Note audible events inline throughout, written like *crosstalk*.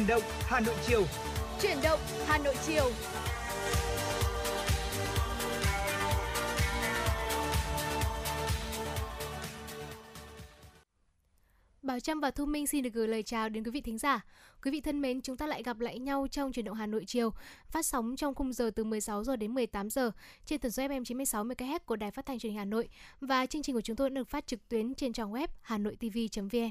Chuyển động Hà Nội chiều. Chuyển động Hà Nội chiều. Bảo Trâm và Thu Minh xin được gửi lời chào đến quý vị thính giả. Quý vị thân mến, chúng ta lại gặp lại nhau trong chuyển động Hà Nội chiều, phát sóng trong khung giờ từ 16 giờ đến 18 giờ trên tần số FM 96 MHz của Đài Phát thanh Truyền hình Hà Nội và chương trình của chúng tôi được phát trực tuyến trên trang web hanoitv.vn.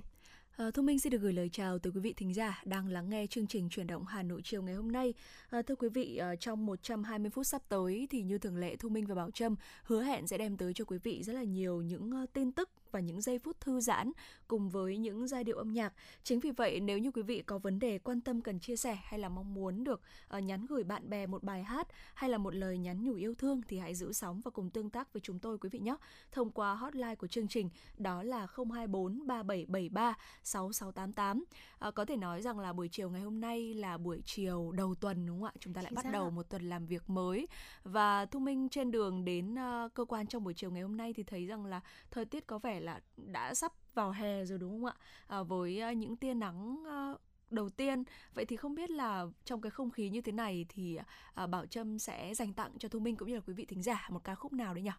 À, Thu Minh xin được gửi lời chào tới quý vị thính giả đang lắng nghe chương trình chuyển động Hà Nội chiều ngày hôm nay. À, thưa quý vị, à, trong 120 phút sắp tới thì như thường lệ Thu Minh và Bảo Trâm hứa hẹn sẽ đem tới cho quý vị rất là nhiều những uh, tin tức và những giây phút thư giãn cùng với những giai điệu âm nhạc. Chính vì vậy nếu như quý vị có vấn đề quan tâm cần chia sẻ hay là mong muốn được uh, nhắn gửi bạn bè một bài hát hay là một lời nhắn nhủ yêu thương thì hãy giữ sóng và cùng tương tác với chúng tôi quý vị nhé. Thông qua hotline của chương trình đó là 024 3773 6688. À, có thể nói rằng là buổi chiều ngày hôm nay là buổi chiều đầu tuần đúng không ạ? Chúng ta lại Chính bắt đầu một tuần làm việc mới và Thu Minh trên đường đến uh, cơ quan trong buổi chiều ngày hôm nay thì thấy rằng là thời tiết có vẻ là đã sắp vào hè rồi đúng không ạ? À, với à, những tia nắng à, đầu tiên vậy thì không biết là trong cái không khí như thế này thì à, Bảo Trâm sẽ dành tặng cho Thu Minh cũng như là quý vị thính giả một ca khúc nào đấy nhỉ?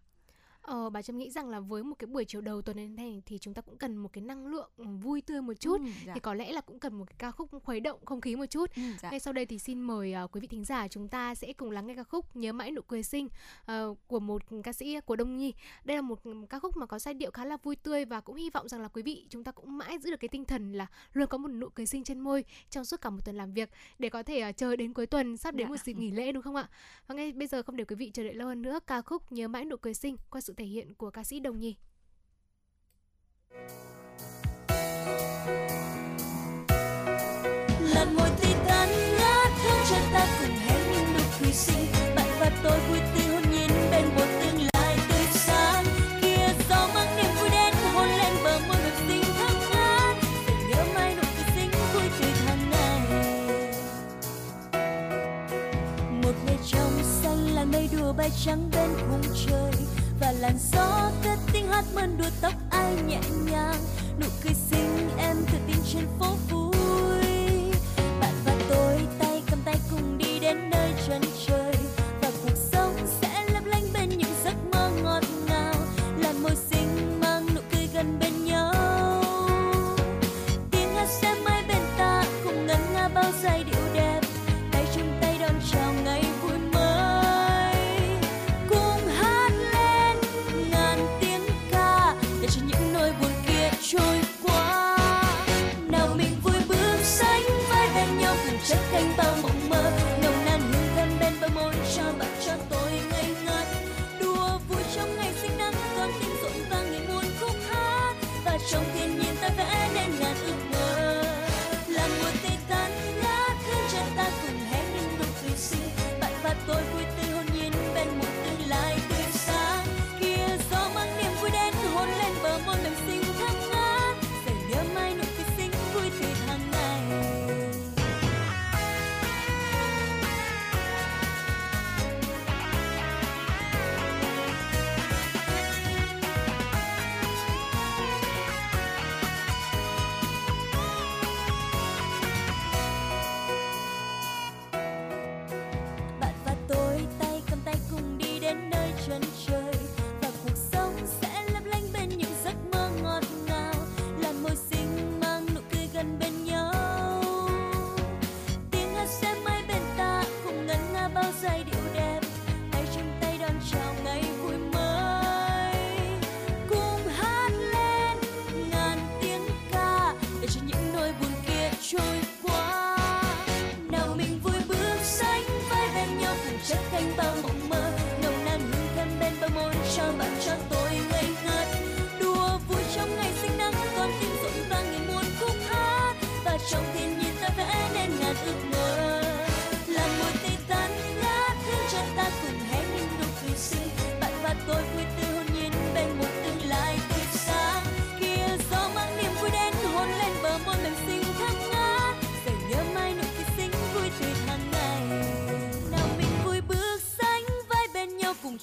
Ờ, bà Trâm nghĩ rằng là với một cái buổi chiều đầu tuần thế này thì chúng ta cũng cần một cái năng lượng ừ, vui tươi một chút Ừ, dạ. thì có lẽ là cũng cần một cái ca khúc khuấy động không khí một chút. Ừ, dạ. Ngay sau đây thì xin mời uh, quý vị thính giả chúng ta sẽ cùng lắng nghe ca khúc Nhớ mãi nụ cười xinh uh, của một ca sĩ của Đông Nhi. Đây là một ca khúc mà có giai điệu khá là vui tươi và cũng hy vọng rằng là quý vị chúng ta cũng mãi giữ được cái tinh thần là luôn có một nụ cười xinh trên môi trong suốt cả một tuần làm việc để có thể uh, chờ đến cuối tuần sắp đến Dạ. một dịp nghỉ lễ đúng không ạ? Và ngay bây giờ không để quý vị chờ đợi lâu hơn nữa ca khúc Nhớ mãi nụ cười xinh qua sự thể hiện của ca sĩ Đồng Nhi. làn môi tươi tan ngát hương chân ta cùng hé những nụ cười xinh bạn và tôi vui tươi hôn nhiên bên một tương lai tươi sáng. Kia gió mang niềm vui đến hôn lên bờ môi ngập xinh thơm ngát. Để nhớ mãi nụ cười xinh vui tươi tháng ngày. Một ngày trong xanh là mây đùa bay trắng bên khung trời làn gió cất tiếng hát mơn đùa tóc ai nhẹ nhàng. Nụ cười xinh em tự tin trên phố vui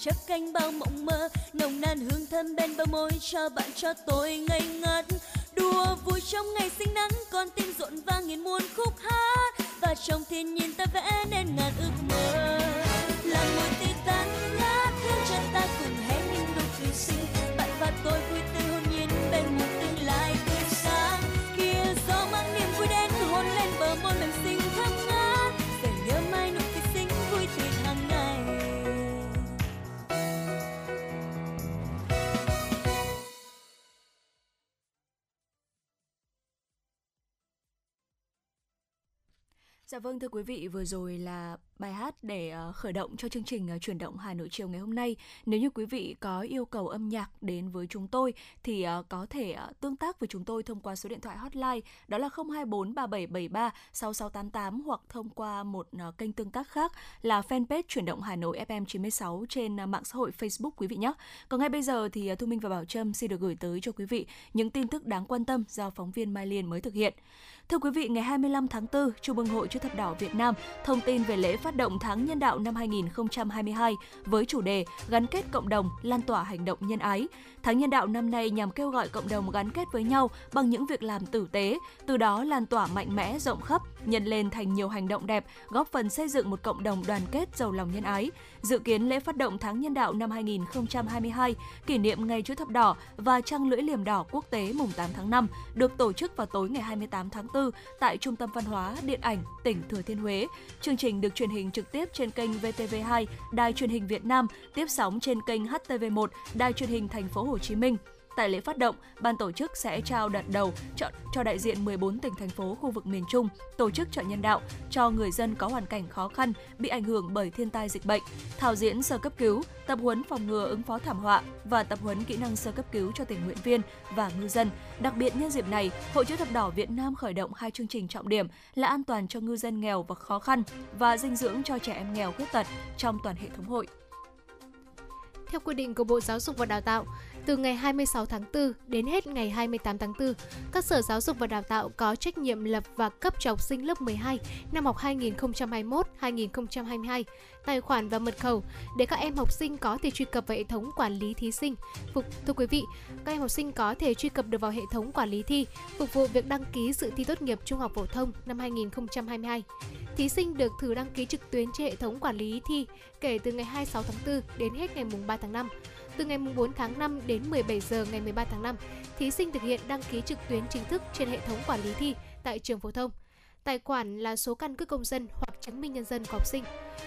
nhau canh cánh bao mộng mơ nồng nàn hương thơm bên bờ môi cho bạn, cho tôi ngây ngất. Đùa vui trong ngày sinh nắng, con tim rộn vang nghìn muôn khúc hát. Và trong thiên nhiên ta vẽ nên vâng thưa quý vị, vừa rồi là bài hát để ờ, khởi động cho chương trình ờ, chuyển động Hà Nội chiều ngày hôm nay. Nếu như quý vị có yêu cầu âm nhạc đến với chúng tôi thì ờ, có thể tương tác với chúng tôi thông qua số điện thoại hotline đó là 024 3773 6688 hoặc thông qua một kênh tương tác khác là fanpage chuyển động Hà Nội FM 96 trên mạng xã hội Facebook quý vị nhé. Còn ngay bây giờ thì Thu Minh và Bảo Trâm xin được gửi tới cho quý vị những tin tức đáng quan tâm do phóng viên Mai Liên mới thực hiện. Thưa quý vị, ngày 25 tháng 4, Trung ương Hội Chữ thập đỏ Việt Nam thông tin về lễ phát động tháng nhân đạo năm 2022 với chủ đề gắn kết cộng đồng, lan tỏa hành động nhân ái. Tháng nhân đạo năm nay nhằm kêu gọi cộng đồng gắn kết với nhau bằng những việc làm tử tế, từ đó lan tỏa mạnh mẽ rộng khắp, nhân lên thành nhiều hành động đẹp, góp phần xây dựng một cộng đồng đoàn kết giàu lòng nhân ái. Dự kiến lễ phát động tháng nhân đạo năm 2022, kỷ niệm Ngày Chữ thập đỏ và Trăng lưỡi liềm đỏ quốc tế mùng 8 tháng 5 được tổ chức vào tối ngày 28 tháng 4 tại Trung tâm Văn hóa Điện ảnh tỉnh Thừa Thiên Huế. Chương trình được truyền hình trực tiếp trên kênh VTV2, Đài truyền hình Việt Nam, tiếp sóng trên kênh HTV1, Đài truyền hình Thành phố Hồ Chí Minh. Tại lễ phát động, ban tổ chức sẽ trao đợt đầu chọn cho đại diện 14 tỉnh thành phố khu vực miền Trung tổ chức chợ nhân đạo cho người dân có hoàn cảnh khó khăn bị ảnh hưởng bởi thiên tai dịch bệnh, thảo diễn sơ cấp cứu, tập huấn phòng ngừa ứng phó thảm họa và tập huấn kỹ năng sơ cấp cứu cho tình nguyện viên và ngư dân. Đặc biệt nhân dịp này, Hội chữ thập đỏ Việt Nam khởi động hai chương trình trọng điểm là an toàn cho ngư dân nghèo và khó khăn và dinh dưỡng cho trẻ em nghèo khuyết tật trong toàn hệ thống hội. Theo quy định của Bộ Giáo dục và Đào tạo, từ ngày 26 tháng 4 đến hết ngày 28 tháng 4, các sở giáo dục và đào tạo có trách nhiệm lập và cấp cho học sinh lớp 12 năm học 2021-2022 tài khoản và mật khẩu để các em học sinh có thể truy cập vào hệ thống quản lý thí sinh. Phục thưa quý vị, các em học sinh có thể truy cập được vào hệ thống quản lý thi phục vụ việc đăng ký dự thi tốt nghiệp trung học phổ thông năm 2022. Thí sinh được thử đăng ký trực tuyến trên hệ thống quản lý thi kể từ ngày 26 tháng 4 đến hết ngày 3 tháng 5. Từ ngày 4 tháng 5 đến 17 giờ ngày 13 tháng 5, thí sinh thực hiện đăng ký trực tuyến chính thức trên hệ thống quản lý thi tại trường phổ thông. Tài khoản là số căn cước công dân hoặc chứng minh nhân dân của học sinh.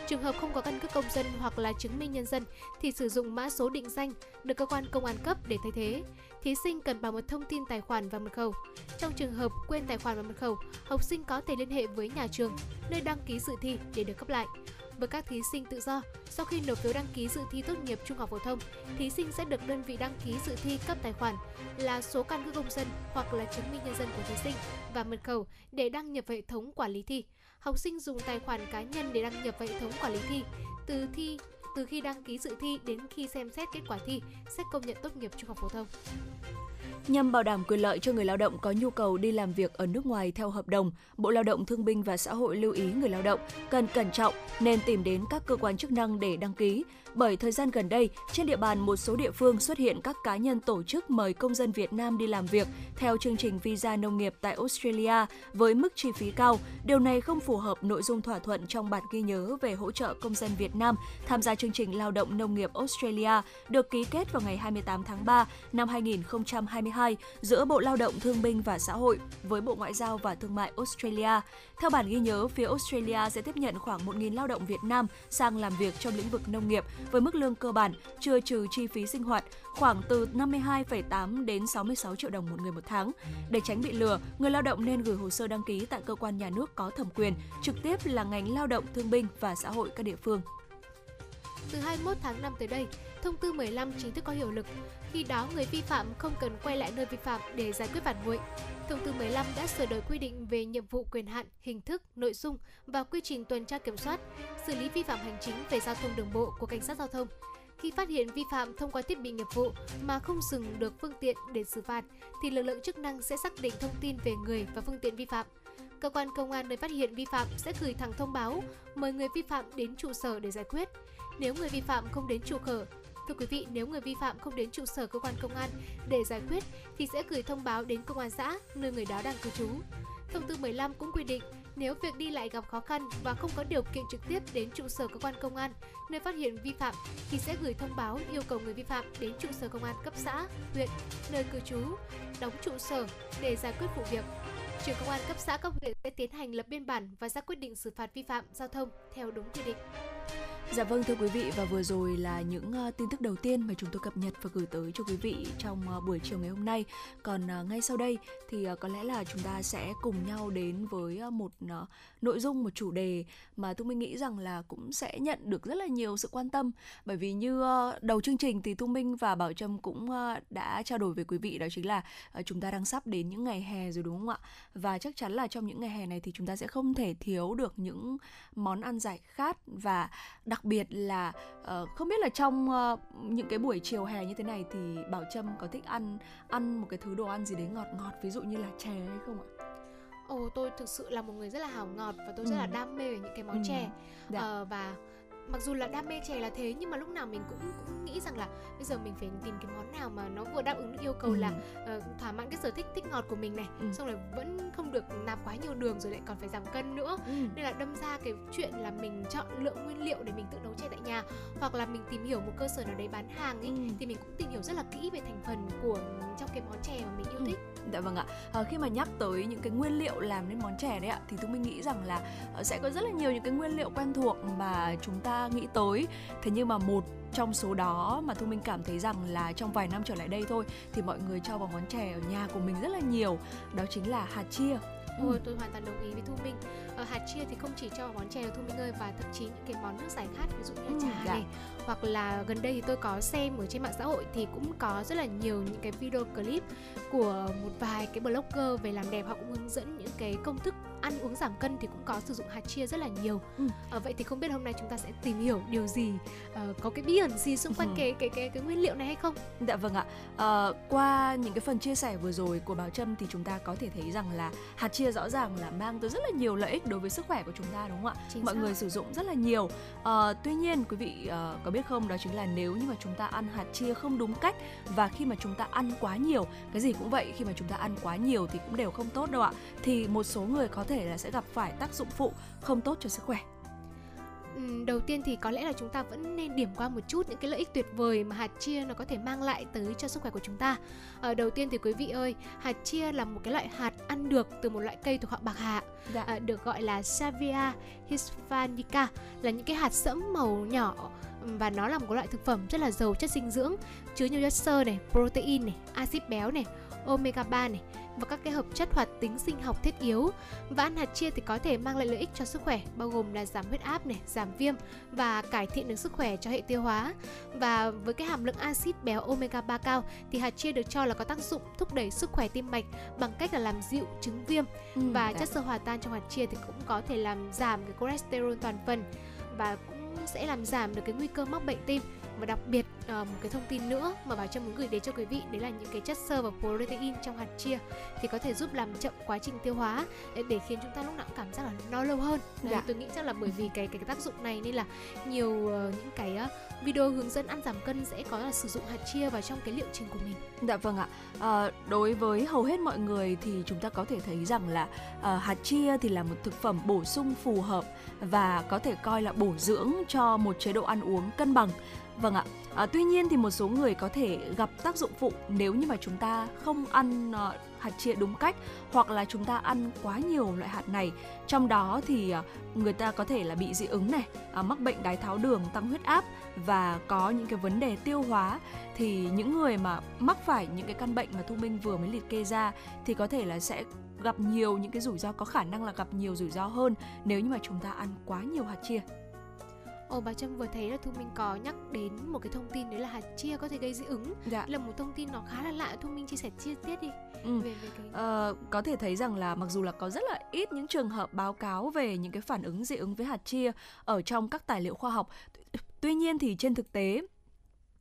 Trường hợp không có căn cước công dân hoặc là chứng minh nhân dân thì sử dụng mã số định danh được cơ quan công an cấp để thay thế. Thí sinh cần bảo mật thông tin tài khoản và mật khẩu. Trong trường hợp quên tài khoản và mật khẩu, học sinh có thể liên hệ với nhà trường, nơi đăng ký dự thi để được cấp lại với các thí sinh tự do. Sau khi nộp phiếu đăng ký dự thi tốt nghiệp trung học phổ thông, thí sinh sẽ được đơn vị đăng ký dự thi cấp tài khoản là số căn cước công dân hoặc là chứng minh nhân dân của thí sinh và mật khẩu để đăng nhập vào hệ thống quản lý thi. Học sinh dùng tài khoản cá nhân để đăng nhập vào hệ thống quản lý thi. Từ thi từ khi đăng ký dự thi đến khi xem xét kết quả thi, xét công nhận tốt nghiệp trung học phổ thông. Nhằm bảo đảm quyền lợi cho người lao động có nhu cầu đi làm việc ở nước ngoài theo hợp đồng, Bộ Lao động Thương binh và Xã hội lưu ý người lao động cần cẩn trọng nên tìm đến các cơ quan chức năng để đăng ký. Bởi thời gian gần đây, trên địa bàn một số địa phương xuất hiện các cá nhân tổ chức mời công dân Việt Nam đi làm việc theo chương trình visa nông nghiệp tại Australia với mức chi phí cao. Điều này không phù hợp nội dung thỏa thuận trong bản ghi nhớ về hỗ trợ công dân Việt Nam tham gia chương trình lao động nông nghiệp Australia được ký kết vào ngày 28 tháng 3 năm 2022 giữa Bộ Lao động Thương binh và Xã hội với Bộ Ngoại giao và Thương mại Australia. Theo bản ghi nhớ, phía Australia sẽ tiếp nhận khoảng 1.000 lao động Việt Nam sang làm việc trong lĩnh vực nông nghiệp với mức lương cơ bản chưa trừ chi phí sinh hoạt khoảng từ 52,8 đến 66 triệu đồng một người một tháng. Để tránh bị lừa, người lao động nên gửi hồ sơ đăng ký tại cơ quan nhà nước có thẩm quyền, trực tiếp là ngành lao động thương binh và xã hội các địa phương. Từ 21 tháng 5 tới đây, thông tư 15 chính thức có hiệu lực. Khi đó, người vi phạm không cần quay lại nơi vi phạm để giải quyết phản nguội. Thông tư 15 đã sửa đổi quy định về nhiệm vụ quyền hạn, hình thức, nội dung và quy trình tuần tra kiểm soát, xử lý vi phạm hành chính về giao thông đường bộ của cảnh sát giao thông. Khi phát hiện vi phạm thông qua thiết bị nghiệp vụ mà không dừng được phương tiện để xử phạt, thì lực lượng chức năng sẽ xác định thông tin về người và phương tiện vi phạm. Cơ quan công an nơi phát hiện vi phạm sẽ gửi thẳng thông báo, mời người vi phạm đến trụ sở để giải quyết. Nếu người vi phạm không đến trụ sở, Thưa quý vị, nếu người vi phạm không đến trụ sở cơ quan công an để giải quyết thì sẽ gửi thông báo đến công an xã nơi người đó đang cư trú. Thông tư 15 cũng quy định nếu việc đi lại gặp khó khăn và không có điều kiện trực tiếp đến trụ sở cơ quan công an nơi phát hiện vi phạm thì sẽ gửi thông báo yêu cầu người vi phạm đến trụ sở công an cấp xã, huyện, nơi cư trú, đóng trụ sở để giải quyết vụ việc. Trưởng công an cấp xã cấp huyện sẽ tiến hành lập biên bản và ra quyết định xử phạt vi phạm giao thông theo đúng quy định. Dạ vâng thưa quý vị và vừa rồi là những uh, tin tức đầu tiên mà chúng tôi cập nhật và gửi tới cho quý vị trong uh, buổi chiều ngày hôm nay. Còn uh, ngay sau đây thì uh, có lẽ là chúng ta sẽ cùng nhau đến với uh, một uh, nội dung, một chủ đề mà thu minh nghĩ rằng là cũng sẽ nhận được rất là nhiều sự quan tâm bởi vì như ờ, đầu chương trình thì Thu Minh và Bảo Trâm cũng ờ, đã trao đổi với quý vị, đó chính là ờ, chúng ta đang sắp đến những ngày hè rồi, đúng không ạ? Và chắc chắn là trong những ngày hè này thì chúng ta sẽ không thể thiếu được những món ăn giải khát và đặc biệt là không biết là trong những cái buổi chiều hè như thế này thì Bảo Trâm có thích ăn ăn một cái thứ đồ ăn gì đấy ngọt ngọt, ví dụ như là chè hay không ạ? Ồ, tôi thực sự là một người rất là hào ngọt và tôi rất là Ừ. đam mê về những cái món Ừ. chè. Dạ. Ờ, và mặc dù là đam mê chè là thế nhưng mà lúc nào mình cũng cũng nghĩ rằng là bây giờ mình phải tìm cái món nào mà nó vừa đáp ứng được yêu cầu Ừ. là ờ, thỏa mãn cái sở thích thích ngọt của mình này, Ừ. xong rồi vẫn không được nạp quá nhiều đường rồi lại còn phải giảm cân nữa. Ừ. Nên là đâm ra cái chuyện là mình chọn lượng nguyên liệu để mình tự nấu chè tại nhà hoặc là mình tìm hiểu một cơ sở nào đấy bán hàng ấy Ừ. thì mình cũng tìm hiểu rất là kỹ về thành phần của trong cái món chè mà mình yêu Ừ. thích. Dạ vâng ạ. À, khi mà nhắc tới những cái nguyên liệu làm nên món chè đấy ạ thì tôi mới nghĩ rằng là ờ, sẽ có rất là nhiều những cái nguyên liệu quen thuộc mà chúng ta nghĩ tới. Thế nhưng mà một trong số đó mà Thu Minh cảm thấy rằng là trong vài năm trở lại đây thôi thì mọi người cho vào món chè ở nhà của mình rất là nhiều đó chính là hạt chia. Ừ. Ôi, tôi hoàn toàn đồng ý với Thu Minh. Ờ, hạt chia thì không chỉ cho món chè đâu Thu Minh ơi và thậm chí những cái món nước giải khát ví dụ như Ừ, là trà dạ. này hoặc là gần đây thì tôi có xem ở trên mạng xã hội thì cũng có rất là nhiều những cái video clip của một vài cái blogger về làm đẹp họ cũng hướng dẫn những cái công thức ăn uống giảm cân thì cũng có sử dụng hạt chia rất là nhiều. Ừ. Ờ, vậy thì không biết hôm nay chúng ta sẽ tìm hiểu điều gì ờ, có cái bí ẩn gì xung quanh Ừ. cái cái cái cái nguyên liệu này hay không? Dạ vâng ạ. Ờ, qua những cái phần chia sẻ vừa rồi của Bảo Trâm thì chúng ta có thể thấy rằng là hạt chia rõ ràng là mang tới rất là nhiều lợi ích đối với sức khỏe của chúng ta đúng không ạ? Chính mọi xác. người sử dụng rất là nhiều Ờ, tuy nhiên quý vị ờ, có biết không đó chính là nếu như mà chúng ta ăn hạt chia không đúng cách và khi mà chúng ta ăn quá nhiều cái gì cũng vậy khi mà chúng ta ăn quá nhiều thì cũng đều không tốt đâu ạ thì một số người có thể là sẽ gặp phải tác dụng phụ không tốt cho sức khỏe. Ừm, đầu tiên thì có lẽ là chúng ta vẫn nên điểm qua một chút những cái lợi ích tuyệt vời mà hạt chia nó có thể mang lại tới cho sức khỏe của chúng ta. Ờ, đầu tiên thì quý vị ơi, hạt chia là một cái loại hạt ăn được từ một loại cây thuộc họ bạc hà, dạ. À, được gọi là Savia hispanica, là những cái hạt sẫm màu nhỏ và nó là một cái loại thực phẩm rất là giàu chất dinh dưỡng, chứa nhiều chất xơ này, protein này, axit béo này, omega 3 này và các cái hợp chất hoạt tính sinh học thiết yếu và ăn hạt chia thì có thể mang lại lợi ích cho sức khỏe bao gồm là giảm huyết áp này, giảm viêm và cải thiện được sức khỏe cho hệ tiêu hóa. Và với cái hàm lượng axit béo omega 3 cao thì hạt chia được cho là có tác dụng thúc đẩy sức khỏe tim mạch bằng cách là làm dịu chứng viêm Ừ, và dạ. chất xơ hòa tan trong hạt chia thì cũng có thể làm giảm cái cholesterol toàn phần và cũng sẽ làm giảm được cái nguy cơ mắc bệnh tim và đặc biệt ờ, một cái thông tin nữa mà bảo trâm muốn gửi đến cho quý vị đấy là những cái chất xơ và protein trong hạt chia thì có thể giúp làm chậm quá trình tiêu hóa để, để khiến chúng ta lúc nào cũng cảm giác là no lâu hơn đấy, Dạ. tôi nghĩ chắc là bởi vì cái cái tác dụng này nên là nhiều ờ, những cái ờ, video hướng dẫn ăn giảm cân sẽ có là sử dụng hạt chia vào trong cái liệu trình của mình Dạ vâng ạ. Ờ, đối với hầu hết mọi người thì chúng ta có thể thấy rằng là ờ, hạt chia thì là một thực phẩm bổ sung phù hợp và có thể coi là bổ dưỡng cho một chế độ ăn uống cân bằng. Vâng ạ. À, tuy nhiên thì một số người có thể gặp tác dụng phụ nếu như mà chúng ta không ăn à, hạt chia đúng cách hoặc là chúng ta ăn quá nhiều loại hạt này. Trong đó thì à, người ta có thể là bị dị ứng này, à, mắc bệnh đái tháo đường, tăng huyết áp và có những cái vấn đề tiêu hóa thì những người mà mắc phải những cái căn bệnh mà Thu Minh vừa mới liệt kê ra thì có thể là sẽ gặp nhiều những cái rủi ro có khả năng là gặp nhiều rủi ro hơn nếu như mà chúng ta ăn quá nhiều hạt chia. Ồ bà Trâm vừa thấy là Thu Minh có nhắc đến một cái thông tin đấy là hạt chia có thể gây dị ứng Dạ. là một thông tin nó khá là lạ Thu Minh chia sẻ chi tiết đi Ừ. về về cái Ờ, có thể thấy rằng là mặc dù là có rất là ít những trường hợp báo cáo về những cái phản ứng dị ứng với hạt chia ở trong các tài liệu khoa học. Tuy nhiên thì trên thực tế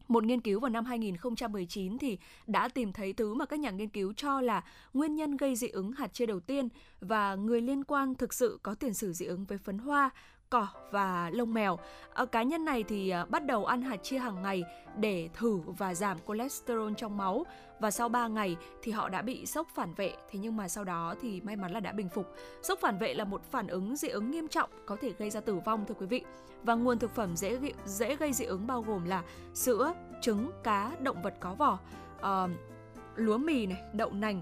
một nghiên cứu vào năm 2019 thì đã tìm thấy thứ mà các nhà nghiên cứu cho là nguyên nhân gây dị ứng hạt chia đầu tiên và người liên quan thực sự có tiền sử dị ứng với phấn hoa, cỏ và lông mèo. À, cá nhân này thì à, bắt đầu ăn hạt chia hàng ngày để thử và giảm cholesterol trong máu và sau 3 ngày thì họ đã bị sốc phản vệ thế nhưng mà sau đó thì may mắn là đã bình phục. Sốc phản vệ là một phản ứng dị ứng nghiêm trọng có thể gây ra tử vong thưa quý vị. Và nguồn thực phẩm dễ dễ gây dị ứng bao gồm là sữa, trứng, cá, động vật có vỏ, uh, lúa mì này, đậu nành,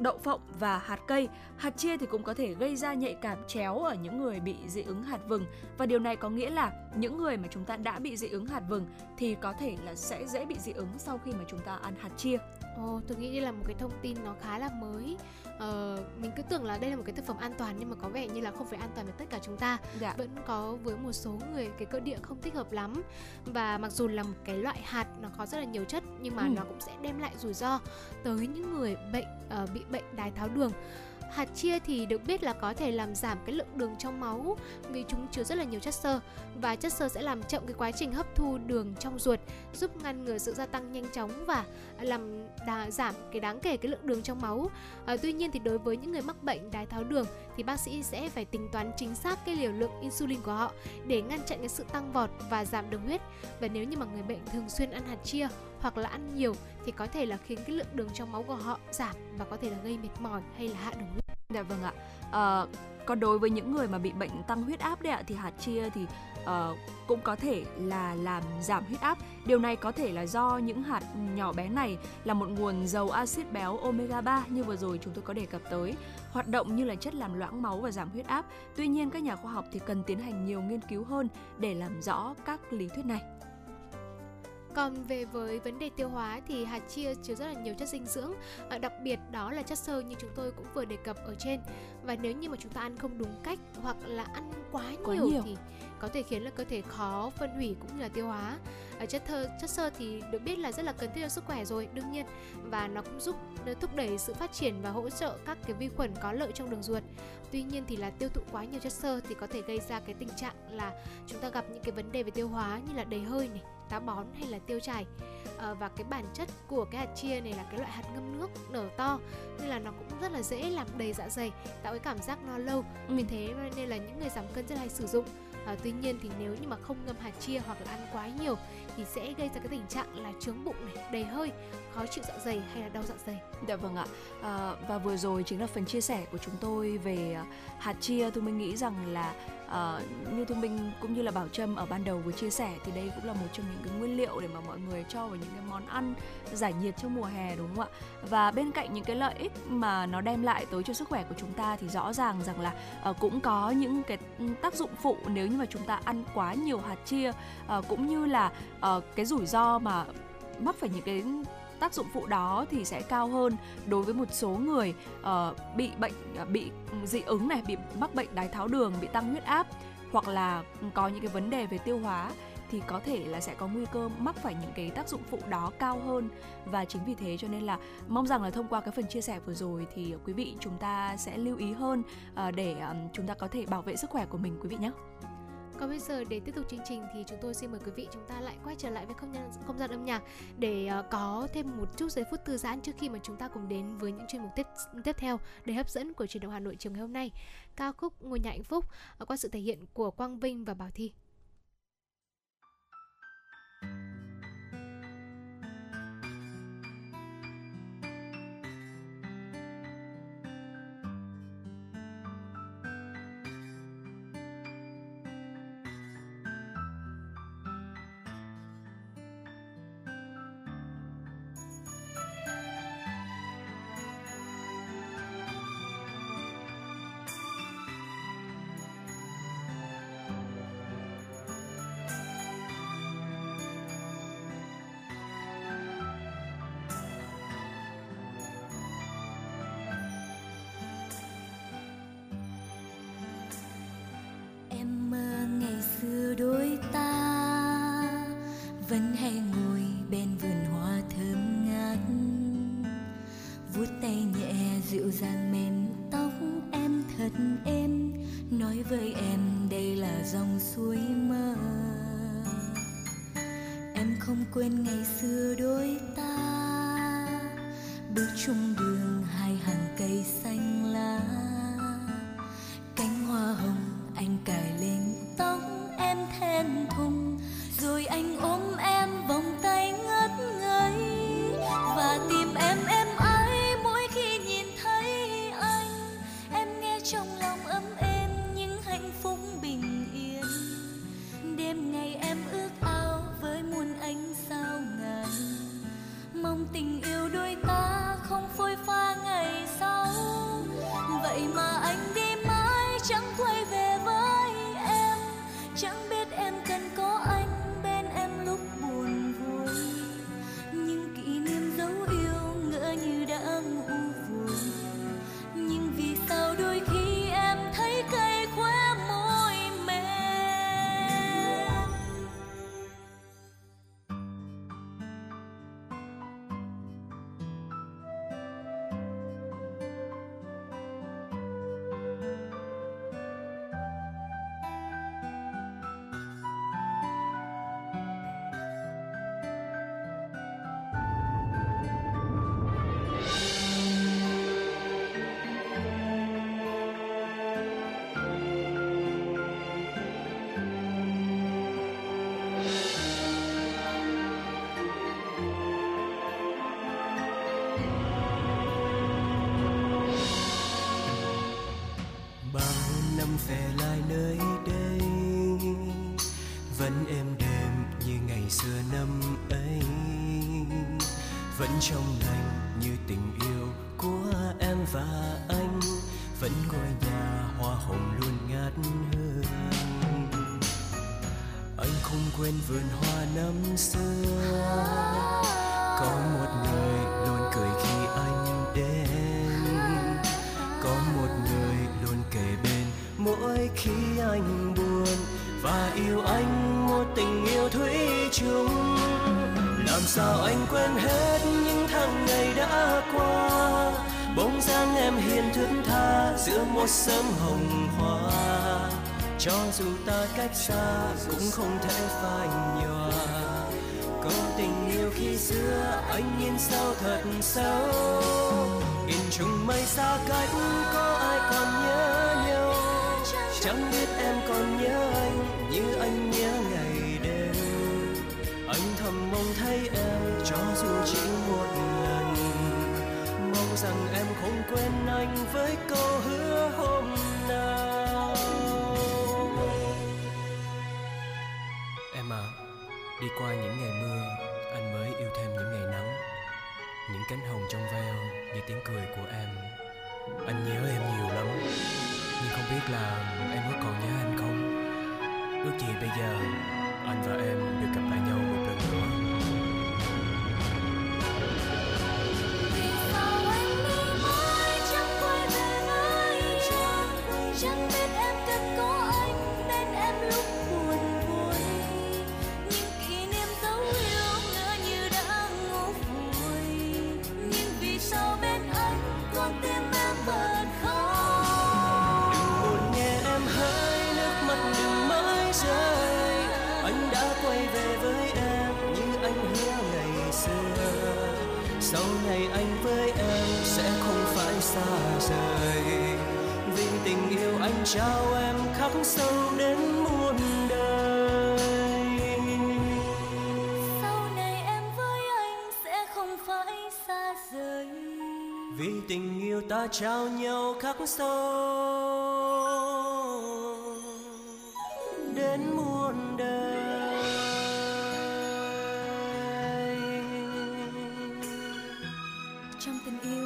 đậu phộng và hạt cây. Hạt chia thì cũng có thể gây ra nhạy cảm chéo ở những người bị dị ứng hạt vừng và điều này có nghĩa là những người mà chúng ta đã bị dị ứng hạt vừng thì có thể là sẽ dễ bị dị ứng sau khi mà chúng ta ăn hạt chia. Ồ, tôi nghĩ đây là một cái thông tin nó khá là mới. Uh, mình cứ tưởng là đây là một cái thực phẩm an toàn nhưng mà có vẻ như là không phải an toàn với tất cả chúng ta. Dạ. vẫn có với một số người cái cơ địa không thích hợp lắm. Và mặc dù là một cái loại hạt nó có rất là nhiều chất nhưng mà ừ. nó cũng sẽ đem lại rủi ro tới những người bệnh uh, bị bệnh đái tháo đường. Hạt chia thì được biết là có thể làm giảm cái lượng đường trong máu vì chúng chứa rất là nhiều chất xơ. Và chất xơ sẽ làm chậm cái quá trình hấp thu đường trong ruột, giúp ngăn ngừa sự gia tăng nhanh chóng và làm đà, giảm cái đáng kể cái lượng đường trong máu. À, tuy nhiên thì đối với những người mắc bệnh đái tháo đường thì bác sĩ sẽ phải tính toán chính xác cái liều lượng insulin của họ để ngăn chặn cái sự tăng vọt và giảm đường huyết. Và nếu như mà người bệnh thường xuyên ăn hạt chia hoặc là ăn nhiều thì có thể là khiến cái lượng đường trong máu của họ giảm và có thể là gây mệt mỏi hay là hạ đường huyết. Dạ vâng ạ. À, còn đối với những người mà bị bệnh tăng huyết áp đấy ạ thì hạt chia thì uh, cũng có thể là làm giảm huyết áp. Điều này có thể là do những hạt nhỏ bé này là một nguồn dầu axit béo omega 3 như vừa rồi chúng tôi có đề cập tới, hoạt động như là chất làm loãng máu và giảm huyết áp. Tuy nhiên các nhà khoa học thì cần tiến hành nhiều nghiên cứu hơn để làm rõ các lý thuyết này. Còn về với vấn đề tiêu hóa thì hạt chia chứa rất là nhiều chất dinh dưỡng, à, đặc biệt đó là chất xơ như chúng tôi cũng vừa đề cập ở trên. Và nếu như mà chúng ta ăn không đúng cách hoặc là ăn quá, quá nhiều, nhiều thì có thể khiến là cơ thể khó phân hủy cũng như là tiêu hóa. À, chất thơ, chất xơ thì được biết là rất là cần thiết cho sức khỏe rồi đương nhiên và nó cũng giúp thúc đẩy sự phát triển và hỗ trợ các cái vi khuẩn có lợi trong đường ruột. Tuy nhiên thì là tiêu thụ quá nhiều chất xơ thì có thể gây ra cái tình trạng là chúng ta gặp những cái vấn đề về tiêu hóa như là đầy hơi này, táo bón hay là tiêu chảy à, và cái bản chất của cái hạt chia này là cái loại hạt ngâm nước nở to nên là nó cũng rất là dễ làm đầy dạ dày tạo cái cảm giác no lâu ừ. vì thế nên là những người giảm cân rất hay sử dụng à, tuy nhiên thì nếu như mà không ngâm hạt chia hoặc là ăn quá nhiều thì sẽ gây ra cái tình trạng là trướng bụng này đầy hơi khó chịu dạ dày hay là đau dạ dày? Dạ vâng ạ. À, và vừa rồi chính là phần chia sẻ của chúng tôi về à, hạt chia. Tôi mình nghĩ rằng là à, như Thu minh cũng như là bảo trâm ở ban đầu vừa chia sẻ thì đây cũng là một trong những cái nguyên liệu để mà mọi người cho vào những cái món ăn giải nhiệt trong mùa hè đúng không ạ? Và bên cạnh những cái lợi ích mà nó đem lại tới cho sức khỏe của chúng ta thì rõ ràng rằng là à, cũng có những cái tác dụng phụ nếu như mà chúng ta ăn quá nhiều hạt chia à, cũng như là à, cái rủi ro mà mắc phải những cái tác dụng phụ đó thì sẽ cao hơn đối với một số người uh, bị bệnh uh, bị dị ứng này bị mắc bệnh đái tháo đường bị tăng huyết áp hoặc là có những cái vấn đề về tiêu hóa thì có thể là sẽ có nguy cơ mắc phải những cái tác dụng phụ đó cao hơn và chính vì thế cho nên là mong rằng là thông qua cái phần chia sẻ vừa rồi thì quý vị chúng ta sẽ lưu ý hơn ờ, để chúng ta có thể bảo vệ sức khỏe của mình quý vị nhé. Còn bây giờ để tiếp tục chương trình thì chúng tôi xin mời quý vị chúng ta lại quay trở lại với không gian không gian âm nhạc để ờ, có thêm một chút giây phút thư giãn trước khi mà chúng ta cùng đến với những chuyên mục tiếp tiếp theo để hấp dẫn của truyền động Hà Nội chiều ngày hôm nay. Ca khúc Ngôi nhà hạnh phúc ờ, qua sự thể hiện của Quang Vinh và Bảo Thi. Vẫn hay ngồi bên vườn hoa thơm ngát. Vuốt tay nhẹ dịu dàng mềm tóc em thật êm. Nói với em đây là dòng suối mơ. Em không quên ngày xưa đôi sớm hồng hoa. Cho dù ta cách xa cũng không thể phai nhòa. Câu tình yêu khi xưa anh nhìn sao thật sâu. In trùng mây xa cách có ai còn nhớ nhau? Chẳng biết em còn nhớ anh như anh đi qua những ngày mưa, anh mới yêu thêm những ngày nắng. Những cánh hồng trong veo như tiếng cười của em. Anh nhớ em nhiều lắm, nhưng không biết là em có còn nhớ anh không? Ước gì bây giờ anh và em được gặp lại nhau một lần nữa. Trao nhau khắc sâu. Đến muôn đời. Trong tình yêu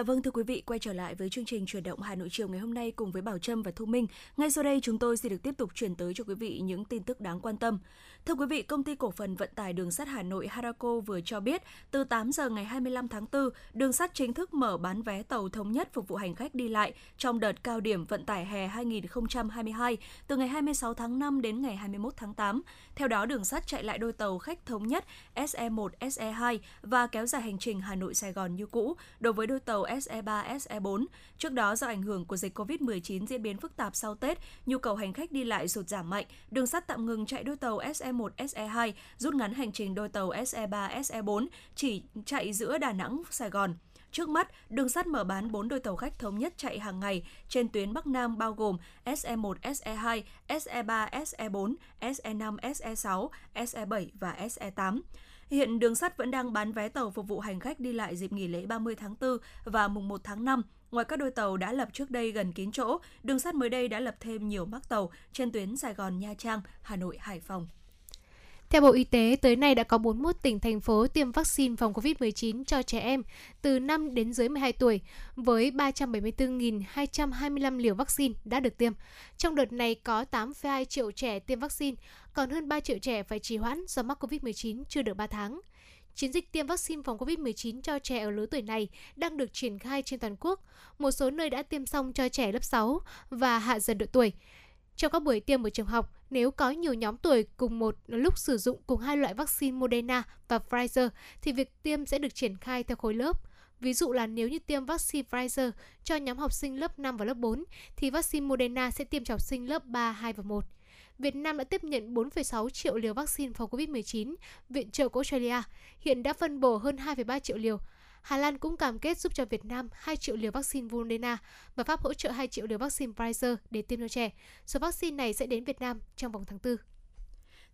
Dạ vâng thưa quý vị, quay trở lại với chương trình chuyển động Hà Nội chiều ngày hôm nay cùng với Bảo Trâm và Thu Minh. Ngay sau đây chúng tôi sẽ được tiếp tục chuyển tới cho quý vị những tin tức đáng quan tâm. Thưa quý vị, công ty cổ phần vận tải đường sắt Hà Nội Harako vừa cho biết, từ 8 giờ ngày 25 tháng 4, đường sắt chính thức mở bán vé tàu thống nhất phục vụ hành khách đi lại trong đợt cao điểm vận tải hè 2022 từ ngày 26 tháng 5 đến ngày 21 tháng 8. Theo đó, đường sắt chạy lại đôi tàu khách thống nhất SE1, SE2 và kéo dài hành trình Hà Nội Sài Gòn như cũ đối với đôi tàu SE3, SE4. Trước đó do ảnh hưởng của dịch Covid-19 diễn biến phức tạp sau Tết, nhu cầu hành khách đi lại sụt giảm mạnh, đường sắt tạm ngừng chạy đôi tàu SE1, SE2, rút ngắn hành trình đôi tàu SE3, SE4 chỉ chạy giữa Đà Nẵng, Sài Gòn. Trước mắt, đường sắt mở bán 4 đôi tàu khách thống nhất chạy hàng ngày trên tuyến Bắc Nam bao gồm SE1, SE2, SE3, SE4, SE5, SE6, SE7 và SE8. Hiện đường sắt vẫn đang bán vé tàu phục vụ hành khách đi lại dịp nghỉ lễ 30 tháng 4 và mùng 1 tháng 5. Ngoài các đôi tàu đã lập trước đây gần kín chỗ, đường sắt mới đây đã lập thêm nhiều mắc tàu trên tuyến Sài Gòn Nha Trang, Hà Nội Hải Phòng. Theo Bộ Y tế, tới nay đã có 41 tỉnh, thành phố tiêm vaccine phòng COVID-19 cho trẻ em từ 5 đến dưới 12 tuổi, với 374.225 liều vaccine đã được tiêm. Trong đợt này có 8,2 triệu trẻ tiêm vaccine, còn hơn 3 triệu trẻ phải trì hoãn do mắc COVID-19 chưa được 3 tháng. Chiến dịch tiêm vaccine phòng COVID-19 cho trẻ ở lứa tuổi này đang được triển khai trên toàn quốc. Một số nơi đã tiêm xong cho trẻ lớp 6 và hạ dần độ tuổi. Trong các buổi tiêm ở trường học, nếu có nhiều nhóm tuổi cùng một lúc sử dụng cùng hai loại vaccine Moderna và Pfizer thì việc tiêm sẽ được triển khai theo khối lớp. Ví dụ là nếu như tiêm vaccine Pfizer cho nhóm học sinh lớp 5 và lớp 4 thì vaccine Moderna sẽ tiêm cho học sinh lớp 3, 2 và 1. Việt Nam đã tiếp nhận 4,6 triệu liều vaccine phòng COVID-19 viện trợ của Australia, hiện đã phân bổ hơn 2,3 triệu liều. Hà Lan cũng cam kết giúp cho Việt Nam 2 triệu liều vaccine Moderna và Pháp hỗ trợ 2 triệu liều vaccine Pfizer để tiêm cho trẻ. Số vaccine này sẽ đến Việt Nam trong vòng tháng 4.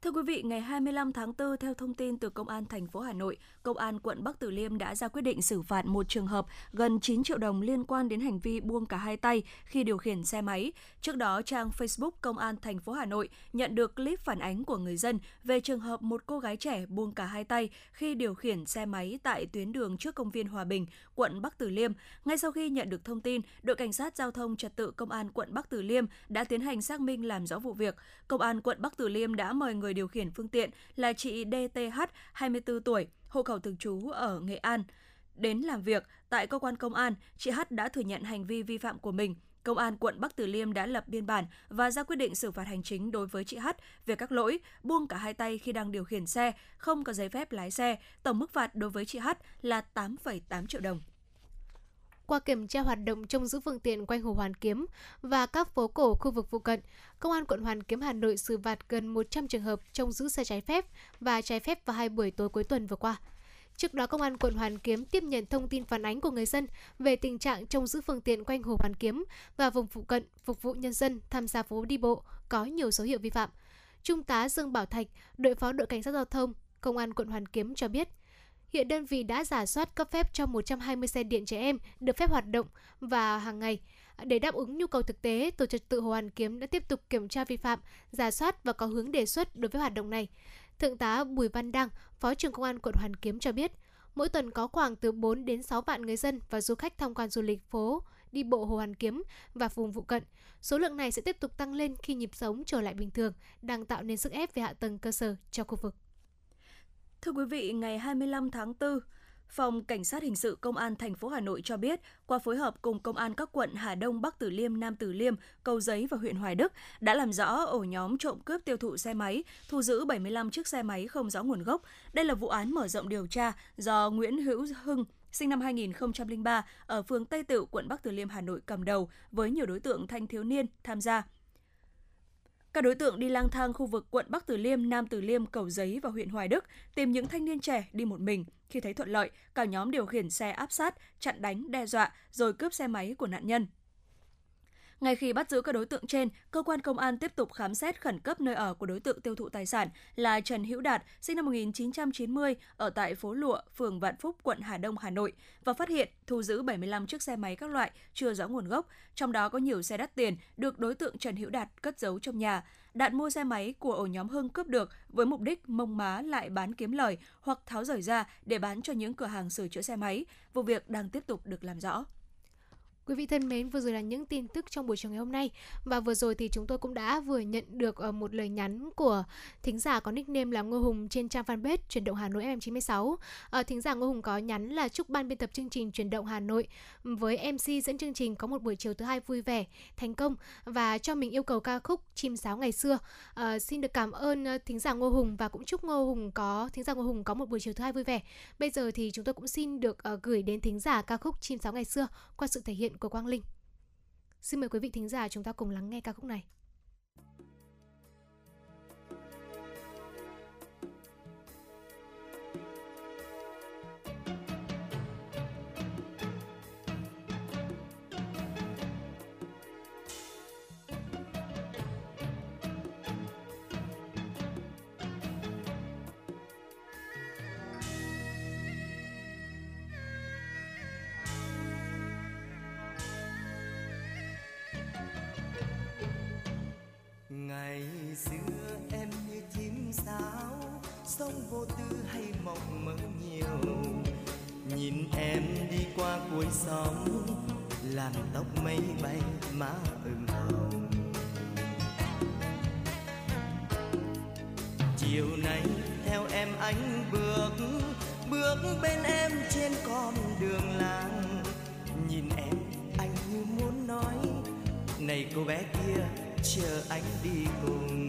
Thưa quý vị, ngày 25 tháng 4, theo thông tin từ Công an thành phố Hà Nội, Công an quận Bắc Từ Liêm đã ra quyết định xử phạt một trường hợp gần 9 triệu đồng liên quan đến hành vi buông cả hai tay khi điều khiển xe máy. Trước đó, trang Facebook Công an thành phố Hà Nội nhận được clip phản ánh của người dân về trường hợp một cô gái trẻ buông cả hai tay khi điều khiển xe máy tại tuyến đường trước công viên Hòa Bình, quận Bắc Từ Liêm. Ngay sau khi nhận được thông tin, đội cảnh sát giao thông trật tự Công an quận Bắc Từ Liêm đã tiến hành xác minh làm rõ vụ việc. Công an quận Bắc Từ Liêm đã mời người điều khiển phương tiện là chị DTH, 24 tuổi, hộ khẩu thường trú ở Nghệ An. Đến làm việc tại cơ quan công an, chị H đã thừa nhận hành vi vi phạm của mình. Công an quận Bắc Từ Liêm đã lập biên bản và ra quyết định xử phạt hành chính đối với chị H về các lỗi buông cả hai tay khi đang điều khiển xe, không có giấy phép lái xe. Tổng mức phạt đối với chị H là 8,8 triệu đồng. Qua kiểm tra hoạt động trông giữ phương tiện quanh Hồ Hoàn Kiếm và các phố cổ khu vực phụ cận, Công an quận Hoàn Kiếm Hà Nội xử phạt gần 100 trường hợp trông giữ xe trái phép và trái phép vào hai buổi tối cuối tuần vừa qua. Trước đó, Công an quận Hoàn Kiếm tiếp nhận thông tin phản ánh của người dân về tình trạng trông giữ phương tiện quanh Hồ Hoàn Kiếm và vùng phụ cận phục vụ nhân dân tham gia phố đi bộ có nhiều dấu hiệu vi phạm. Trung tá Dương Bảo Thạch, đội phó đội cảnh sát giao thông, Công an quận Hoàn Kiếm cho biết, Hiện đơn vị đã giả soát cấp phép cho 120 xe điện trẻ em được phép hoạt động và hàng ngày. Để đáp ứng nhu cầu thực tế, Tổ trật tự Hồ Hoàn Kiếm đã tiếp tục kiểm tra vi phạm, giả soát và có hướng đề xuất đối với hoạt động này. Thượng tá Bùi Văn Đăng, Phó trưởng Công an quận Hoàn Kiếm cho biết, mỗi tuần có khoảng từ 4 đến 6 vạn người dân và du khách tham quan du lịch phố, đi bộ Hồ Hoàn Kiếm và vùng phụ cận. Số lượng này sẽ tiếp tục tăng lên khi nhịp sống trở lại bình thường, đang tạo nên sức ép về hạ tầng cơ sở cho khu vực. Thưa quý vị, ngày 25 tháng 4, Phòng Cảnh sát Hình sự Công an thành phố Hà Nội cho biết, qua phối hợp cùng Công an các quận Hà Đông, Bắc Từ Liêm, Nam Từ Liêm, Cầu Giấy và huyện Hoài Đức đã làm rõ ổ nhóm trộm cướp tiêu thụ xe máy, thu giữ 75 chiếc xe máy không rõ nguồn gốc. Đây là vụ án mở rộng điều tra do Nguyễn Hữu Hưng, sinh năm 2003 ở phường Tây Tựu, quận Bắc Từ Liêm, Hà Nội cầm đầu với nhiều đối tượng thanh thiếu niên tham gia. Các đối tượng đi lang thang khu vực quận Bắc Từ Liêm, Nam Từ Liêm, Cầu Giấy và huyện Hoài Đức tìm những thanh niên trẻ đi một mình. Khi thấy thuận lợi, cả nhóm điều khiển xe áp sát, chặn đánh, đe dọa rồi cướp xe máy của nạn nhân. Ngay khi bắt giữ các đối tượng trên, cơ quan công an tiếp tục khám xét khẩn cấp nơi ở của đối tượng tiêu thụ tài sản là Trần Hữu Đạt, sinh năm 1990, ở tại phố Lụa, phường Vạn Phúc, quận Hà Đông, Hà Nội và phát hiện thu giữ 75 chiếc xe máy các loại chưa rõ nguồn gốc, trong đó có nhiều xe đắt tiền được đối tượng Trần Hữu Đạt cất giấu trong nhà. Đạn mua xe máy của ổ nhóm Hưng cướp được với mục đích mông má lại bán kiếm lời hoặc tháo rời ra để bán cho những cửa hàng sửa chữa xe máy. Vụ việc đang tiếp tục được làm rõ. Quý vị thân mến, vừa rồi là những tin tức trong buổi chiều ngày hôm nay và vừa rồi thì chúng tôi cũng đã vừa nhận được ờ, một lời nhắn của thính giả có nickname là Ngô Hùng trên trang fanpage Chuyển động Hà Nội FM96. À, ờ, thính giả Ngô Hùng có nhắn là chúc ban biên tập chương trình Chuyển động Hà Nội với MC dẫn chương trình có một buổi chiều thứ hai vui vẻ, thành công và cho mình yêu cầu ca khúc Chim sáo ngày xưa. À, xin được cảm ơn thính giả Ngô Hùng và cũng chúc Ngô Hùng có thính giả Ngô Hùng có một buổi chiều thứ hai vui vẻ. Bây giờ thì chúng tôi cũng xin được uh, gửi đến thính giả ca khúc Chim sáo ngày xưa qua sự thể hiện của Quang Linh. Xin mời quý vị thính giả chúng ta cùng lắng nghe ca khúc này. Làn tóc mây bay má ửng hồng. Chiều nay theo em anh bước bước bên em trên con đường làng. Nhìn em, anh như muốn nói, này cô bé kia, chờ anh đi cùng.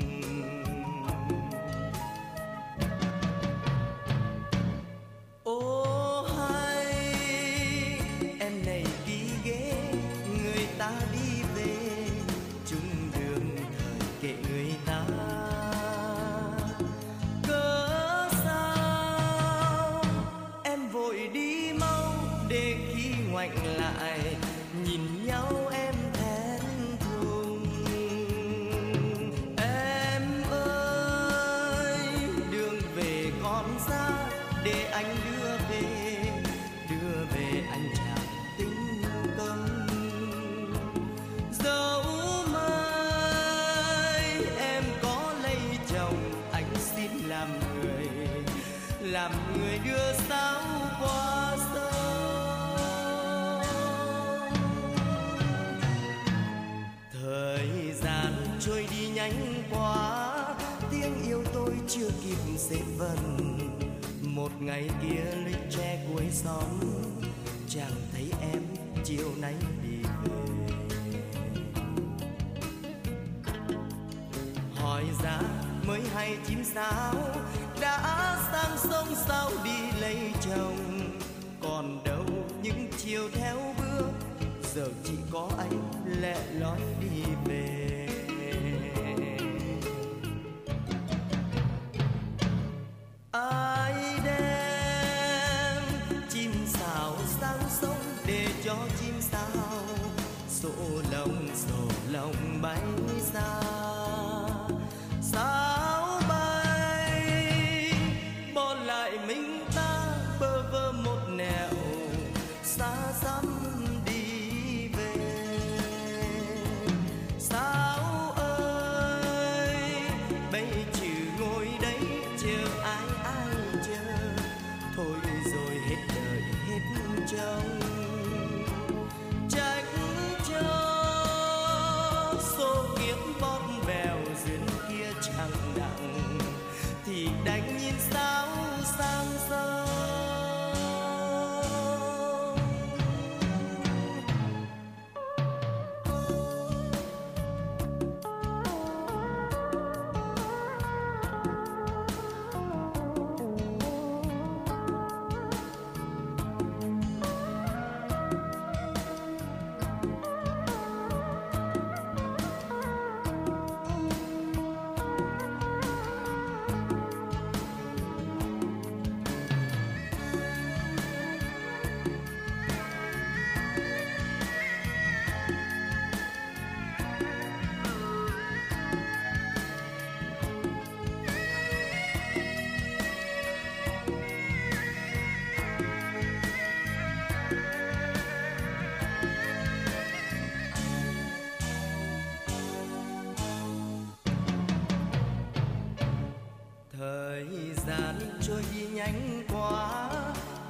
Trôi đi nhanh quá.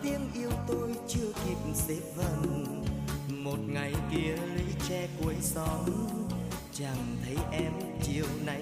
Tiếng yêu tôi chưa kịp xếp vần. Một ngày kia lũy tre cuối xóm. Chẳng thấy em chiều nay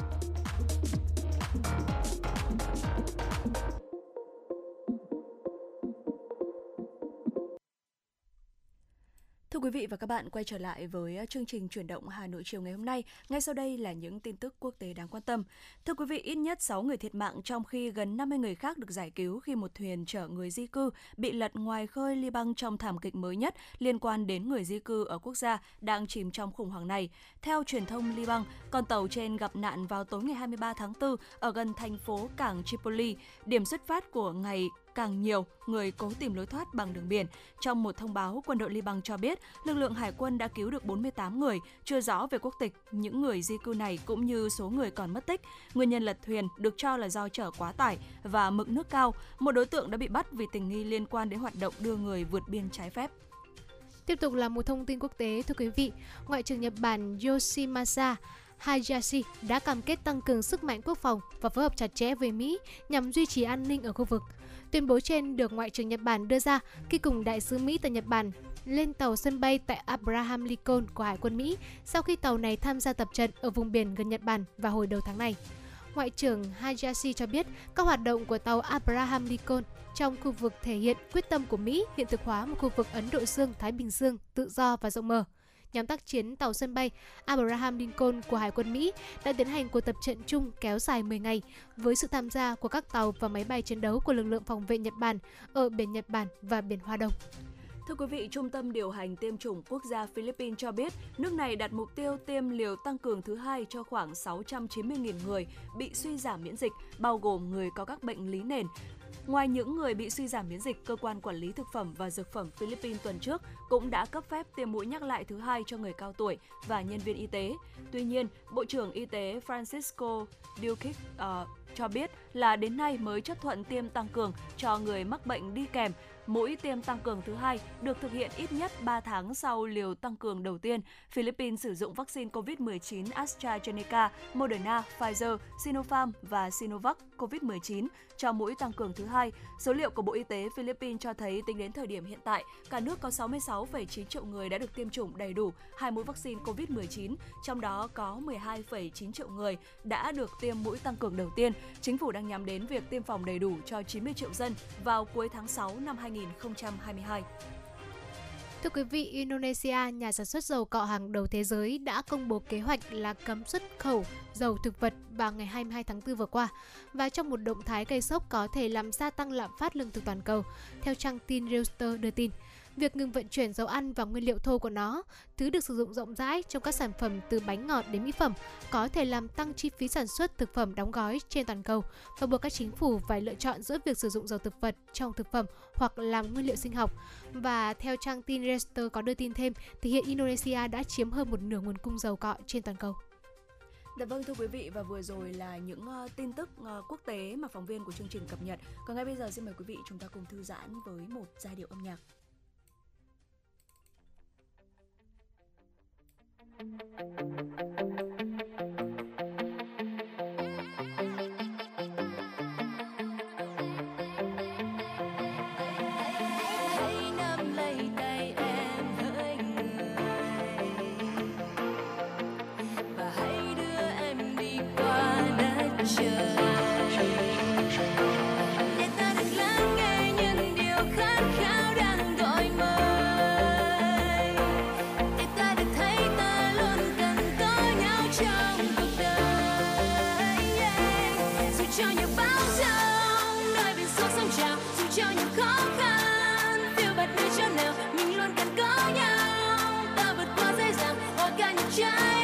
Thưa quý vị và các bạn, quay trở lại với ờ, chương trình chuyển động Hà Nội chiều ngày hôm nay. Ngay sau đây là những tin tức quốc tế đáng quan tâm. Thưa quý vị, ít nhất 6 người thiệt mạng trong khi gần 50 người khác được giải cứu khi một thuyền chở người di cư bị lật ngoài khơi Liban trong thảm kịch mới nhất liên quan đến người di cư ở quốc gia đang chìm trong khủng hoảng này. Theo truyền thông Liban, con tàu trên gặp nạn vào tối ngày 23 tháng 4 ở gần thành phố cảng Tripoli, điểm xuất phát của ngày càng nhiều người cố tìm lối thoát bằng đường biển. Trong một thông báo, quân đội Liban cho biết lực lượng hải quân đã cứu được 48 người, chưa rõ về quốc tịch những người di cư này cũng như số người còn mất tích. Nguyên nhân lật thuyền được cho là do chở quá tải và mực nước cao. Một đối tượng đã bị bắt vì tình nghi liên quan đến hoạt động đưa người vượt biên trái phép. Tiếp tục là một thông tin quốc tế thưa quý vị. Ngoại trưởng Nhật Bản Yoshimasa Hayashi đã cam kết tăng cường sức mạnh quốc phòng và phối hợp chặt chẽ với Mỹ nhằm duy trì an ninh ở khu vực. Tuyên bố trên được Ngoại trưởng Nhật Bản đưa ra khi cùng đại sứ Mỹ tại Nhật Bản lên tàu sân bay tại Abraham Lincoln của Hải quân Mỹ sau khi tàu này tham gia tập trận ở vùng biển gần Nhật Bản vào hồi đầu tháng này. Ngoại trưởng Hayashi cho biết các hoạt động của tàu Abraham Lincoln trong khu vực thể hiện quyết tâm của Mỹ hiện thực hóa một khu vực Ấn Độ Dương-Thái Bình Dương tự do và rộng mở. Nhóm tác chiến tàu sân bay Abraham Lincoln của Hải quân Mỹ đã tiến hành cuộc tập trận chung kéo dài 10 ngày với sự tham gia của các tàu và máy bay chiến đấu của lực lượng phòng vệ Nhật Bản ở biển Nhật Bản và biển Hoa Đông. Thưa quý vị, Trung tâm điều hành tiêm chủng quốc gia Philippines cho biết nước này đặt mục tiêu tiêm liều tăng cường thứ hai cho khoảng 690.000 người bị suy giảm miễn dịch, bao gồm người có các bệnh lý nền. Ngoài những người bị suy giảm miễn dịch, cơ quan quản lý thực phẩm và dược phẩm Philippines tuần trước cũng đã cấp phép tiêm mũi nhắc lại thứ hai cho người cao tuổi và nhân viên y tế. Tuy nhiên, Bộ trưởng Y tế Francisco Duque uh, cho biết là đến nay mới chấp thuận tiêm tăng cường cho người mắc bệnh đi kèm. Mũi tiêm tăng cường thứ hai được thực hiện ít nhất 3 tháng sau liều tăng cường đầu tiên. Philippines sử dụng vaccine COVID-19 AstraZeneca, Moderna, Pfizer, Sinopharm và Sinovac COVID-19 cho mũi tăng cường thứ hai. Số liệu của Bộ Y tế Philippines cho thấy tính đến thời điểm hiện tại, cả nước có 66,9 triệu người đã được tiêm chủng đầy đủ hai mũi vaccine COVID-19, trong đó có 12,9 triệu người đã được tiêm mũi tăng cường đầu tiên. Chính phủ đang nhắm đến việc tiêm phòng đầy đủ cho 90 triệu dân vào cuối tháng 6 năm 2022. Thưa quý vị, Indonesia, nhà sản xuất dầu cọ hàng đầu thế giới đã công bố kế hoạch là cấm xuất khẩu dầu thực vật vào ngày 22 tháng 4 vừa qua và trong một động thái gây sốc có thể làm gia tăng lạm phát lương thực toàn cầu, theo trang tin Reuters đưa tin việc ngừng vận chuyển dầu ăn và nguyên liệu thô của nó, thứ được sử dụng rộng rãi trong các sản phẩm từ bánh ngọt đến mỹ phẩm, có thể làm tăng chi phí sản xuất thực phẩm đóng gói trên toàn cầu và buộc các chính phủ phải lựa chọn giữa việc sử dụng dầu thực vật trong thực phẩm hoặc làm nguyên liệu sinh học. Và theo trang tin Reuters có đưa tin thêm, thì hiện Indonesia đã chiếm hơn một nửa nguồn cung dầu cọ trên toàn cầu. Dạ vâng thưa quý vị và vừa rồi là những uh, tin tức uh, quốc tế mà phóng viên của chương trình cập nhật. Còn ngay bây giờ xin mời quý vị chúng ta cùng thư giãn với một giai điệu âm nhạc. thank you hòa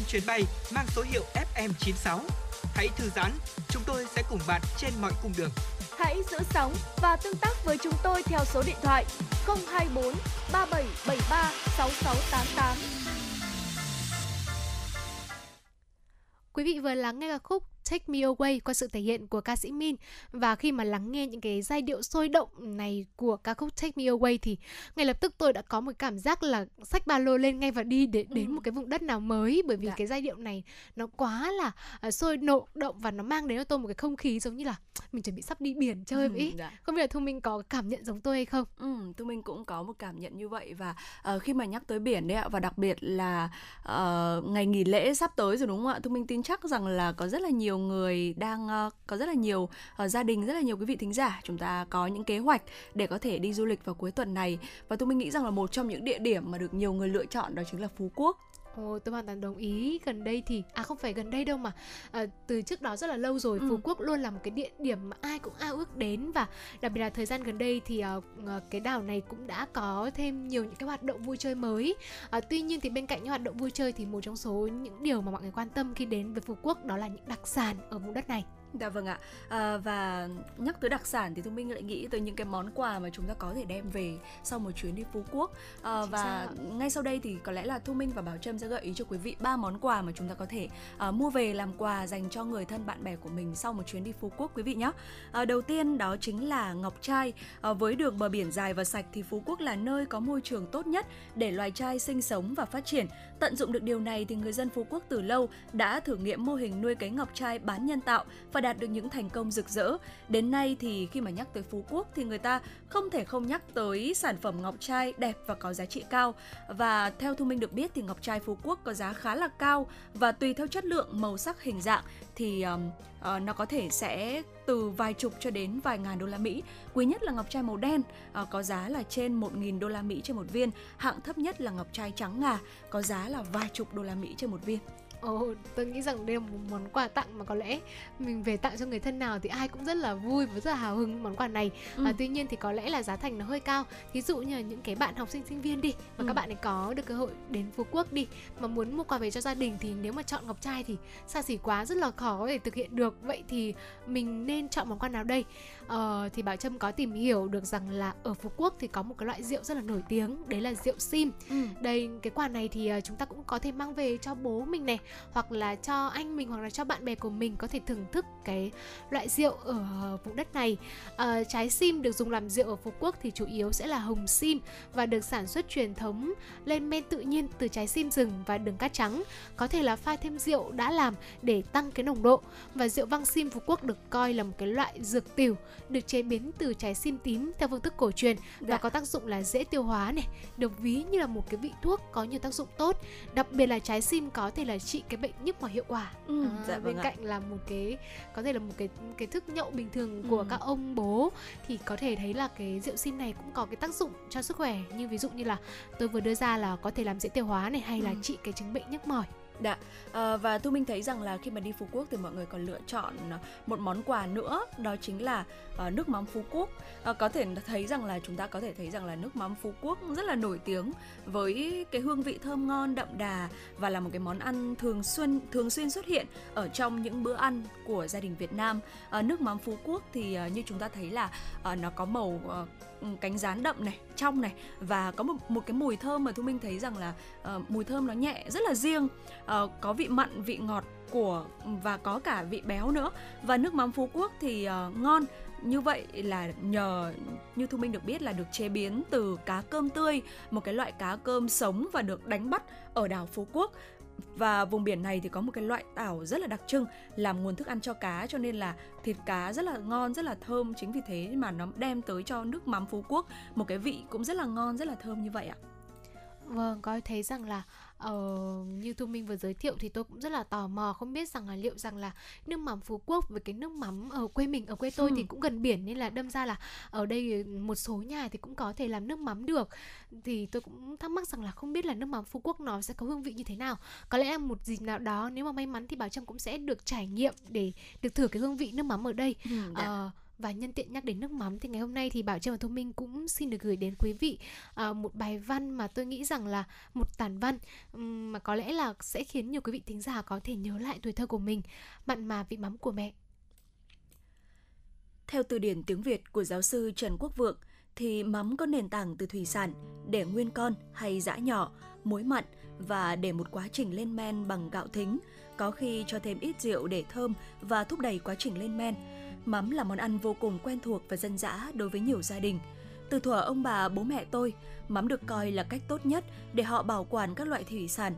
trên chuyến bay mang số hiệu FM96. Hãy thư giãn, chúng tôi sẽ cùng bạn trên mọi cung đường. Hãy giữ sóng và tương tác với chúng tôi theo số điện thoại 024 3773 6688. quý vị vừa lắng nghe ca khúc Take Me Away qua sự thể hiện của ca sĩ Min và khi mà lắng nghe những cái giai điệu sôi động này của ca khúc Take Me Away thì ngay lập tức tôi đã có một cảm giác là xách ba lô lên ngay và đi để đến Ừ. một cái vùng đất nào mới bởi vì Dạ. cái giai điệu này nó quá là uh, sôi nộ động và nó mang đến cho tôi một cái không khí giống như là *tsk* mình chuẩn bị sắp đi biển chơi vậy. ý. Dạ. Không biết là Thu Minh có cảm nhận giống tôi hay không? Ừ, Thu Minh cũng có một cảm nhận như vậy và ờ, khi mà nhắc tới biển đấy ạ và đặc biệt là ờ, ngày nghỉ lễ sắp tới rồi đúng không ạ? Thu Minh tin chắc rằng là có rất là nhiều người đang uh, có rất là nhiều uh, gia đình, rất là nhiều quý vị thính giả chúng ta có những kế hoạch để có thể đi du lịch vào cuối tuần này và tôi mình nghĩ rằng là một trong những địa điểm mà được nhiều người lựa chọn đó chính là Phú Quốc. Ồ, tôi hoàn toàn đồng ý. Gần đây thì à không phải gần đây đâu mà à, từ trước đó rất là lâu rồi, Ừ. Phú Quốc luôn là một cái địa điểm mà ai cũng ao ước đến và đặc biệt là thời gian gần đây thì à, à, cái đảo này cũng đã có thêm nhiều những cái hoạt động vui chơi mới. À, tuy nhiên thì bên cạnh những hoạt động vui chơi thì một trong số những điều mà mọi người quan tâm khi đến với Phú Quốc đó là những đặc sản ở vùng đất này. Dạ vâng ạ. À, và nhắc tới đặc sản thì Thu Minh lại nghĩ tới những cái món quà mà chúng ta có thể đem về sau một chuyến đi Phú Quốc. À, Chính và ngay sau đây thì có lẽ là Thu Minh và Bảo Trâm sẽ gợi ý cho quý vị ba món quà mà chúng ta có thể à, mua về làm quà dành cho người thân bạn bè của mình sau một chuyến đi Phú Quốc quý vị nhé. À, đầu tiên đó chính là ngọc trai. À, với đường bờ biển dài và sạch thì Phú Quốc là nơi có môi trường tốt nhất để loài trai sinh sống và phát triển. Tận dụng được điều này thì người dân Phú Quốc từ lâu đã thử nghiệm mô hình nuôi cấy ngọc trai bán nhân tạo và đạt được những thành công rực rỡ. Đến nay thì khi mà nhắc tới Phú Quốc thì người ta không thể không nhắc tới sản phẩm ngọc trai đẹp và có giá trị cao. Và theo Thu Minh được biết thì ngọc trai Phú Quốc có giá khá là cao và tùy theo chất lượng, màu sắc, hình dạng thì um, uh, nó có thể sẽ từ vài chục cho đến vài ngàn đô la Mỹ. Quý nhất là ngọc trai màu đen uh, có giá là trên 1.000 đô la Mỹ trên một viên. Hạng thấp nhất là ngọc trai trắng ngà có giá là vài chục đô la Mỹ trên một viên. Ồ, tôi nghĩ rằng đây là một món quà tặng mà có lẽ mình về tặng cho người thân nào thì ai cũng rất là vui và rất là hào hứng món quà này. Ừ. À, tuy nhiên thì có lẽ là giá thành nó hơi cao. Thí dụ như là những cái bạn học sinh sinh viên đi mà Ừ. các bạn ấy có được cơ hội đến Phú Quốc đi mà muốn mua quà về cho gia đình thì nếu mà chọn ngọc trai thì xa xỉ quá rất là khó để thực hiện được. Vậy thì mình nên chọn món quà nào đây? Ờ, thì Bảo Trâm có tìm hiểu được rằng là ở Phú Quốc thì có một cái loại rượu rất là nổi tiếng, đấy là rượu sim. Ừ. Đây cái quà này thì ờ, chúng ta cũng có thể mang về cho bố mình này hoặc là cho anh mình hoặc là cho bạn bè của mình có thể thưởng thức cái loại rượu ở vùng đất này. Ờ, trái sim được dùng làm rượu ở Phú Quốc thì chủ yếu sẽ là hồng sim và được sản xuất truyền thống lên men tự nhiên từ trái sim rừng và đường cát trắng. Có thể là pha thêm rượu đã làm để tăng cái nồng độ và rượu vang sim Phú Quốc được coi là một cái loại dược tiểu được chế biến từ trái sim tím theo phương thức cổ truyền và Dạ. có tác dụng là dễ tiêu hóa này, được ví như là một cái vị thuốc có nhiều tác dụng tốt. Đặc biệt là trái sim có thể là trị cái bệnh nhức mỏi hiệu quả. Ừ, À, dạ bên vâng ạ. cạnh là một cái có thể là một cái cái thức nhậu bình thường của Ừ. các ông bố thì có thể thấy là cái rượu sim này cũng có cái tác dụng cho sức khỏe như ví dụ như là tôi vừa đưa ra là có thể làm dễ tiêu hóa này hay là Ừ. trị cái chứng bệnh nhức mỏi. Dạ, À, và Thu Minh thấy rằng là khi mà đi Phú Quốc thì mọi người còn lựa chọn ờ, một món quà nữa đó chính là uh, nước mắm Phú Quốc. À, có thể thấy rằng là chúng ta có thể thấy rằng là nước mắm Phú Quốc rất là nổi tiếng với cái hương vị thơm ngon đậm đà và là một cái món ăn thường xuyên thường xuyên xuất hiện ở trong những bữa ăn của gia đình Việt Nam. À, nước mắm Phú Quốc thì uh, như chúng ta thấy là uh, nó có màu uh, Ừ, cánh rán đậm này, trong này. Và có một một cái mùi thơm mà Thu Minh thấy rằng là uh, mùi thơm nó nhẹ rất là riêng. Uh, có vị mặn vị ngọt của và có cả vị béo nữa. Và nước mắm Phú Quốc thì uh, ngon. Như vậy là nhờ như Thu Minh được biết là được chế biến từ cá cơm tươi một cái loại cá cơm sống và được đánh bắt ở đảo Phú Quốc và vùng biển này thì có một cái loại tảo rất là đặc trưng làm nguồn thức ăn cho cá cho nên là thịt cá rất là ngon rất là thơm. Chính vì thế mà nó đem tới cho nước mắm Phú Quốc. Một cái vị cũng rất là ngon rất là thơm như vậy ạ. Vâng, có thấy rằng là ờ, như Thu Minh vừa giới thiệu thì tôi cũng rất là tò mò không biết rằng là liệu rằng là nước mắm Phú Quốc với cái nước mắm ở quê mình ở quê tôi Ừ. thì cũng gần biển nên là đâm ra là ở đây một số nhà thì cũng có thể làm nước mắm được thì tôi cũng thắc mắc rằng là không biết là nước mắm Phú Quốc nó sẽ có hương vị như thế nào có lẽ một dịp nào đó nếu mà may mắn thì Bảo Trâm cũng sẽ được trải nghiệm để được thử cái hương vị nước mắm ở đây dạ. Ờ, và nhân tiện nhắc đến nước mắm thì ngày hôm nay thì Bảo Trâm và Thu Minh cũng xin được gửi đến quý vị ờ, một bài văn mà tôi nghĩ rằng là một tản văn mà có lẽ là sẽ khiến nhiều quý vị thính giả có thể nhớ lại tuổi thơ của mình mặn mà vị mắm của mẹ Theo từ điển tiếng Việt của giáo sư Trần Quốc Vượng thì mắm có nền tảng từ thủy sản để nguyên con hay giã nhỏ, muối mặn và để một quá trình lên men bằng gạo thính. có khi cho thêm ít rượu để thơm và thúc đẩy quá trình lên men. Mắm là món ăn vô cùng quen thuộc và dân dã đối với nhiều gia đình. Từ thuở ông bà bố mẹ tôi, mắm được coi là cách tốt nhất để họ bảo quản các loại thủy sản.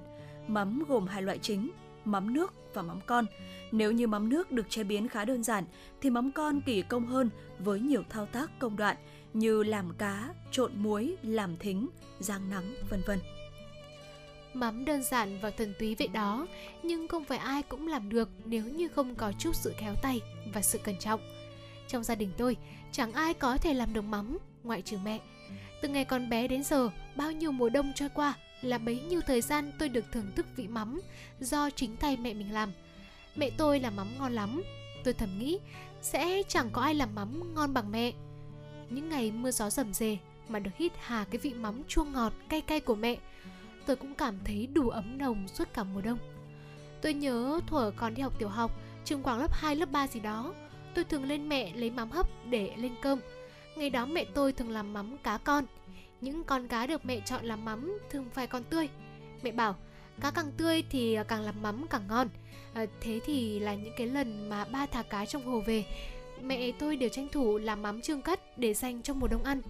Mắm gồm hai loại chính, mắm nước và mắm con. Nếu như mắm nước được chế biến khá đơn giản thì mắm con kỳ công hơn với nhiều thao tác công đoạn như làm cá, trộn muối, làm thính, rang nắng, vân vân. Mắm đơn giản và thần túy vậy đó, nhưng không phải ai cũng làm được nếu như không có chút sự khéo tay và sự cẩn trọng. Trong gia đình tôi, chẳng ai có thể làm được mắm ngoại trừ mẹ. Từ ngày còn bé đến giờ, bao nhiêu mùa đông trôi qua là bấy nhiêu thời gian tôi được thưởng thức vị mắm do chính tay mẹ mình làm. Mẹ tôi làm mắm ngon lắm. Tôi thầm nghĩ sẽ chẳng có ai làm mắm ngon bằng mẹ. Những ngày mưa gió rầm rề mà được hít hà cái vị mắm chua ngọt cay cay của mẹ, tôi cũng cảm thấy đủ ấm nồng suốt cả mùa đông. Tôi nhớ thuở còn đi học tiểu học, trường khoảng lớp 2, lớp 3 gì đó, tôi thường lên mẹ lấy mắm hấp để lên cơm. Ngày đó mẹ tôi thường làm mắm cá con. Những con cá được mẹ chọn làm mắm thường phải còn tươi. Mẹ bảo cá càng tươi thì càng làm mắm càng ngon. À, thế thì là những cái lần mà ba thả cá trong hồ về, mẹ tôi đều tranh thủ làm mắm trương cất để dành cho mùa đông ăn.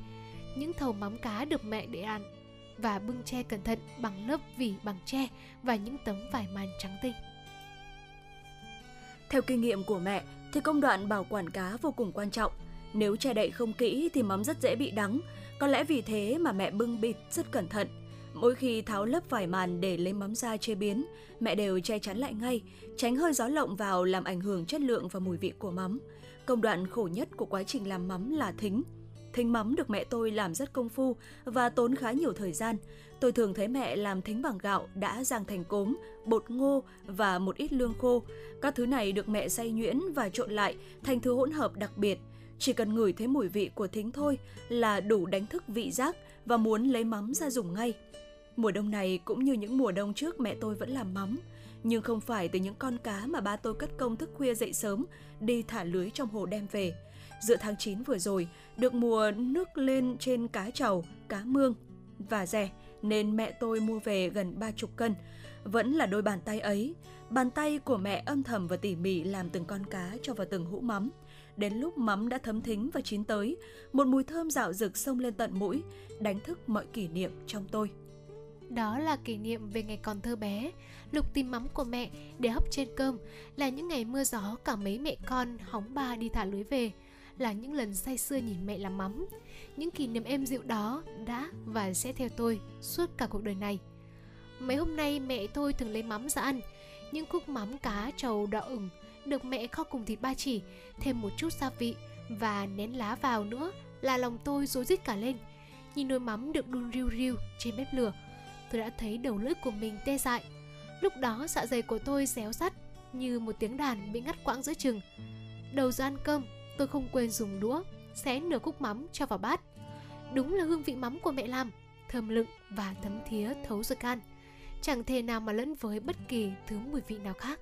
Những thầu mắm cá được mẹ để ăn và bưng che cẩn thận bằng lớp vỉ bằng tre và những tấm vải màn trắng tinh. Theo kinh nghiệm của mẹ thì công đoạn bảo quản cá vô cùng quan trọng. Nếu che đậy không kỹ thì mắm rất dễ bị đắng, có lẽ vì thế mà mẹ bưng bịt rất cẩn thận. Mỗi khi tháo lớp vải màn để lấy mắm ra chế biến, mẹ đều che chắn lại ngay, tránh hơi gió lộng vào làm ảnh hưởng chất lượng và mùi vị của mắm. Công đoạn khổ nhất của quá trình làm mắm là thính. Thính mắm được mẹ tôi làm rất công phu và tốn khá nhiều thời gian. Tôi thường thấy mẹ làm thính bằng gạo đã rang thành cốm, bột ngô và một ít lương khô. Các thứ này được mẹ xay nhuyễn và trộn lại thành thứ hỗn hợp đặc biệt. Chỉ cần ngửi thấy mùi vị của thính thôi là đủ đánh thức vị giác và muốn lấy mắm ra dùng ngay. Mùa đông này cũng như những mùa đông trước mẹ tôi vẫn làm mắm, nhưng không phải từ những con cá mà ba tôi cất công thức khuya dậy sớm đi thả lưới trong hồ đem về. Giữa tháng 9 vừa rồi, được mùa nước lên trên cá trầu, cá mương và rẻ nên mẹ tôi mua về gần ba chục cân. Vẫn là đôi bàn tay ấy, bàn tay của mẹ âm thầm và tỉ mỉ làm từng con cá cho vào từng hũ mắm. Đến lúc mắm đã thấm thính và chín tới, một mùi thơm dạo rực xông lên tận mũi, đánh thức mọi kỷ niệm trong tôi. Đó là kỷ niệm về ngày còn thơ bé, lục tìm mắm của mẹ để hấp trên cơm, là những ngày mưa gió cả mấy mẹ con hóng ba đi thả lưới về, là những lần say sưa nhìn mẹ làm mắm. Những kỷ niệm êm dịu đó đã và sẽ theo tôi suốt cả cuộc đời này. Mấy hôm nay mẹ tôi thường lấy mắm ra ăn, những khúc mắm cá trầu đỏ ửng được mẹ kho cùng thịt ba chỉ, thêm một chút gia vị và nén lá vào nữa là lòng tôi rối rít cả lên. Nhìn nồi mắm được đun riu riu trên bếp lửa, tôi đã thấy đầu lưỡi của mình tê dại. Lúc đó dạ dày của tôi réo sắt như một tiếng đàn bị ngắt quãng giữa chừng. Đầu giờ ăn cơm, tôi không quên dùng đũa xé nửa cúc mắm cho vào bát. Đúng là hương vị mắm của mẹ làm, thơm lựng và thấm thía thấu ruột gan. Chẳng thể nào mà lẫn với bất kỳ thứ mùi vị nào khác.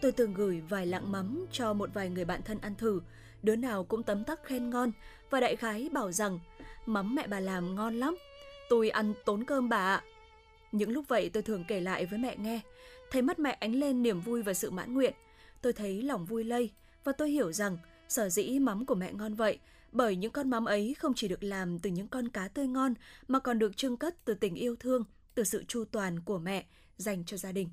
Tôi từng gửi vài lạng mắm cho một vài người bạn thân ăn thử, đứa nào cũng tấm tắc khen ngon và đại khái bảo rằng mắm mẹ bà làm ngon lắm, tôi ăn tốn cơm bà ạ. Những lúc vậy tôi thường kể lại với mẹ nghe, thấy mắt mẹ ánh lên niềm vui và sự mãn nguyện. Tôi thấy lòng vui lây và tôi hiểu rằng sở dĩ mắm của mẹ ngon vậy bởi những con mắm ấy không chỉ được làm từ những con cá tươi ngon mà còn được trưng cất từ tình yêu thương, từ sự chu toàn của mẹ dành cho gia đình.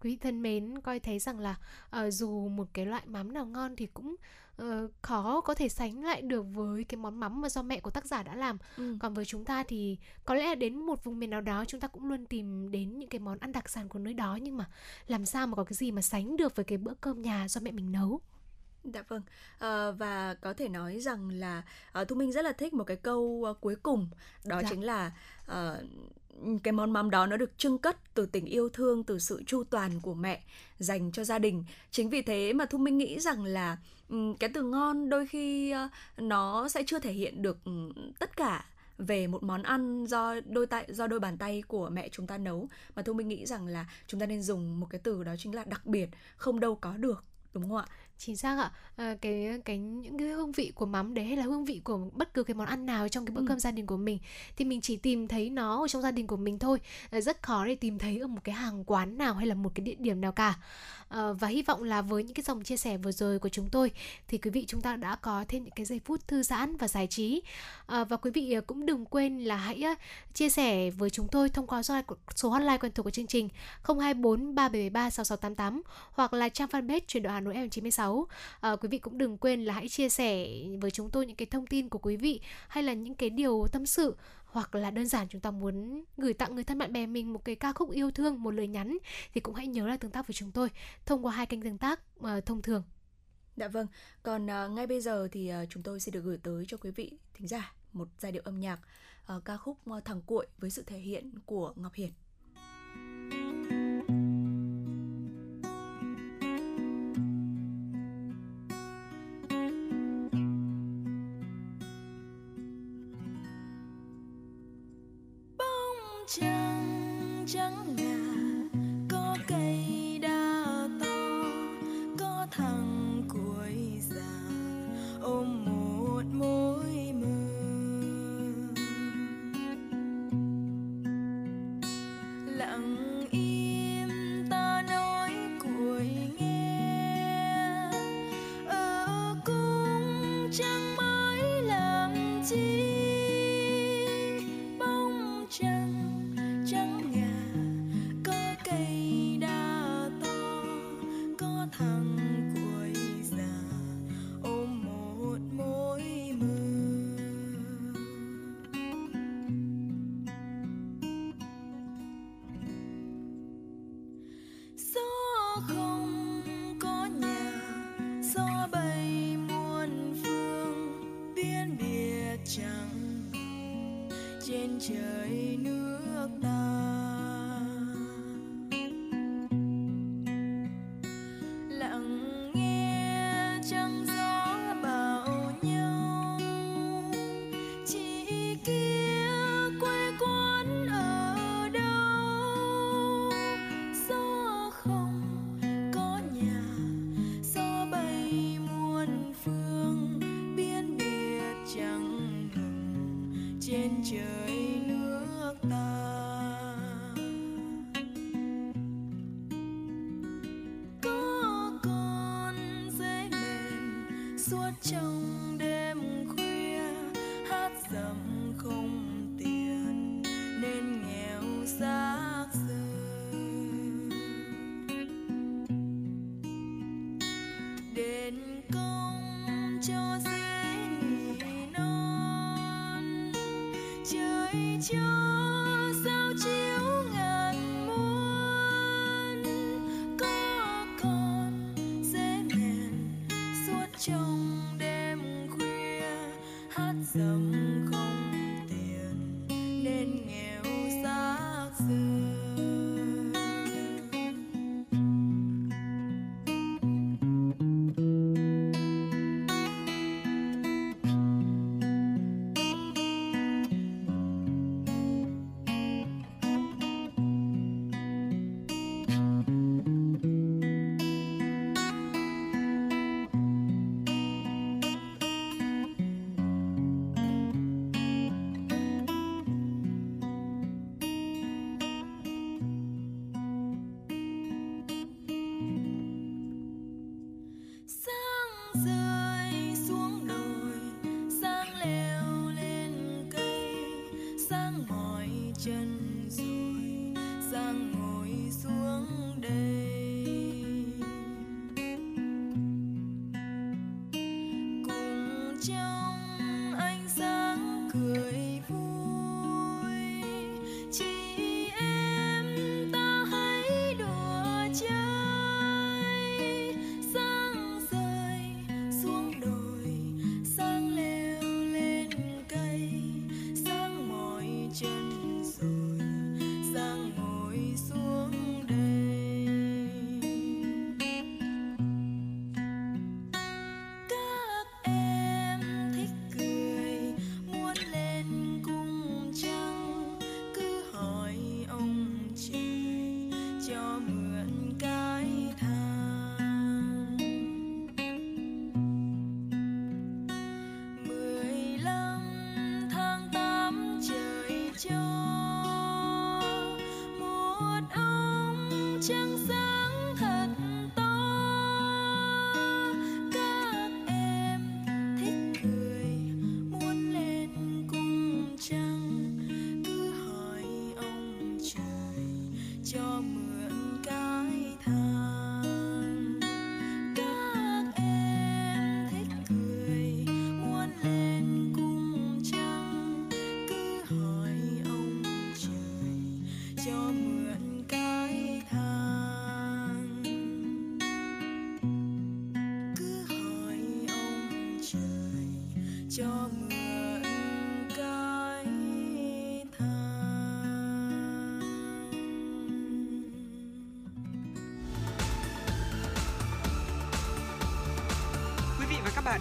Quý thân mến, coi thấy rằng là uh, dù một cái loại mắm nào ngon thì cũng uh, khó có thể sánh lại được với cái món mắm mà do mẹ của tác giả đã làm. Ừ. Còn với chúng ta thì có lẽ đến một vùng miền nào đó chúng ta cũng luôn tìm đến những cái món ăn đặc sản của nơi đó nhưng mà làm sao mà có cái gì mà sánh được với cái bữa cơm nhà do mẹ mình nấu. Dạ vâng, à, và có thể nói rằng là à, Thu Minh rất là thích một cái câu à, cuối cùng đó Dạ. chính là à, cái món mắm đó nó được trưng cất từ tình yêu thương, từ sự chu toàn của mẹ dành cho gia đình. Chính vì thế mà Thu Minh nghĩ rằng là cái từ ngon đôi khi nó sẽ chưa thể hiện được tất cả về một món ăn do đôi tay do đôi bàn tay của mẹ chúng ta nấu mà Thu Minh nghĩ rằng là chúng ta nên dùng một cái từ đó chính là đặc biệt, không đâu có được đúng không ạ chính xác ạ à, cái cái những cái hương vị của mắm đấy hay là hương vị của bất cứ cái món ăn nào trong cái bữa ừ. cơm gia đình của mình thì mình chỉ tìm thấy nó ở trong gia đình của mình thôi. À, rất khó để tìm thấy ở một cái hàng quán nào hay là một cái địa điểm nào cả. À, và hy vọng là với những cái dòng chia sẻ vừa rồi của chúng tôi thì quý vị chúng ta đã có thêm những cái giây phút thư giãn và giải trí. À, và quý vị cũng đừng quên là hãy chia sẻ với chúng tôi thông qua số hotline quen thuộc của chương trình 024 3773 6688 hoặc là trang fanpage chuyển đổi Hà Nội M96 à, quý vị cũng đừng quên là hãy chia sẻ với chúng tôi những cái thông tin của quý vị hay là những cái điều tâm sự hoặc là đơn giản chúng ta muốn gửi tặng người thân bạn bè mình một cái ca khúc yêu thương một lời nhắn thì cũng hãy nhớ là tương tác với chúng tôi thông qua hai kênh tương tác uh, thông thường Dạ vâng, còn uh, ngay bây giờ thì uh, chúng tôi sẽ được gửi tới cho quý vị thính giả một giai điệu âm nhạc uh, ca khúc uh, Thằng Cuội với sự thể hiện của Ngọc Hiền. trăng trắng ngà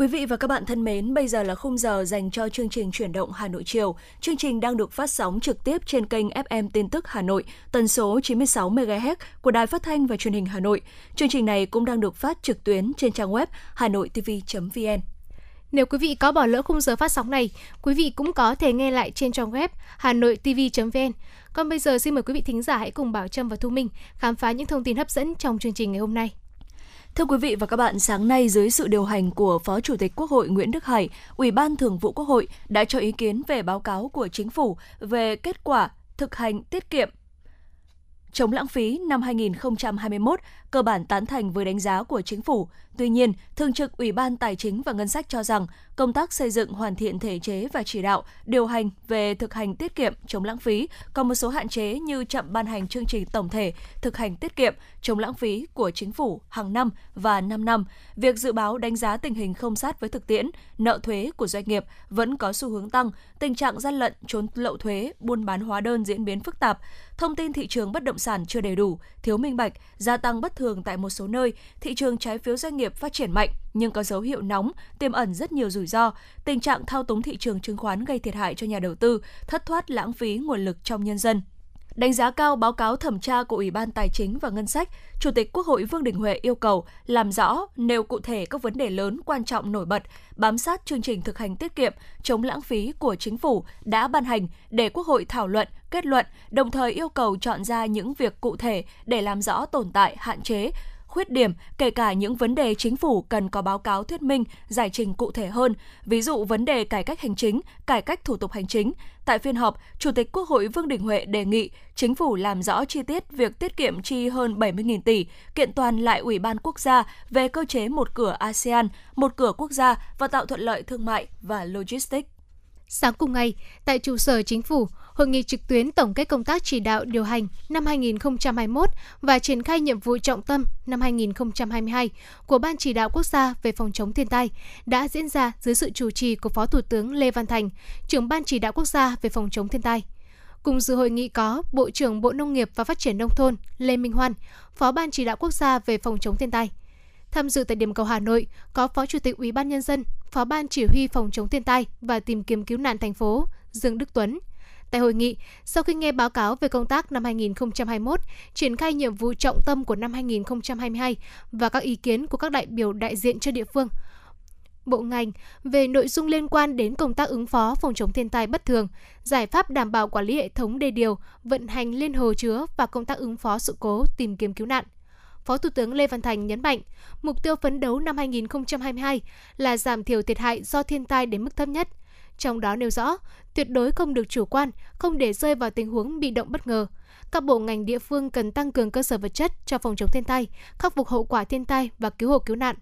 Quý vị và các bạn thân mến, bây giờ là khung giờ dành cho chương trình chuyển động Hà Nội chiều. Chương trình đang được phát sóng trực tiếp trên kênh FM tin tức Hà Nội, tần số 96 MHz của Đài Phát thanh và Truyền hình Hà Nội. Chương trình này cũng đang được phát trực tuyến trên trang web hanoitv.vn. Nếu quý vị có bỏ lỡ khung giờ phát sóng này, quý vị cũng có thể nghe lại trên trang web hanoitv.vn. Còn bây giờ xin mời quý vị thính giả hãy cùng Bảo Trâm và Thu Minh khám phá những thông tin hấp dẫn trong chương trình ngày hôm nay. Thưa quý vị và các bạn, sáng nay dưới sự điều hành của Phó Chủ tịch Quốc hội Nguyễn Đức Hải, Ủy ban Thường vụ Quốc hội đã cho ý kiến về báo cáo của Chính phủ về kết quả thực hành tiết kiệm chống lãng phí năm 2021 cơ bản tán thành với đánh giá của chính phủ. Tuy nhiên, Thường trực Ủy ban Tài chính và Ngân sách cho rằng công tác xây dựng hoàn thiện thể chế và chỉ đạo, điều hành về thực hành tiết kiệm chống lãng phí còn một số hạn chế như chậm ban hành chương trình tổng thể thực hành tiết kiệm chống lãng phí của chính phủ hàng năm và 5 năm. Việc dự báo đánh giá tình hình không sát với thực tiễn, nợ thuế của doanh nghiệp vẫn có xu hướng tăng, tình trạng gian lận, trốn lậu thuế, buôn bán hóa đơn diễn biến phức tạp, thông tin thị trường bất động sản chưa đầy đủ, thiếu minh bạch, gia tăng bất thường tại một số nơi, thị trường trái phiếu doanh nghiệp phát triển mạnh nhưng có dấu hiệu nóng, tiềm ẩn rất nhiều rủi ro, tình trạng thao túng thị trường chứng khoán gây thiệt hại cho nhà đầu tư, thất thoát lãng phí nguồn lực trong nhân dân. Đánh giá cao báo cáo thẩm tra của Ủy ban Tài chính và Ngân sách, Chủ tịch Quốc hội Vương Đình Huệ yêu cầu làm rõ, nêu cụ thể các vấn đề lớn quan trọng nổi bật, bám sát chương trình thực hành tiết kiệm, chống lãng phí của chính phủ đã ban hành để Quốc hội thảo luận, kết luận, đồng thời yêu cầu chọn ra những việc cụ thể để làm rõ tồn tại, hạn chế, khuyết điểm, kể cả những vấn đề chính phủ cần có báo cáo thuyết minh, giải trình cụ thể hơn, ví dụ vấn đề cải cách hành chính, cải cách thủ tục hành chính. Tại phiên họp, Chủ tịch Quốc hội Vương Đình Huệ đề nghị chính phủ làm rõ chi tiết việc tiết kiệm chi hơn 70.000 tỷ, kiện toàn lại Ủy ban quốc gia về cơ chế một cửa ASEAN, một cửa quốc gia và tạo thuận lợi thương mại và logistics. Sáng cùng ngày, tại trụ sở chính phủ, hội nghị trực tuyến tổng kết công tác chỉ đạo điều hành năm 2021 và triển khai nhiệm vụ trọng tâm năm 2022 của Ban chỉ đạo quốc gia về phòng chống thiên tai đã diễn ra dưới sự chủ trì của Phó Thủ tướng Lê Văn Thành, trưởng Ban chỉ đạo quốc gia về phòng chống thiên tai. Cùng dự hội nghị có Bộ trưởng Bộ Nông nghiệp và Phát triển Nông thôn Lê Minh Hoan, Phó Ban chỉ đạo quốc gia về phòng chống thiên tai. Tham dự tại điểm cầu Hà Nội có Phó Chủ tịch Ủy ban Nhân dân, Phó Ban Chỉ huy Phòng chống thiên tai và tìm kiếm cứu nạn thành phố Dương Đức Tuấn. Tại hội nghị, sau khi nghe báo cáo về công tác năm 2021, triển khai nhiệm vụ trọng tâm của năm 2022 và các ý kiến của các đại biểu đại diện cho địa phương, bộ ngành về nội dung liên quan đến công tác ứng phó phòng chống thiên tai bất thường, giải pháp đảm bảo quản lý hệ thống đê điều, vận hành liên hồ chứa và công tác ứng phó sự cố tìm kiếm cứu nạn. Phó Thủ tướng Lê Văn Thành nhấn mạnh, mục tiêu phấn đấu năm 2022 là giảm thiểu thiệt hại do thiên tai đến mức thấp nhất. Trong đó nêu rõ, tuyệt đối không được chủ quan, không để rơi vào tình huống bị động bất ngờ. Các bộ ngành địa phương cần tăng cường cơ sở vật chất cho phòng chống thiên tai, khắc phục hậu quả thiên tai và cứu hộ cứu nạn,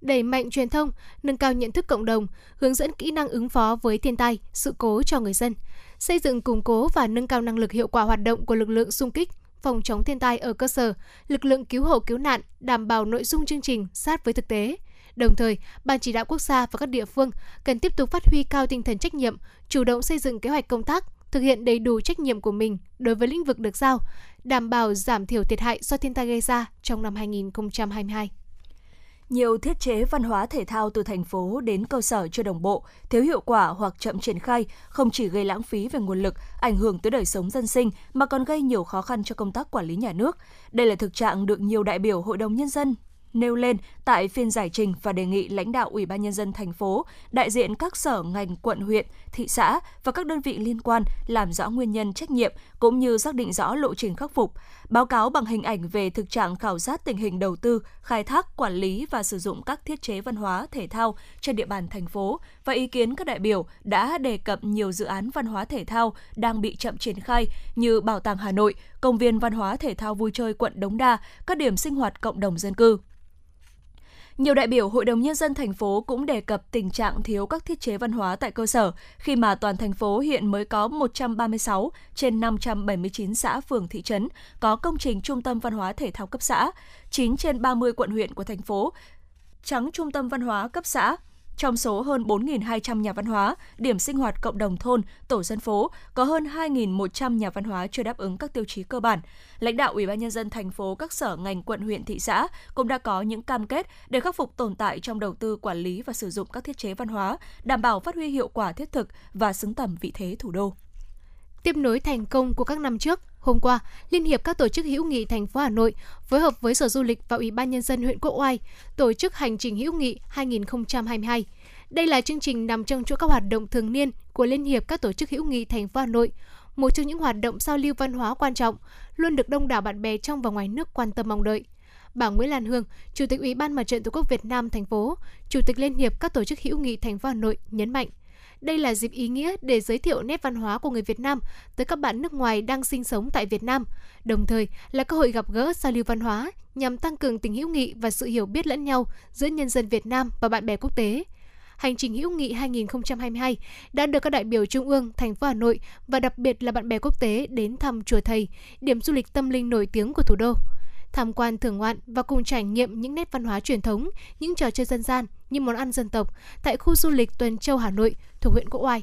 đẩy mạnh truyền thông, nâng cao nhận thức cộng đồng, hướng dẫn kỹ năng ứng phó với thiên tai, sự cố cho người dân, xây dựng củng cố và nâng cao năng lực hiệu quả hoạt động của lực lượng xung kích, phòng chống thiên tai ở cơ sở, lực lượng cứu hộ cứu nạn đảm bảo nội dung chương trình sát với thực tế. Đồng thời, Ban chỉ đạo quốc gia và các địa phương cần tiếp tục phát huy cao tinh thần trách nhiệm, chủ động xây dựng kế hoạch công tác, thực hiện đầy đủ trách nhiệm của mình đối với lĩnh vực được giao, đảm bảo giảm thiểu thiệt hại do thiên tai gây ra trong năm 2022 nhiều thiết chế văn hóa thể thao từ thành phố đến cơ sở chưa đồng bộ, thiếu hiệu quả hoặc chậm triển khai không chỉ gây lãng phí về nguồn lực, ảnh hưởng tới đời sống dân sinh mà còn gây nhiều khó khăn cho công tác quản lý nhà nước. Đây là thực trạng được nhiều đại biểu Hội đồng nhân dân nêu lên tại phiên giải trình và đề nghị lãnh đạo Ủy ban nhân dân thành phố, đại diện các sở ngành quận huyện, thị xã và các đơn vị liên quan làm rõ nguyên nhân trách nhiệm cũng như xác định rõ lộ trình khắc phục, báo cáo bằng hình ảnh về thực trạng khảo sát tình hình đầu tư, khai thác, quản lý và sử dụng các thiết chế văn hóa thể thao trên địa bàn thành phố và ý kiến các đại biểu đã đề cập nhiều dự án văn hóa thể thao đang bị chậm triển khai như Bảo tàng Hà Nội, Công viên Văn hóa Thể thao Vui chơi quận Đống Đa, các điểm sinh hoạt cộng đồng dân cư. Nhiều đại biểu Hội đồng Nhân dân thành phố cũng đề cập tình trạng thiếu các thiết chế văn hóa tại cơ sở khi mà toàn thành phố hiện mới có 136 trên 579 xã phường thị trấn có công trình trung tâm văn hóa thể thao cấp xã, 9 trên 30 quận huyện của thành phố. Trắng trung tâm văn hóa cấp xã, trong số hơn 4.200 nhà văn hóa, điểm sinh hoạt cộng đồng thôn, tổ dân phố, có hơn 2.100 nhà văn hóa chưa đáp ứng các tiêu chí cơ bản. Lãnh đạo Ủy ban nhân dân thành phố, các sở ngành quận huyện thị xã cũng đã có những cam kết để khắc phục tồn tại trong đầu tư quản lý và sử dụng các thiết chế văn hóa, đảm bảo phát huy hiệu quả thiết thực và xứng tầm vị thế thủ đô. Tiếp nối thành công của các năm trước, hôm qua, Liên hiệp các tổ chức hữu nghị thành phố Hà Nội phối hợp với Sở Du lịch và Ủy ban nhân dân huyện Quốc Oai tổ chức hành trình hữu nghị 2022. Đây là chương trình nằm trong chuỗi các hoạt động thường niên của Liên hiệp các tổ chức hữu nghị thành phố Hà Nội, một trong những hoạt động giao lưu văn hóa quan trọng, luôn được đông đảo bạn bè trong và ngoài nước quan tâm mong đợi. Bà Nguyễn Lan Hương, Chủ tịch Ủy ban Mặt trận Tổ quốc Việt Nam thành phố, Chủ tịch Liên hiệp các tổ chức hữu nghị thành phố Hà Nội nhấn mạnh, đây là dịp ý nghĩa để giới thiệu nét văn hóa của người Việt Nam tới các bạn nước ngoài đang sinh sống tại Việt Nam, đồng thời là cơ hội gặp gỡ giao lưu văn hóa nhằm tăng cường tình hữu nghị và sự hiểu biết lẫn nhau giữa nhân dân Việt Nam và bạn bè quốc tế. Hành trình hữu nghị 2022 đã được các đại biểu Trung ương, thành phố Hà Nội và đặc biệt là bạn bè quốc tế đến thăm chùa Thầy, điểm du lịch tâm linh nổi tiếng của thủ đô tham quan thưởng ngoạn và cùng trải nghiệm những nét văn hóa truyền thống, những trò chơi dân gian như món ăn dân tộc tại khu du lịch Tuần Châu Hà Nội thuộc huyện Quốc Oai.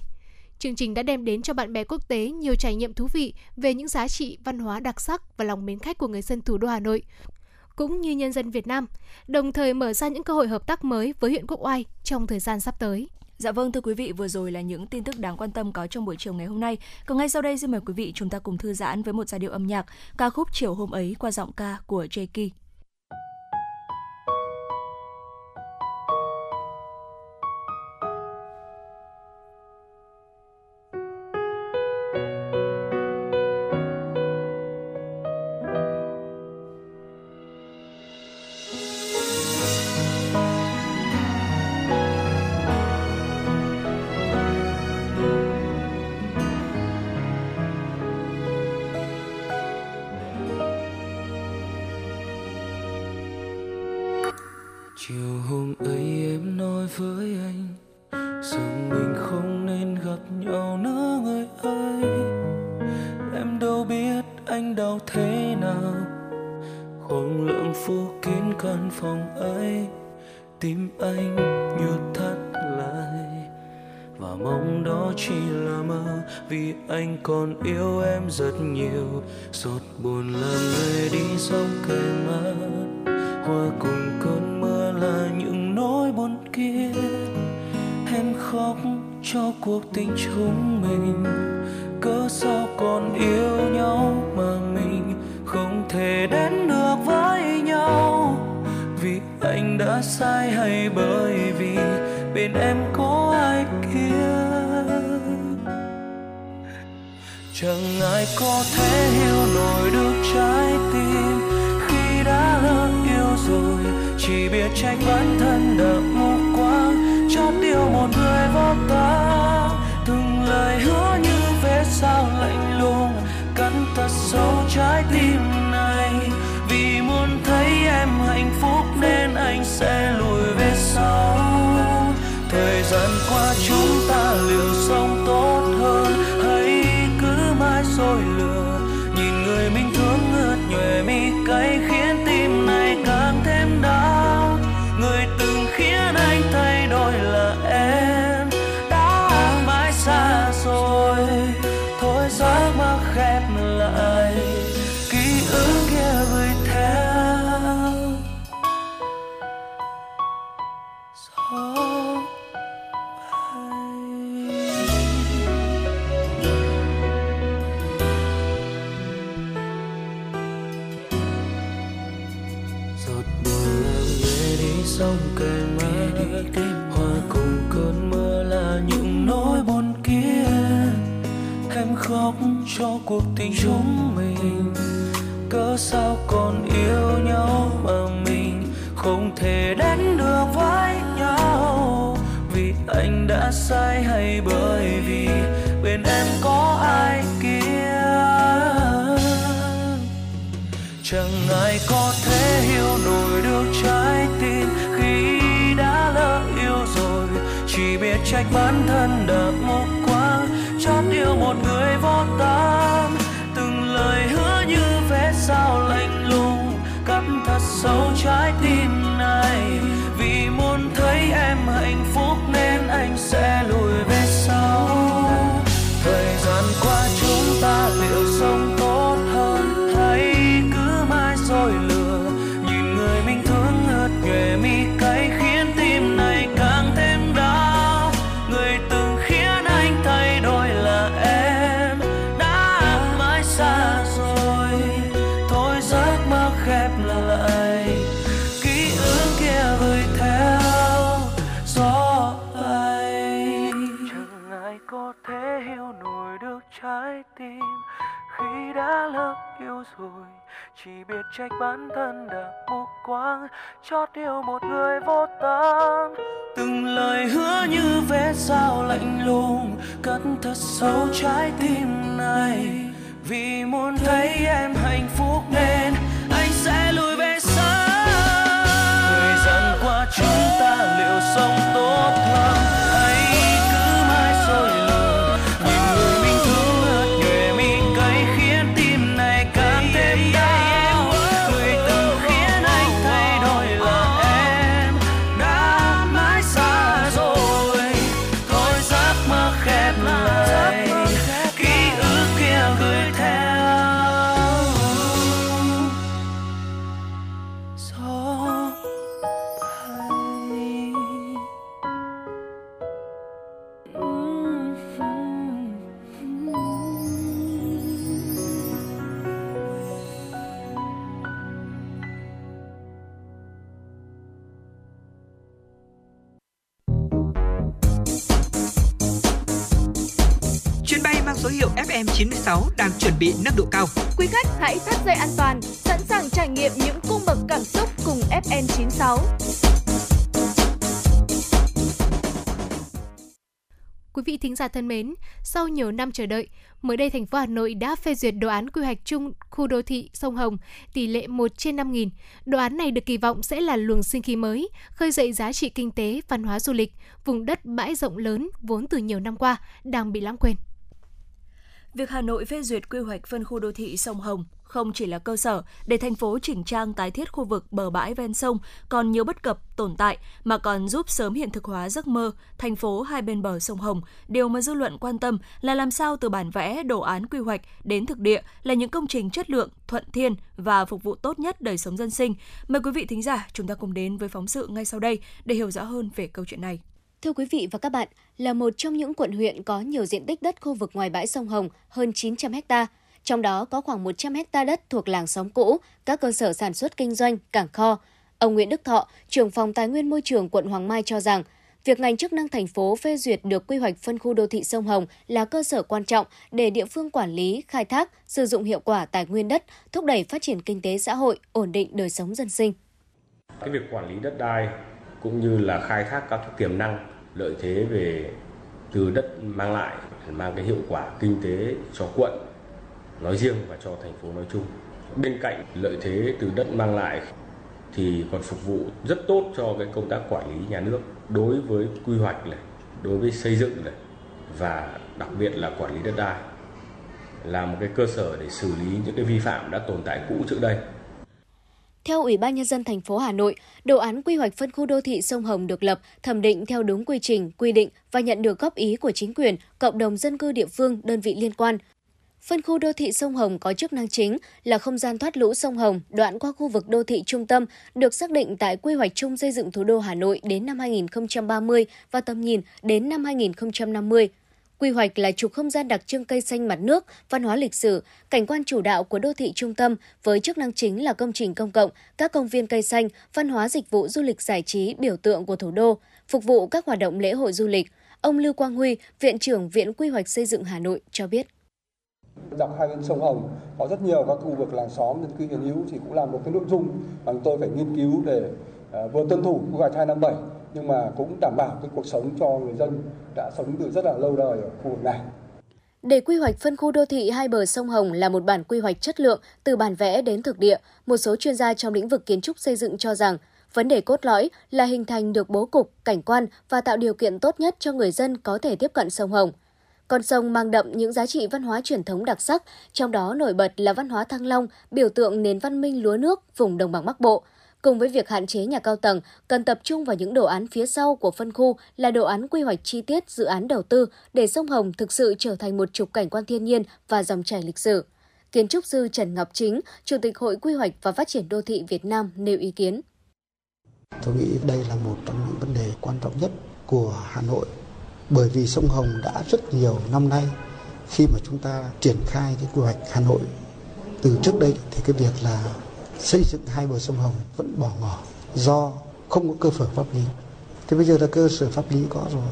Chương trình đã đem đến cho bạn bè quốc tế nhiều trải nghiệm thú vị về những giá trị văn hóa đặc sắc và lòng mến khách của người dân thủ đô Hà Nội, cũng như nhân dân Việt Nam, đồng thời mở ra những cơ hội hợp tác mới với huyện Quốc Oai trong thời gian sắp tới. Dạ vâng thưa quý vị, vừa rồi là những tin tức đáng quan tâm có trong buổi chiều ngày hôm nay. Còn ngay sau đây xin mời quý vị chúng ta cùng thư giãn với một giai điệu âm nhạc ca khúc chiều hôm ấy qua giọng ca của Jackie. Chiều hôm ấy em nói với anh rằng mình không nên gặp nhau nữa, người ơi. Em đâu biết anh đau thế nào. Khoảng lượng phủ kín căn phòng ấy, tim anh như thắt lại. Và mong đó chỉ là mơ, vì anh còn yêu em rất nhiều. Giọt buồn làm người đi dòng cây mắt hoa cùng cơn cho cuộc tình chúng mình. Cớ sao còn yêu nhau mà mình không thể đến được với nhau? Vì anh đã sai hay bởi vì bên em có ai kia? Chẳng ai có thể hiểu nổi được trái tim. Khi đã lỡ yêu rồi, chỉ biết trách bản thân đời yêu một người vô ta từng lời hứa như vết sao lạnh lùng, cắn thật sâu trái tim này. Vì muốn thấy em hạnh phúc nên anh sẽ lùi về sau. Thời gian qua chúng ta liều sống cuộc tình chúng mình. Cớ sao còn yêu nhau mà mình không thể đến được với nhau? Vì anh đã sai hay bởi vì bên em có ai kia? Chẳng ai có thể hiểu nổi được trái tim khi đã lỡ yêu rồi. Chỉ biết trách bản thân đã mù quáng chót yêu một người vô tâm sao lạnh lùng cắn thật sâu trái tim này. Vì muốn thấy em hạnh phúc nên anh sẽ lùi về lỡ yêu rồi. Chỉ biết trách bản thân đã mù quáng, chót yêu một người vô tâm từng lời hứa như vé sao lạnh lùng, cất thật sâu trái tim này. Vì muốn thấy em thính giả thân mến, sau nhiều năm chờ đợi, mới đây thành phố Hà Nội đã phê duyệt đồ án quy hoạch chung khu đô thị sông Hồng tỷ lệ 1 trên 5 nghìn. Đồ án này được kỳ vọng sẽ là luồng sinh khí mới, khơi dậy giá trị kinh tế, văn hóa du lịch, vùng đất bãi rộng lớn vốn từ nhiều năm qua đang bị lãng quên. Việc Hà Nội phê duyệt quy hoạch phân khu đô thị sông Hồng không chỉ là cơ sở để thành phố chỉnh trang tái thiết khu vực bờ bãi ven sông còn nhiều bất cập tồn tại mà còn giúp sớm hiện thực hóa giấc mơ thành phố hai bên bờ sông Hồng. Điều mà dư luận quan tâm là làm sao từ bản vẽ, đồ án quy hoạch đến thực địa là những công trình chất lượng, thuận thiên và phục vụ tốt nhất đời sống dân sinh. Mời quý vị thính giả chúng ta cùng đến với phóng sự ngay sau đây để hiểu rõ hơn về câu chuyện này. Thưa quý vị và các bạn, là một trong những quận huyện có nhiều diện tích đất khu vực ngoài bãi sông Hồng hơn 900 hectare, trong đó có khoảng 100 ha đất thuộc làng xóm cũ, các cơ sở sản xuất kinh doanh, cảng kho. Ông Nguyễn Đức Thọ, trưởng phòng Tài nguyên Môi trường quận Hoàng Mai cho rằng, việc ngành chức năng thành phố phê duyệt được quy hoạch phân khu đô thị sông Hồng là cơ sở quan trọng để địa phương quản lý, khai thác, sử dụng hiệu quả tài nguyên đất, thúc đẩy phát triển kinh tế xã hội, ổn định đời sống dân sinh. Cái việc quản lý đất đai cũng như là khai thác các tiềm năng lợi thế về từ đất mang lại mang cái hiệu quả kinh tế cho quận nói riêng và cho thành phố nói chung. Bên cạnh lợi thế từ đất mang lại thì còn phục vụ rất tốt cho cái công tác quản lý nhà nước đối với quy hoạch này, đối với xây dựng này và đặc biệt là quản lý đất đai là một cái cơ sở để xử lý những cái vi phạm đã tồn tại cũ trước đây. Theo Ủy ban Nhân dân thành phố Hà Nội, đồ án quy hoạch phân khu đô thị sông Hồng được lập, thẩm định theo đúng quy trình, quy định và nhận được góp ý của chính quyền, cộng đồng dân cư địa phương, đơn vị liên quan. Phân khu đô thị sông Hồng có chức năng chính là không gian thoát lũ sông Hồng đoạn qua khu vực đô thị trung tâm được xác định tại quy hoạch chung xây dựng thủ đô Hà Nội đến năm 2030 và tầm nhìn đến năm 2050. Quy hoạch là trục không gian đặc trưng cây xanh mặt nước, văn hóa lịch sử, cảnh quan chủ đạo của đô thị trung tâm với chức năng chính là công trình công cộng, các công viên cây xanh, văn hóa dịch vụ du lịch giải trí biểu tượng của thủ đô, phục vụ các hoạt động lễ hội du lịch. Ông Lưu Quang Huy, Viện trưởng Viện Quy hoạch Xây dựng Hà Nội cho biết. Dọc hai bên sông Hồng có rất nhiều các khu vực làng xóm dân cư hiện hữu thì cũng là một cái nội dung mà chúng tôi phải nghiên cứu để ờ, vừa tuân thủ quy hoạch 257 nhưng mà cũng đảm bảo cái cuộc sống cho người dân đã sống từ rất là lâu đời ở khu vực này. Để quy hoạch phân khu đô thị hai bờ sông Hồng là một bản quy hoạch chất lượng từ bản vẽ đến thực địa, một số chuyên gia trong lĩnh vực kiến trúc xây dựng cho rằng vấn đề cốt lõi là hình thành được bố cục, cảnh quan và tạo điều kiện tốt nhất cho người dân có thể tiếp cận sông Hồng. Con sông mang đậm những giá trị văn hóa truyền thống đặc sắc, trong đó nổi bật là văn hóa Thăng Long, biểu tượng nền văn minh lúa nước vùng đồng bằng Bắc Bộ – Cùng với việc hạn chế nhà cao tầng, cần tập trung vào những đồ án phía sau của phân khu là đồ án quy hoạch chi tiết dự án đầu tư để sông Hồng thực sự trở thành một trục cảnh quan thiên nhiên và dòng chảy lịch sử. Kiến trúc sư Trần Ngọc Chính, Chủ tịch Hội Quy hoạch và Phát triển Đô thị Việt Nam nêu ý kiến. Tôi nghĩ đây là một trong những vấn đề quan trọng nhất của Hà Nội bởi vì sông Hồng đã rất nhiều năm nay khi mà chúng ta triển khai cái quy hoạch Hà Nội từ trước đây thì cái việc là xây dựng hai bờ sông Hồng vẫn bỏ ngỏ do không có cơ sở pháp lý. Thế bây giờ là cơ sở pháp lý có rồi.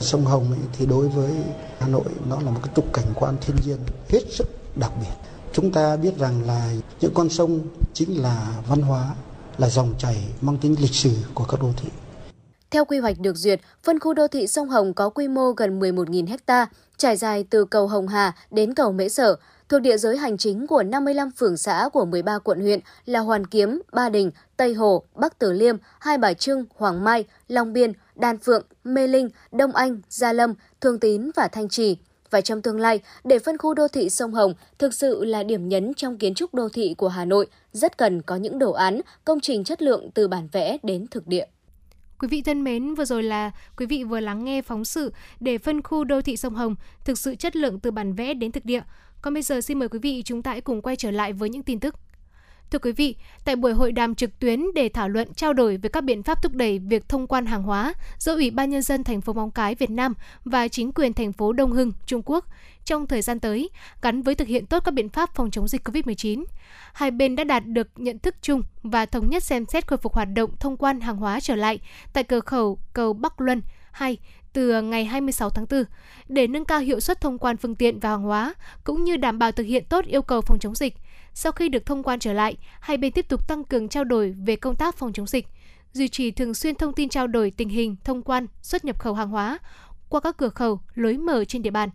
Sông Hồng ấy, thì đối với Hà Nội nó là một cái trục cảnh quan thiên nhiên hết sức đặc biệt. Chúng ta biết rằng là những con sông chính là văn hóa, là dòng chảy mang tính lịch sử của các đô thị. Theo quy hoạch được duyệt, phân khu đô thị sông Hồng có quy mô gần 11.000 ha, trải dài từ cầu Hồng Hà đến cầu Mễ Sở, thuộc địa giới hành chính của 55 phường xã của 13 quận huyện là Hoàn Kiếm, Ba Đình, Tây Hồ, Bắc Từ Liêm, Hai Bà Trưng, Hoàng Mai, Long Biên, Đan Phượng, Mê Linh, Đông Anh, Gia Lâm, Thường Tín và Thanh Trì. Và trong tương lai, để phân khu đô thị sông Hồng thực sự là điểm nhấn trong kiến trúc đô thị của Hà Nội, rất cần có những đồ án, công trình chất lượng từ bản vẽ đến thực địa. Quý vị thân mến, vừa rồi là quý vị vừa lắng nghe phóng sự để phân khu đô thị sông Hồng thực sự chất lượng từ bản vẽ đến thực địa. Còn bây giờ xin mời quý vị chúng ta hãy cùng quay trở lại với những tin tức. Thưa quý vị, tại buổi hội đàm trực tuyến để thảo luận trao đổi về các biện pháp thúc đẩy việc thông quan hàng hóa giữa Ủy ban nhân dân thành phố Móng Cái Việt Nam và chính quyền thành phố Đông Hưng Trung Quốc trong thời gian tới, gắn với thực hiện tốt các biện pháp phòng chống dịch COVID-19, hai bên đã đạt được nhận thức chung và thống nhất xem xét khôi phục hoạt động thông quan hàng hóa trở lại tại cửa khẩu cầu Bắc Luân 2 từ ngày 26 tháng 4 để nâng cao hiệu suất thông quan phương tiện và hàng hóa cũng như đảm bảo thực hiện tốt yêu cầu phòng chống dịch. Sau khi được thông quan trở lại, hai bên tiếp tục tăng cường trao đổi về công tác phòng chống dịch, duy trì thường xuyên thông tin trao đổi tình hình thông quan, xuất nhập khẩu hàng hóa qua các cửa khẩu, lối mở trên địa bàn.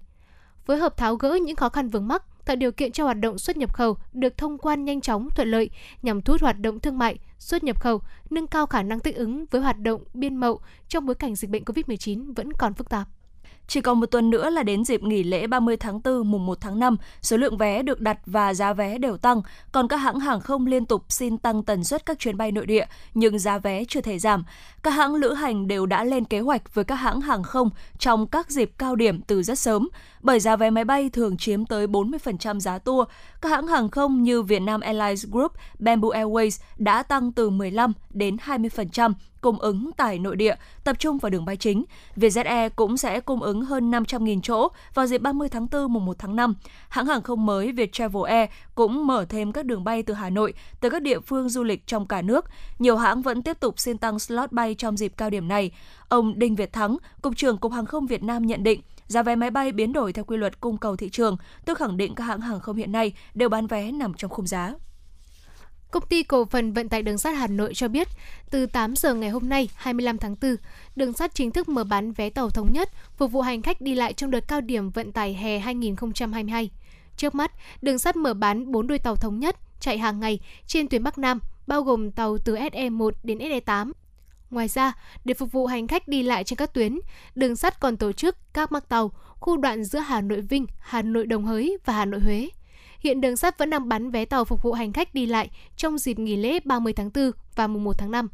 Phối hợp tháo gỡ những khó khăn vướng mắc, tạo điều kiện cho hoạt động xuất nhập khẩu được thông quan nhanh chóng, thuận lợi nhằm thu hút hoạt động thương mại, xuất nhập khẩu, nâng cao khả năng thích ứng với hoạt động biên mậu trong bối cảnh dịch bệnh COVID-19 vẫn còn phức tạp. Chỉ còn một tuần nữa là đến dịp nghỉ lễ 30 tháng 4 mùng 1 tháng 5, số lượng vé được đặt và giá vé đều tăng, còn các hãng hàng không liên tục xin tăng tần suất các chuyến bay nội địa, nhưng giá vé chưa thể giảm. Các hãng lữ hành đều đã lên kế hoạch với các hãng hàng không trong các dịp cao điểm từ rất sớm, bởi giá vé máy bay thường chiếm tới 40% giá tour. Các hãng hàng không như Vietnam Airlines Group, Bamboo Airways đã tăng từ 15 đến 20% cung ứng tại nội địa, tập trung vào đường bay chính. Vietjet Air cũng sẽ cung ứng hơn 500.000 chỗ vào dịp 30 tháng 4 mùng 1 tháng 5. Hãng hàng không mới Viettravel Air cũng mở thêm các đường bay từ Hà Nội tới các địa phương du lịch trong cả nước. Nhiều hãng vẫn tiếp tục xin tăng slot bay trong dịp cao điểm này. Ông Đinh Việt Thắng, Cục trưởng Cục Hàng không Việt Nam nhận định, giá vé máy bay biến đổi theo quy luật cung cầu thị trường, tôi khẳng định các hãng hàng không hiện nay đều bán vé nằm trong khung giá. Công ty cổ phần vận tải đường sắt Hà Nội cho biết, từ 8 giờ ngày hôm nay, 25 tháng 4, đường sắt chính thức mở bán vé tàu thống nhất phục vụ hành khách đi lại trong đợt cao điểm vận tải hè 2022. Trước mắt, đường sắt mở bán 4 đôi tàu thống nhất chạy hàng ngày trên tuyến Bắc Nam, bao gồm tàu từ SE1 đến SE8. Ngoài ra, để phục vụ hành khách đi lại trên các tuyến, đường sắt còn tổ chức các mắc tàu khu đoạn giữa Hà Nội Vinh, Hà Nội Đồng Hới và Hà Nội Huế. Hiện đường sắt vẫn đang bán vé tàu phục vụ hành khách đi lại trong dịp nghỉ lễ 30 tháng 4 và mùng 1 tháng 5.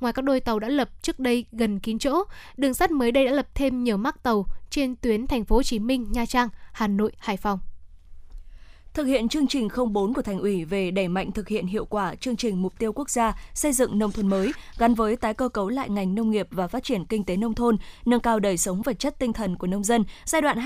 Ngoài các đôi tàu đã lập trước đây gần kín chỗ, đường sắt mới đây đã lập thêm nhiều mắc tàu trên tuyến thành phố Hồ Chí Minh, Nha Trang, Hà Nội, Hải Phòng thực hiện chương trình 04 của Thành ủy về đẩy mạnh thực hiện hiệu quả chương trình mục tiêu quốc gia xây dựng nông thôn mới gắn với tái cơ cấu lại ngành nông nghiệp và phát triển kinh tế nông thôn, nâng cao đời sống vật chất tinh thần của nông dân giai đoạn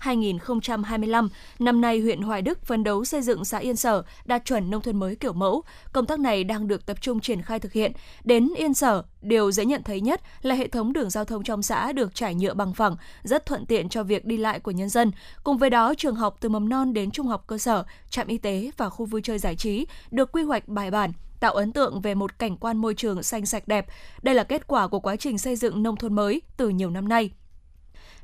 2021-2025. Năm nay, huyện Hoài Đức phấn đấu xây dựng xã Yên Sở đạt chuẩn nông thôn mới kiểu mẫu. Công tác này đang được tập trung triển khai thực hiện. Đến Yên Sở, điều dễ nhận thấy nhất là hệ thống đường giao thông trong xã được trải nhựa bằng phẳng, rất thuận tiện cho việc đi lại của nhân dân. Cùng với đó, trường học từ mầm non đến trung học cơ sở, trạm y tế và khu vui chơi giải trí được quy hoạch bài bản, tạo ấn tượng về một cảnh quan môi trường xanh sạch đẹp. Đây là kết quả của quá trình xây dựng nông thôn mới từ nhiều năm nay.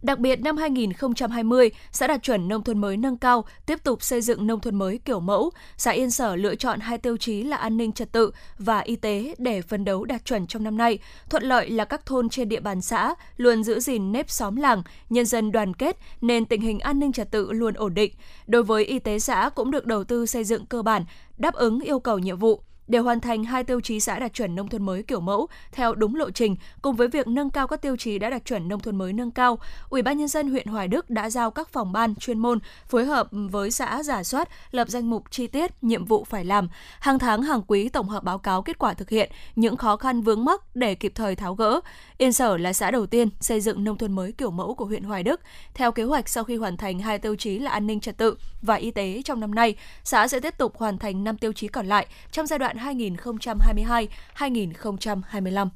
Đặc biệt năm 2020, xã đạt chuẩn nông thôn mới nâng cao, tiếp tục xây dựng nông thôn mới kiểu mẫu. Xã Yên Sở lựa chọn hai tiêu chí là an ninh trật tự và y tế để phấn đấu đạt chuẩn trong năm nay. Thuận lợi là các thôn trên địa bàn xã luôn giữ gìn nếp xóm làng, nhân dân đoàn kết nên tình hình an ninh trật tự luôn ổn định. Đối với y tế xã cũng được đầu tư xây dựng cơ bản, đáp ứng yêu cầu nhiệm vụ để hoàn thành hai tiêu chí xã đạt chuẩn nông thôn mới kiểu mẫu theo đúng lộ trình cùng với việc nâng cao các tiêu chí đã đạt chuẩn nông thôn mới nâng cao, Ủy ban nhân dân huyện Hoài Đức đã giao các phòng ban chuyên môn phối hợp với xã giả soát, lập danh mục chi tiết nhiệm vụ phải làm, hàng tháng hàng quý tổng hợp báo cáo kết quả thực hiện, những khó khăn vướng mắc để kịp thời tháo gỡ. Yên Sở là xã đầu tiên xây dựng nông thôn mới kiểu mẫu của huyện Hoài Đức. Theo kế hoạch sau khi hoàn thành hai tiêu chí là an ninh trật tự và y tế trong năm nay, xã sẽ tiếp tục hoàn thành năm tiêu chí còn lại trong giai đoạn 2022-2025.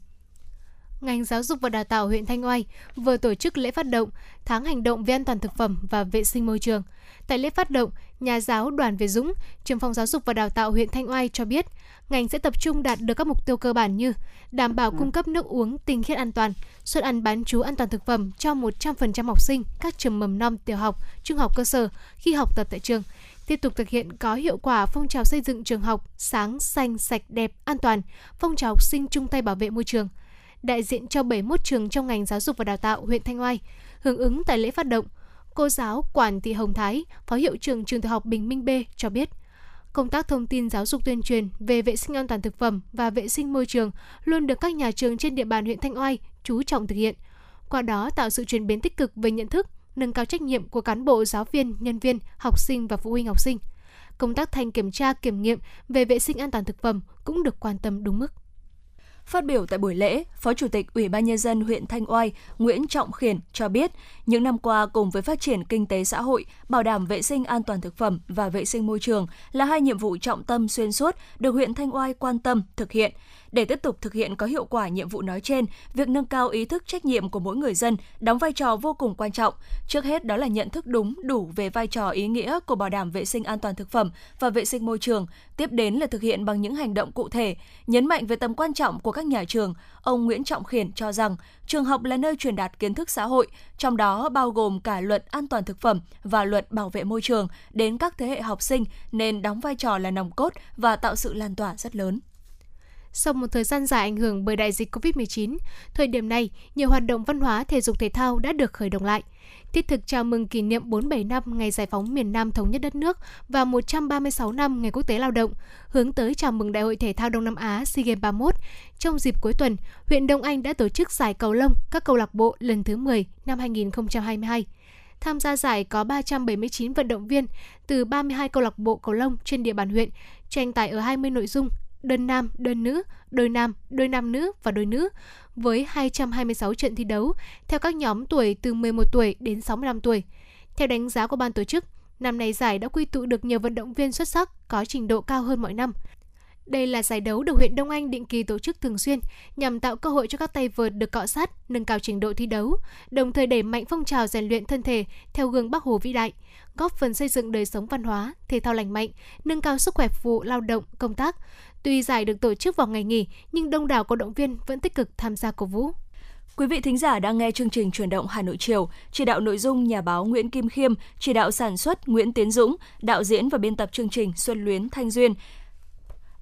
Ngành giáo dục và đào tạo huyện Thanh Oai vừa tổ chức lễ phát động tháng hành động về an toàn thực phẩm và vệ sinh môi trường. Tại lễ phát động, nhà giáo Đoàn Việt Dũng, trưởng phòng giáo dục và đào tạo huyện Thanh Oai cho biết, ngành sẽ tập trung đạt được các mục tiêu cơ bản như đảm bảo cung cấp nước uống tinh khiết an toàn, suất ăn bán trú an toàn thực phẩm cho 100% học sinh các trường mầm non, tiểu học, trung học cơ sở khi học tập tại trường, tiếp tục thực hiện có hiệu quả phong trào xây dựng trường học sáng, xanh, sạch, đẹp, an toàn, phong trào học sinh chung tay bảo vệ môi trường. Đại diện cho 71 trường trong ngành giáo dục và đào tạo huyện Thanh Oai hưởng ứng tại lễ phát động, cô giáo Quản Thị Hồng Thái, Phó hiệu trưởng trường tiểu học Bình Minh B cho biết, công tác thông tin giáo dục tuyên truyền về vệ sinh an toàn thực phẩm và vệ sinh môi trường luôn được các nhà trường trên địa bàn huyện Thanh Oai chú trọng thực hiện. Qua đó tạo sự chuyển biến tích cực về nhận thức, nâng cao trách nhiệm của cán bộ, giáo viên, nhân viên, học sinh và phụ huynh học sinh. Công tác thanh kiểm tra, kiểm nghiệm về vệ sinh an toàn thực phẩm cũng được quan tâm đúng mức. Phát biểu tại buổi lễ, Phó Chủ tịch Ủy ban Nhân dân huyện Thanh Oai Nguyễn Trọng Khiển cho biết, những năm qua cùng với phát triển kinh tế xã hội, bảo đảm vệ sinh an toàn thực phẩm và vệ sinh môi trường là hai nhiệm vụ trọng tâm xuyên suốt được huyện Thanh Oai quan tâm thực hiện. Để tiếp tục thực hiện có hiệu quả nhiệm vụ nói trên, việc nâng cao ý thức trách nhiệm của mỗi người dân đóng vai trò vô cùng quan trọng. Trước hết đó là nhận thức đúng, đủ về vai trò ý nghĩa của bảo đảm vệ sinh an toàn thực phẩm và vệ sinh môi trường. Tiếp đến là thực hiện bằng những hành động cụ thể, nhấn mạnh về tầm quan trọng của các nhà trường. Ông Nguyễn Trọng Khiển cho rằng trường học là nơi truyền đạt kiến thức xã hội, trong đó bao gồm cả luật an toàn thực phẩm và luật bảo vệ môi trường đến các thế hệ học sinh nên đóng vai trò là nòng cốt và tạo sự lan tỏa rất lớn. Sau một thời gian dài ảnh hưởng bởi đại dịch COVID-19, thời điểm này, nhiều hoạt động văn hóa thể dục thể thao đã được khởi động lại. Thiết thực chào mừng kỷ niệm 47 năm ngày giải phóng miền Nam thống nhất đất nước và 136 năm ngày quốc tế lao động, hướng tới chào mừng Đại hội thể thao Đông Nam Á SEA Games 31. Trong dịp cuối tuần, huyện Đông Anh đã tổ chức giải cầu lông các câu lạc bộ lần thứ 10 năm 2022. Tham gia giải có 379 vận động viên từ 32 câu lạc bộ cầu lông trên địa bàn huyện, tranh tài ở 20 nội dung đơn nam, đơn nữ, đôi nam, đôi nam nữ và đôi nữ với 226 trận thi đấu theo các nhóm tuổi từ 11 tuổi đến 65 tuổi. Theo đánh giá của ban tổ chức, năm nay giải đã quy tụ được nhiều vận động viên xuất sắc có trình độ cao hơn mọi năm. Đây là giải đấu được huyện Đông Anh định kỳ tổ chức thường xuyên nhằm tạo cơ hội cho các tay vợt được cọ sát, nâng cao trình độ thi đấu, đồng thời đẩy mạnh phong trào rèn luyện thân thể theo gương Bắc Hồ vĩ đại, góp phần xây dựng đời sống văn hóa, thể thao lành mạnh, nâng cao sức khỏe phục vụ lao động, công tác. Tuy giải được tổ chức vào ngày nghỉ, nhưng đông đảo cổ động viên vẫn tích cực tham gia cổ vũ. Quý vị thính giả đang nghe chương trình truyền động Hà Nội chiều, chỉ đạo nội dung nhà báo Nguyễn Kim Khiêm, chỉ đạo sản xuất Nguyễn Tiến Dũng, đạo diễn và biên tập chương trình Xuân Luyến Thanh Duyên.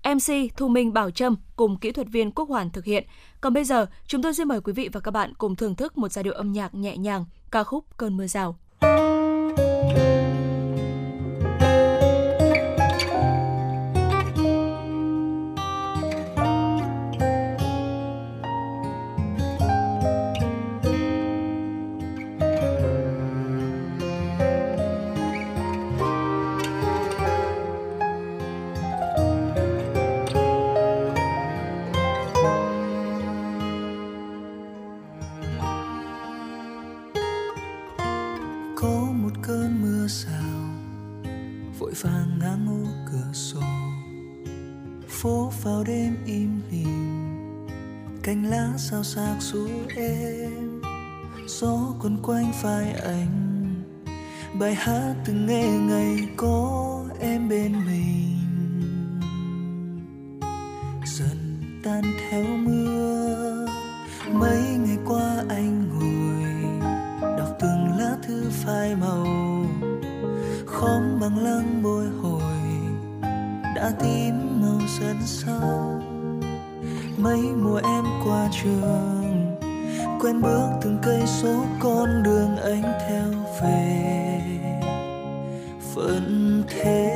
MC Thu Minh Bảo Trâm cùng kỹ thuật viên Quốc Hoàn thực hiện. Còn bây giờ, chúng tôi xin mời quý vị và các bạn cùng thưởng thức một giai điệu âm nhạc nhẹ nhàng, ca khúc Cơn mưa rào. có xác ru em, gió quấn quanh vai anh bài hát từng nghe ngày có em bên mình. Dần tan theo mưa, mấy ngày qua anh ngồi, đọc từng lá thư phai màu. Khóm bằng lăng bồi hồi, đã tím màu dần sau mấy mùa em qua trường quen bước từng cây số con đường anh theo về. Vẫn thế,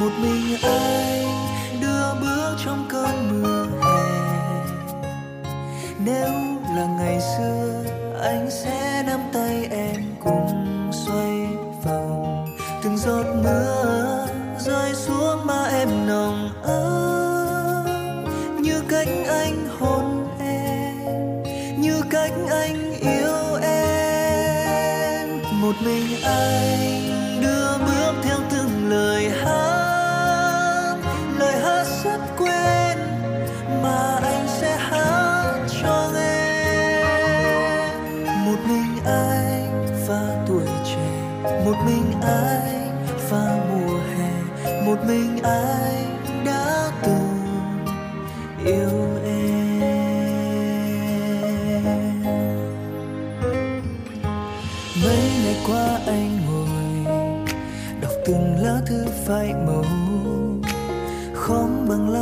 một mình anh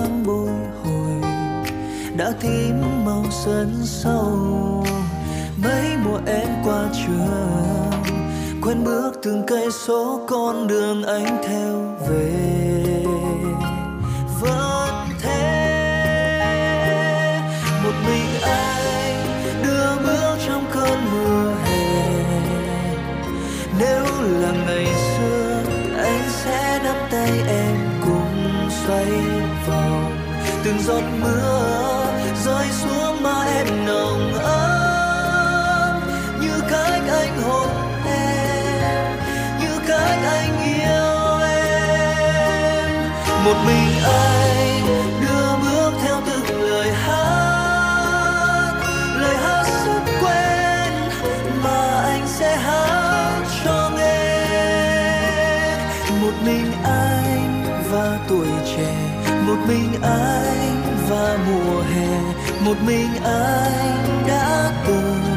khóm bồi hồi, đã tím màu sân sâu. Mấy mùa em qua trường quen bước từng cây số con đường anh theo về. Vẫn thế, một mình anh đưa bước trong cơn mưa hè. Nếu là ngày xưa, anh sẽ nắm tay em cùng xoay giọt mưa rơi xuống mà em nồng ấm. Như cách anh hôn em, như cách anh yêu em. Một mình anh đưa bước theo từng lời hát lời hát rất quen mà anh sẽ hát cho nghe. Một mình anh và tuổi trẻ, một mình anh mùa hè một mình anh đã từng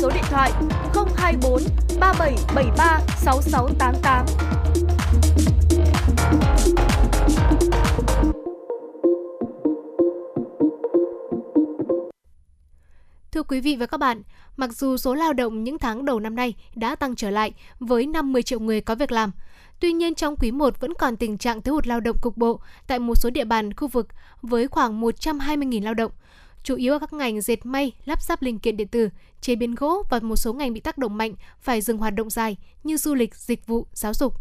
số điện thoại 024 3773 6688. Thưa quý vị và các bạn, mặc dù số lao động những tháng đầu năm nay đã tăng trở lại với 50 triệu người có việc làm, tuy nhiên trong quý 1 vẫn còn tình trạng thiếu hụt lao động cục bộ tại một số địa bàn khu vực với khoảng 120.000 lao động, chủ yếu ở các ngành dệt may, lắp ráp linh kiện điện tử, chế biến gỗ và một số ngành bị tác động mạnh phải dừng hoạt động dài như du lịch, dịch vụ, giáo dục.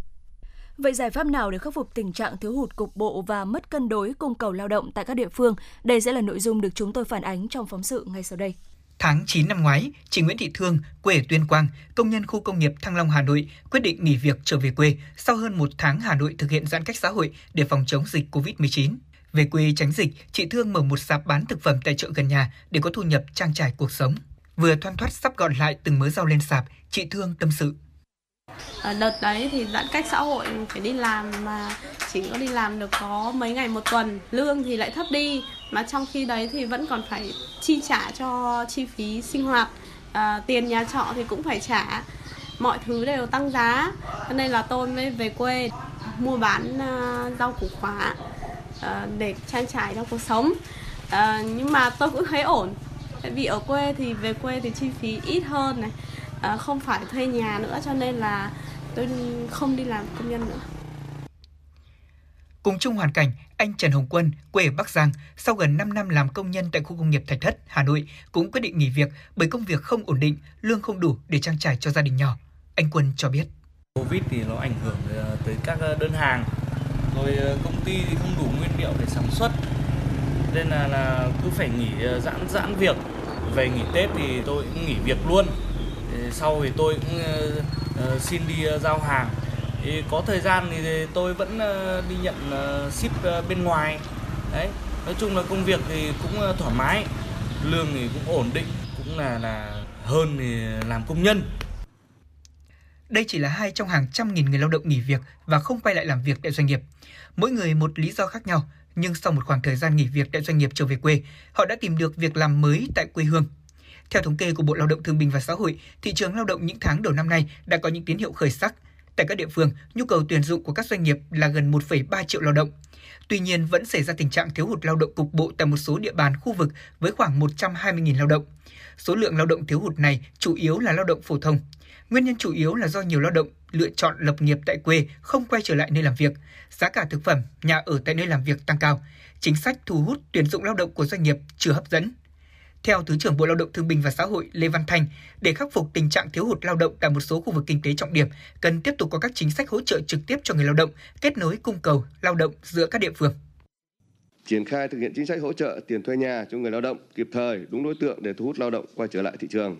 Vậy giải pháp nào để khắc phục tình trạng thiếu hụt cục bộ và mất cân đối cung cầu lao động tại các địa phương? Đây sẽ là nội dung được chúng tôi phản ánh trong phóng sự ngay sau đây. Tháng 9 năm ngoái, chị Nguyễn Thị Thương, quê ở Tuyên Quang, công nhân khu công nghiệp Thăng Long, Hà Nội, quyết định nghỉ việc trở về quê sau hơn một tháng Hà Nội thực hiện giãn cách xã hội để phòng chống dịch COVID-19. Về quê tránh dịch, chị Thương mở một sạp bán thực phẩm tại chợ gần nhà để có thu nhập trang trải cuộc sống. Vừa thoăn thoắt sắp gọn lại từng mớ rau lên sạp, chị Thương tâm sự. Ở đợt đấy thì giãn cách xã hội phải đi làm mà chỉ có đi làm được có mấy ngày một tuần, lương thì lại thấp đi mà trong khi đấy thì vẫn còn phải chi trả cho chi phí sinh hoạt, à, tiền nhà trọ thì cũng phải trả, mọi thứ đều tăng giá, cho nên là tôi mới về quê mua bán uh, rau củ quả uh, để trang trải cho cuộc sống. Uh, nhưng mà tôi cũng thấy ổn, tại vì ở quê thì về quê thì chi phí ít hơn này à, không phải thuê nhà nữa cho nên là tôi không đi làm công nhân nữa. Cùng chung hoàn cảnh, anh Trần Hồng Quân, quê ở Bắc Giang, sau gần 5 năm làm công nhân tại khu công nghiệp Thạch Thất, Hà Nội, cũng quyết định nghỉ việc bởi công việc không ổn định, lương không đủ để trang trải cho gia đình nhỏ. Anh Quân cho biết. Covid thì nó ảnh hưởng ờ, tới các ờ, đơn hàng, rồi ờ, công ty thì không đủ nguyên liệu để sản xuất, nên là, là cứ phải nghỉ ờ, giãn giãn việc. Về nghỉ Tết thì tôi cũng nghỉ việc luôn. Sau thì tôi cũng ờ, xin đi giao hàng. Thì có thời gian thì tôi vẫn đi nhận ship bên ngoài. Đấy nói chung là công việc thì cũng thoải mái. Lương thì cũng ổn định cũng là là hơn thì làm công nhân. Đây chỉ là hai trong hàng trăm nghìn người lao động nghỉ việc và không quay lại làm việc tại doanh nghiệp. Mỗi người một lý do khác nhau, nhưng sau một khoảng thời gian nghỉ việc tại doanh nghiệp trở về quê, họ đã tìm được việc làm mới tại quê hương theo thống kê của Bộ Lao động Thương binh và Xã hội, thị trường lao động những tháng đầu năm nay đã có những tín hiệu khởi sắc. Tại các địa phương, nhu cầu tuyển dụng của các doanh nghiệp là gần 1,3 triệu lao động. Tuy nhiên, vẫn xảy ra tình trạng thiếu hụt lao động cục bộ tại một số địa bàn khu vực với khoảng 120.000 lao động. Số lượng lao động thiếu hụt này chủ yếu là lao động phổ thông. Nguyên nhân chủ yếu là do nhiều lao động lựa chọn lập nghiệp tại quê, không quay trở lại nơi làm việc. Giá cả thực phẩm, nhà ở tại nơi làm việc tăng cao. Chính sách thu hút tuyển dụng lao động của doanh nghiệp chưa hấp dẫn. Theo Thứ trưởng Bộ Lao động Thương binh và Xã hội Lê Văn Thành, để khắc phục tình trạng thiếu hụt lao động tại một số khu vực kinh tế trọng điểm, cần tiếp tục có các chính sách hỗ trợ trực tiếp cho người lao động, kết nối cung cầu lao động giữa các địa phương. Triển khai thực hiện chính sách hỗ trợ tiền thuê nhà cho người lao động kịp thời, đúng đối tượng để thu hút lao động quay trở lại thị trường.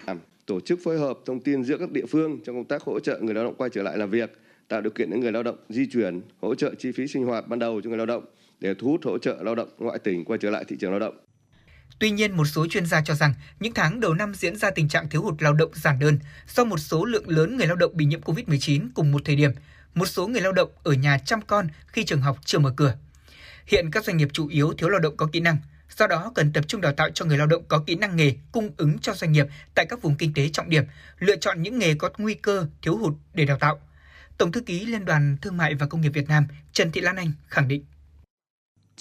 Tổ chức phối hợp thông tin giữa các địa phương trong công tác hỗ trợ người lao động quay trở lại làm việc, tạo điều kiện để người lao động di chuyển, hỗ trợ chi phí sinh hoạt ban đầu cho người lao động để thu hút hỗ trợ lao động ngoại tỉnh quay trở lại thị trường lao động. Tuy nhiên, một số chuyên gia cho rằng những tháng đầu năm diễn ra tình trạng thiếu hụt lao động giản đơn do một số lượng lớn người lao động bị nhiễm COVID-19 cùng một thời điểm, một số người lao động ở nhà chăm con khi trường học chưa mở cửa. Hiện các doanh nghiệp chủ yếu thiếu lao động có kỹ năng, do đó cần tập trung đào tạo cho người lao động có kỹ năng nghề cung ứng cho doanh nghiệp tại các vùng kinh tế trọng điểm, lựa chọn những nghề có nguy cơ thiếu hụt để đào tạo. Tổng thư ký Liên đoàn Thương mại và Công nghiệp Việt Nam Trần Thị Lan Anh khẳng định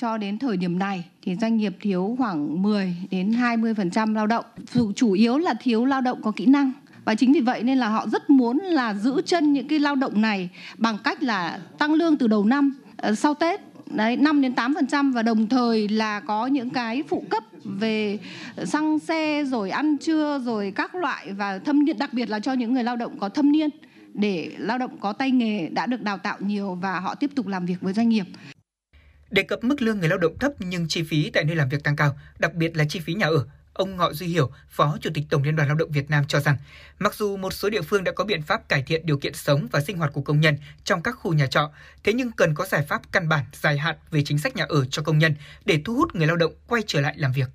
cho đến thời điểm này thì doanh nghiệp thiếu khoảng 10 đến 20% lao động. Chủ yếu là thiếu lao động có kỹ năng và chính vì vậy nên là họ rất muốn là giữ chân những cái lao động này bằng cách là tăng lương từ đầu năm ờ, sau Tết đấy 5 đến 8% và đồng thời là có những cái phụ cấp về xăng xe rồi ăn trưa rồi các loại và thâm niên đặc biệt là cho những người lao động có thâm niên để lao động có tay nghề đã được đào tạo nhiều và họ tiếp tục làm việc với doanh nghiệp. Đề cập mức lương người lao động thấp nhưng chi phí tại nơi làm việc tăng cao, đặc biệt là chi phí nhà ở, ông Ngọ Duy Hiểu, Phó Chủ tịch Tổng Liên đoàn Lao động Việt Nam cho rằng, mặc dù một số địa phương đã có biện pháp cải thiện điều kiện sống và sinh hoạt của công nhân trong các khu nhà trọ, thế nhưng cần có giải pháp căn bản dài hạn về chính sách nhà ở cho công nhân để thu hút người lao động quay trở lại làm việc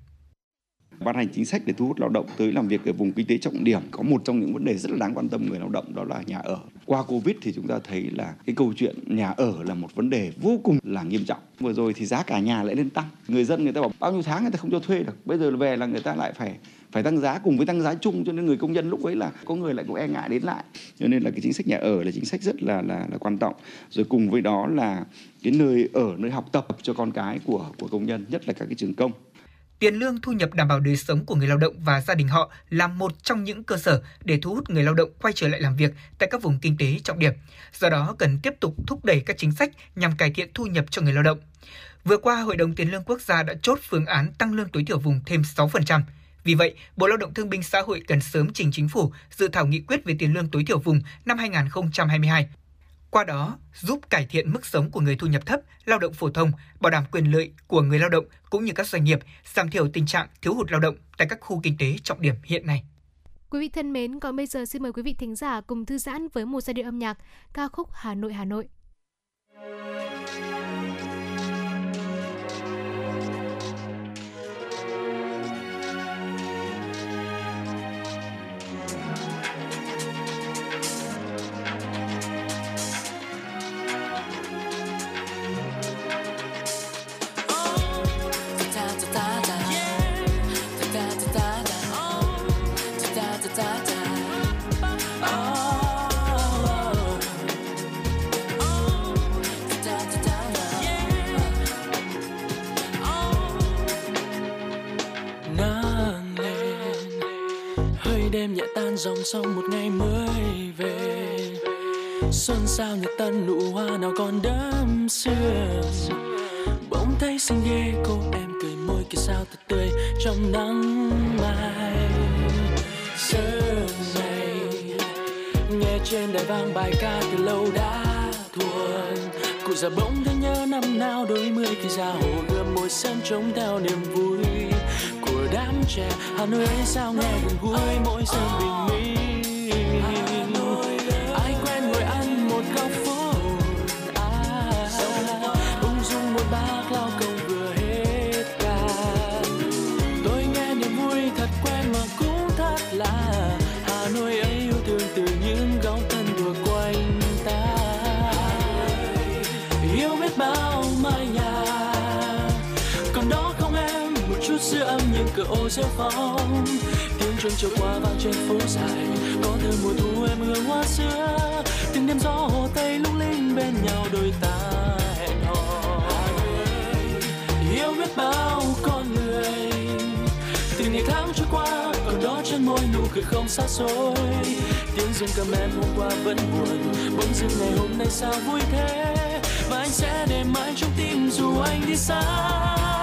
ban hành chính sách để thu hút lao động tới làm việc ở vùng kinh tế trọng điểm có một trong những vấn đề rất là đáng quan tâm người lao động, đó là nhà ở. Qua covid thì chúng ta thấy là cái câu chuyện nhà ở là một vấn đề vô cùng là nghiêm trọng. Vừa rồi thì giá cả nhà lại lên tăng. Người dân người ta bảo, bao nhiêu tháng người ta không cho thuê được, bây giờ về là người ta lại phải phải tăng giá cùng với tăng giá chung. Cho nên người công nhân lúc ấy là có người lại cũng e ngại đến lại. Cho nên là cái chính sách nhà ở là chính sách rất là là là quan trọng. Rồi cùng với đó là cái nơi ở, nơi học tập cho con cái của của công nhân, nhất là các cái trường công. Tiền lương thu nhập đảm bảo đời sống của người lao động và gia đình họ là một trong những cơ sở để thu hút người lao động quay trở lại làm việc tại các vùng kinh tế trọng điểm. Do đó, cần tiếp tục thúc đẩy các chính sách nhằm cải thiện thu nhập cho người lao động. Vừa qua, Hội đồng Tiền lương Quốc gia đã chốt phương án tăng lương tối thiểu vùng thêm 6%. Vì vậy, Bộ Lao động Thương binh Xã hội cần sớm trình chính phủ dự thảo nghị quyết về tiền lương tối thiểu vùng năm 2022 qua đó giúp cải thiện mức sống của người thu nhập thấp, lao động phổ thông, bảo đảm quyền lợi của người lao động cũng như các doanh nghiệp, giảm thiểu tình trạng thiếu hụt lao động tại các khu kinh tế trọng điểm hiện nay. Quý vị thân mến, còn bây giờ xin mời quý vị thính giả cùng thư giãn với một giai điệu âm nhạc ca khúc Hà Nội Hà Nội. Thank you. Tan dòng sông một ngày mới về. Xuân sao nhật tân nụ hoa nào còn đẫm sương? Bỗng thấy xinh ghê, cô em cười môi kia sao thật tươi trong nắng mai. Sớm này, nghe trên đài vang bài ca từ lâu đã thuần. Cụ già bỗng thấy nhớ năm nào, đôi mươi khi ra hồ gươm môi sân trống theo niềm vui đám trẻ. Hà nội ấy sao nghe buồn vui mỗi sớm bình minh? Em một âm những cửa ô rêu phong tiếng chuông chiều qua vang trên phố dài. Có thơ mùa thu em hương hoa xưa. Từng đêm gió hồ tây lung linh bên nhau đôi ta hẹn hò. Yêu biết bao con người. Từ ngày tháng trôi qua, còn đó trên môi nụ cười không xa xôi. Tiếng dương cầm em hôm qua vẫn buồn. Bỗng dưng ngày hôm nay sao vui thế? Và anh sẽ để mãi trong tim dù anh đi xa.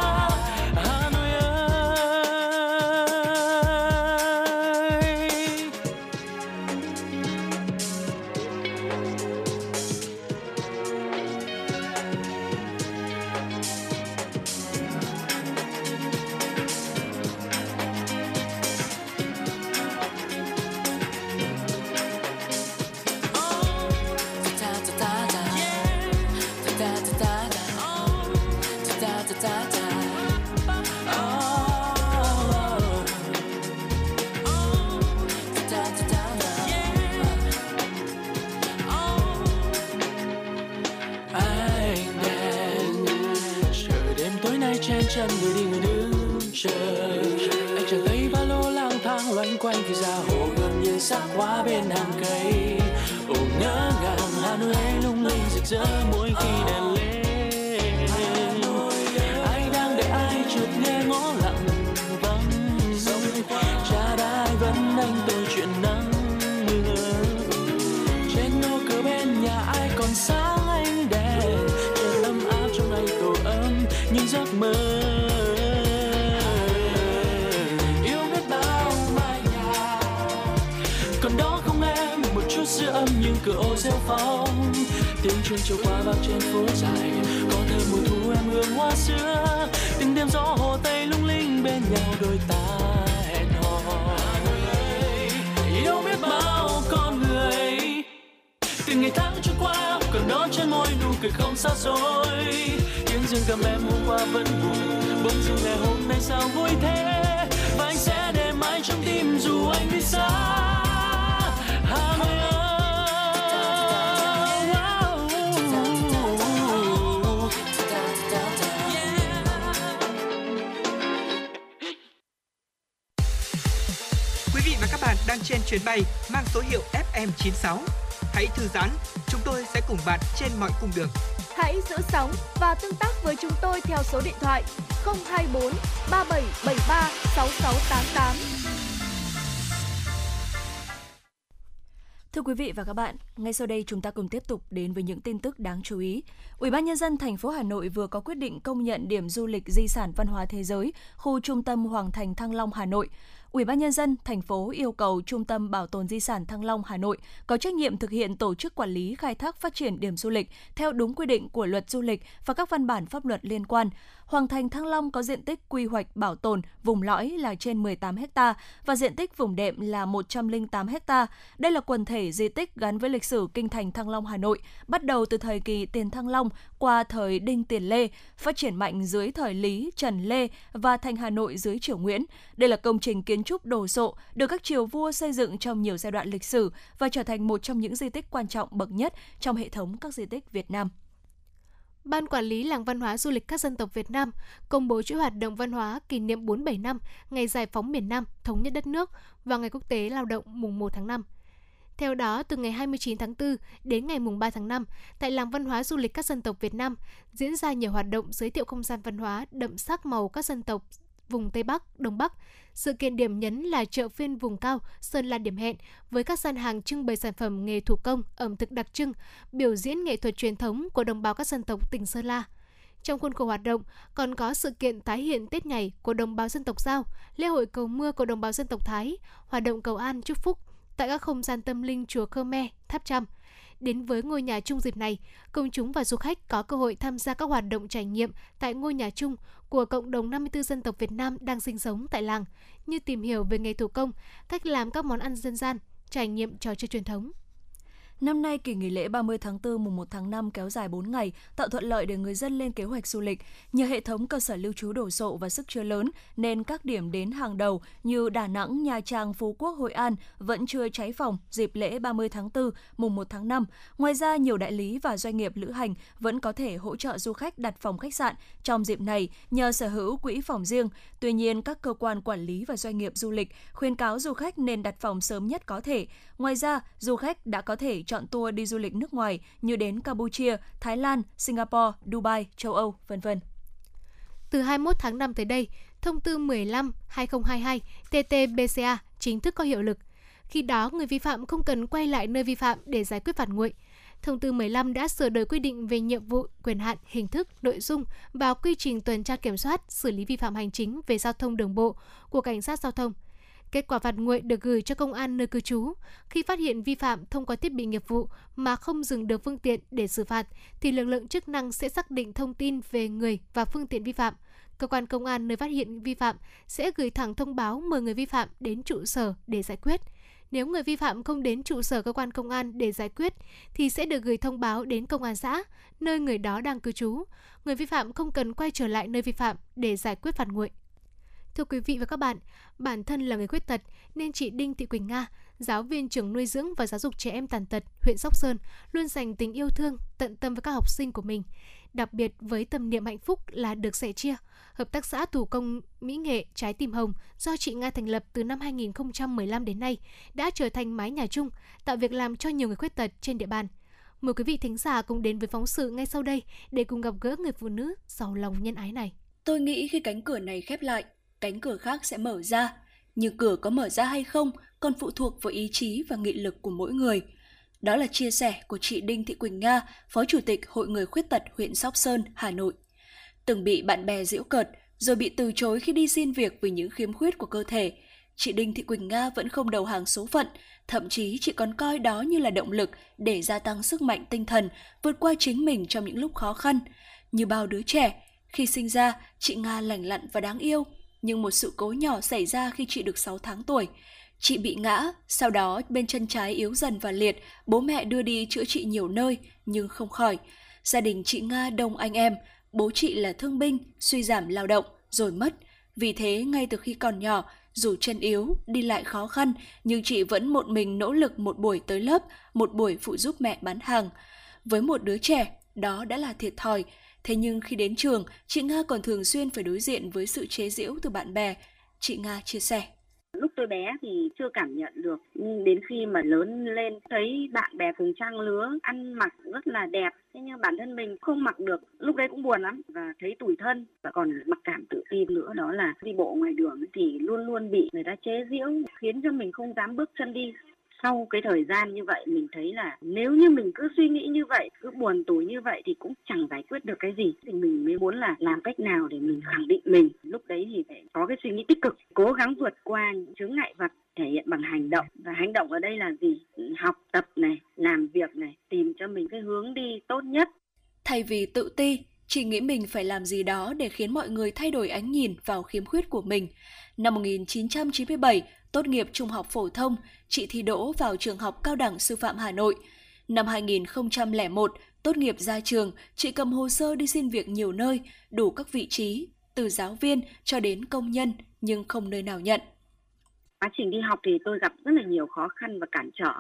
Cung đường. Hãy giữ sóng và tương tác với chúng tôi theo số điện thoại 024 3773 6688. Thưa quý vị và các bạn, ngay sau đây chúng ta cùng tiếp tục đến với những tin tức đáng chú ý. Ủy ban nhân dân thành phố Hà Nội vừa có quyết định công nhận điểm du lịch di sản văn hóa thế giới khu trung tâm Hoàng Thành Thăng Long Hà Nội. Ủy ban nhân dân thành phố yêu cầu Trung tâm Bảo tồn di sản Thăng Long Hà Nội có trách nhiệm thực hiện tổ chức quản lý khai thác phát triển điểm du lịch theo đúng quy định của Luật Du lịch và các văn bản pháp luật liên quan. Hoàng Thành Thăng Long có diện tích quy hoạch bảo tồn vùng lõi là trên 18 ha và diện tích vùng đệm là 108 ha. Đây là quần thể di tích gắn với lịch sử kinh thành Thăng Long Hà Nội, bắt đầu từ thời kỳ tiền Thăng Long qua thời Đinh Tiền Lê, phát triển mạnh dưới thời Lý, Trần Lê và thành Hà Nội dưới triều Nguyễn. Đây là công trình kiến trúc đồ sộ được các triều vua xây dựng trong nhiều giai đoạn lịch sử và trở thành một trong những di tích quan trọng bậc nhất trong hệ thống các di tích Việt Nam. Ban Quản lý Làng Văn hóa Du lịch các dân tộc Việt Nam công bố chuỗi hoạt động văn hóa kỷ niệm 47 năm Ngày Giải phóng miền Nam, Thống nhất đất nước và Ngày Quốc tế Lao động mùng 1 tháng 5. Theo đó, từ ngày 29 tháng 4 đến ngày mùng 3 tháng 5, tại Làng Văn hóa Du lịch các dân tộc Việt Nam diễn ra nhiều hoạt động giới thiệu không gian văn hóa đậm sắc màu các dân tộc vùng Tây Bắc, Đông Bắc. Sự kiện điểm nhấn là chợ phiên vùng cao Sơn La điểm hẹn với các gian hàng trưng bày sản phẩm nghề thủ công, ẩm thực đặc trưng, biểu diễn nghệ thuật truyền thống của đồng bào các dân tộc tỉnh Sơn La. Trong khuôn khổ hoạt động còn có sự kiện tái hiện Tết nhảy của đồng bào dân tộc Giao, lễ hội cầu mưa của đồng bào dân tộc Thái, hoạt động cầu an chúc phúc tại các không gian tâm linh chùa Khmer, Tháp Chăm. Đến với ngôi nhà chung dịp này, công chúng và du khách có cơ hội tham gia các hoạt động trải nghiệm tại ngôi nhà chung của cộng đồng 54 dân tộc Việt Nam đang sinh sống tại làng, như tìm hiểu về nghề thủ công, cách làm các món ăn dân gian, trải nghiệm trò chơi truyền thống. Năm nay, kỳ nghỉ lễ 30 tháng 4 mùng 1 tháng 5 kéo dài 4 ngày, tạo thuận lợi để người dân lên kế hoạch du lịch. Nhờ hệ thống cơ sở lưu trú đổ sộ và sức chứa lớn, nên các điểm đến hàng đầu như Đà Nẵng, Nha Trang, Phú Quốc, Hội An vẫn chưa cháy phòng dịp lễ 30 tháng 4 mùng 1 tháng 5. Ngoài ra, nhiều đại lý và doanh nghiệp lữ hành vẫn có thể hỗ trợ du khách đặt phòng khách sạn trong dịp này nhờ sở hữu quỹ phòng riêng. Tuy nhiên, các cơ quan quản lý và doanh nghiệp du lịch khuyên cáo du khách nên đặt phòng sớm nhất có thể. Ngoài ra, du khách đã có thể chọn tour đi du lịch nước ngoài như đến Campuchia, Thái Lan, Singapore, Dubai, châu Âu, vân vân. Từ 21 tháng 5 tới đây, thông tư 15/2022 TT-BCA chính thức có hiệu lực. Khi đó, người vi phạm không cần quay lại nơi vi phạm để giải quyết phạt nguội. Thông tư 15 đã sửa đổi quy định về nhiệm vụ, quyền hạn, hình thức, nội dung và quy trình tuần tra kiểm soát, xử lý vi phạm hành chính về giao thông đường bộ của cảnh sát giao thông. Kết quả phạt nguội được gửi cho công an nơi cư trú. Khi phát hiện vi phạm thông qua thiết bị nghiệp vụ mà không dừng được phương tiện để xử phạt, thì lực lượng chức năng sẽ xác định thông tin về người và phương tiện vi phạm. Cơ quan công an nơi phát hiện vi phạm sẽ gửi thẳng thông báo mời người vi phạm đến trụ sở để giải quyết. Nếu người vi phạm không đến trụ sở cơ quan công an để giải quyết thì sẽ được gửi thông báo đến công an xã, nơi người đó đang cư trú. Người vi phạm không cần quay trở lại nơi vi phạm để giải quyết phạt nguội. Thưa quý vị và các bạn, bản thân là người khuyết tật nên chị Đinh Thị Quỳnh Nga, giáo viên trường nuôi dưỡng và giáo dục trẻ em tàn tật huyện Sóc Sơn luôn dành tình yêu thương, tận tâm với các học sinh của mình. Đặc biệt với tâm niệm hạnh phúc là được sẻ chia, Hợp tác xã thủ công Mỹ nghệ Trái tim hồng do chị Nga thành lập từ năm 2015 đến nay đã trở thành mái nhà chung, tạo việc làm cho nhiều người khuyết tật trên địa bàn. Mời quý vị thính giả cùng đến với phóng sự ngay sau đây để cùng gặp gỡ người phụ nữ giàu lòng nhân ái này. Tôi nghĩ khi cánh cửa này khép lại, cánh cửa khác sẽ mở ra. Nhưng cửa có mở ra hay không còn phụ thuộc vào ý chí và nghị lực của mỗi người. Đó là chia sẻ của chị Đinh Thị Quỳnh Nga, Phó Chủ tịch Hội Người Khuyết Tật huyện Sóc Sơn, Hà Nội. Từng bị bạn bè giễu cợt, rồi bị từ chối khi đi xin việc vì những khiếm khuyết của cơ thể, chị Đinh Thị Quỳnh Nga vẫn không đầu hàng số phận, thậm chí chị còn coi đó như là động lực để gia tăng sức mạnh tinh thần, vượt qua chính mình trong những lúc khó khăn. Như bao đứa trẻ, khi sinh ra, chị Nga lành lặn và đáng yêu, nhưng một sự cố nhỏ xảy ra khi chị được 6 tháng tuổi. Chị bị ngã, sau đó bên chân trái yếu dần và liệt, bố mẹ đưa đi chữa trị nhiều nơi nhưng không khỏi. Gia đình chị Nga đông anh em, bố chị là thương binh, suy giảm lao động, rồi mất. Vì thế ngay từ khi còn nhỏ, dù chân yếu, đi lại khó khăn, nhưng chị vẫn một mình nỗ lực một buổi tới lớp, một buổi phụ giúp mẹ bán hàng. Với một đứa trẻ, đó đã là thiệt thòi, Thế nhưng khi đến trường, chị Nga còn thường xuyên phải đối diện với sự chế giễu từ bạn bè. Chị Nga chia sẻ. Lúc tôi bé thì chưa cảm nhận được nhưng đến khi mà lớn lên thấy bạn bè cùng trang lứa ăn mặc rất là đẹp thế nhưng bản thân mình không mặc được lúc đấy cũng buồn lắm và thấy tủi thân và còn mặc cảm tự tin nữa đó là đi bộ ngoài đường thì luôn luôn bị người ta chế giễu khiến cho mình không dám bước chân đi sau cái thời gian như vậy mình thấy là nếu như mình cứ suy nghĩ như vậy cứ buồn tủi như vậy thì cũng chẳng giải quyết được cái gì. Thì mình mới muốn là làm cách nào để mình khẳng định mình. Lúc đấy thì phải có cái suy nghĩ tích cực cố gắng vượt qua những chướng ngại vật thể hiện bằng hành động. Và hành động ở đây là gì? Học tập này làm việc này tìm cho mình cái hướng đi tốt nhất. Thay vì tự ti, chị nghĩ mình phải làm gì đó để khiến mọi người thay đổi ánh nhìn vào khiếm khuyết của mình. Năm 1997, tốt nghiệp trung học phổ thông, chị thi đỗ vào trường học cao đẳng sư phạm Hà Nội. Năm 2001, tốt nghiệp ra trường, chị cầm hồ sơ đi xin việc nhiều nơi, đủ các vị trí, từ giáo viên cho đến công nhân, nhưng không nơi nào nhận. quá trình đi học thì tôi gặp rất là nhiều khó khăn và cản trở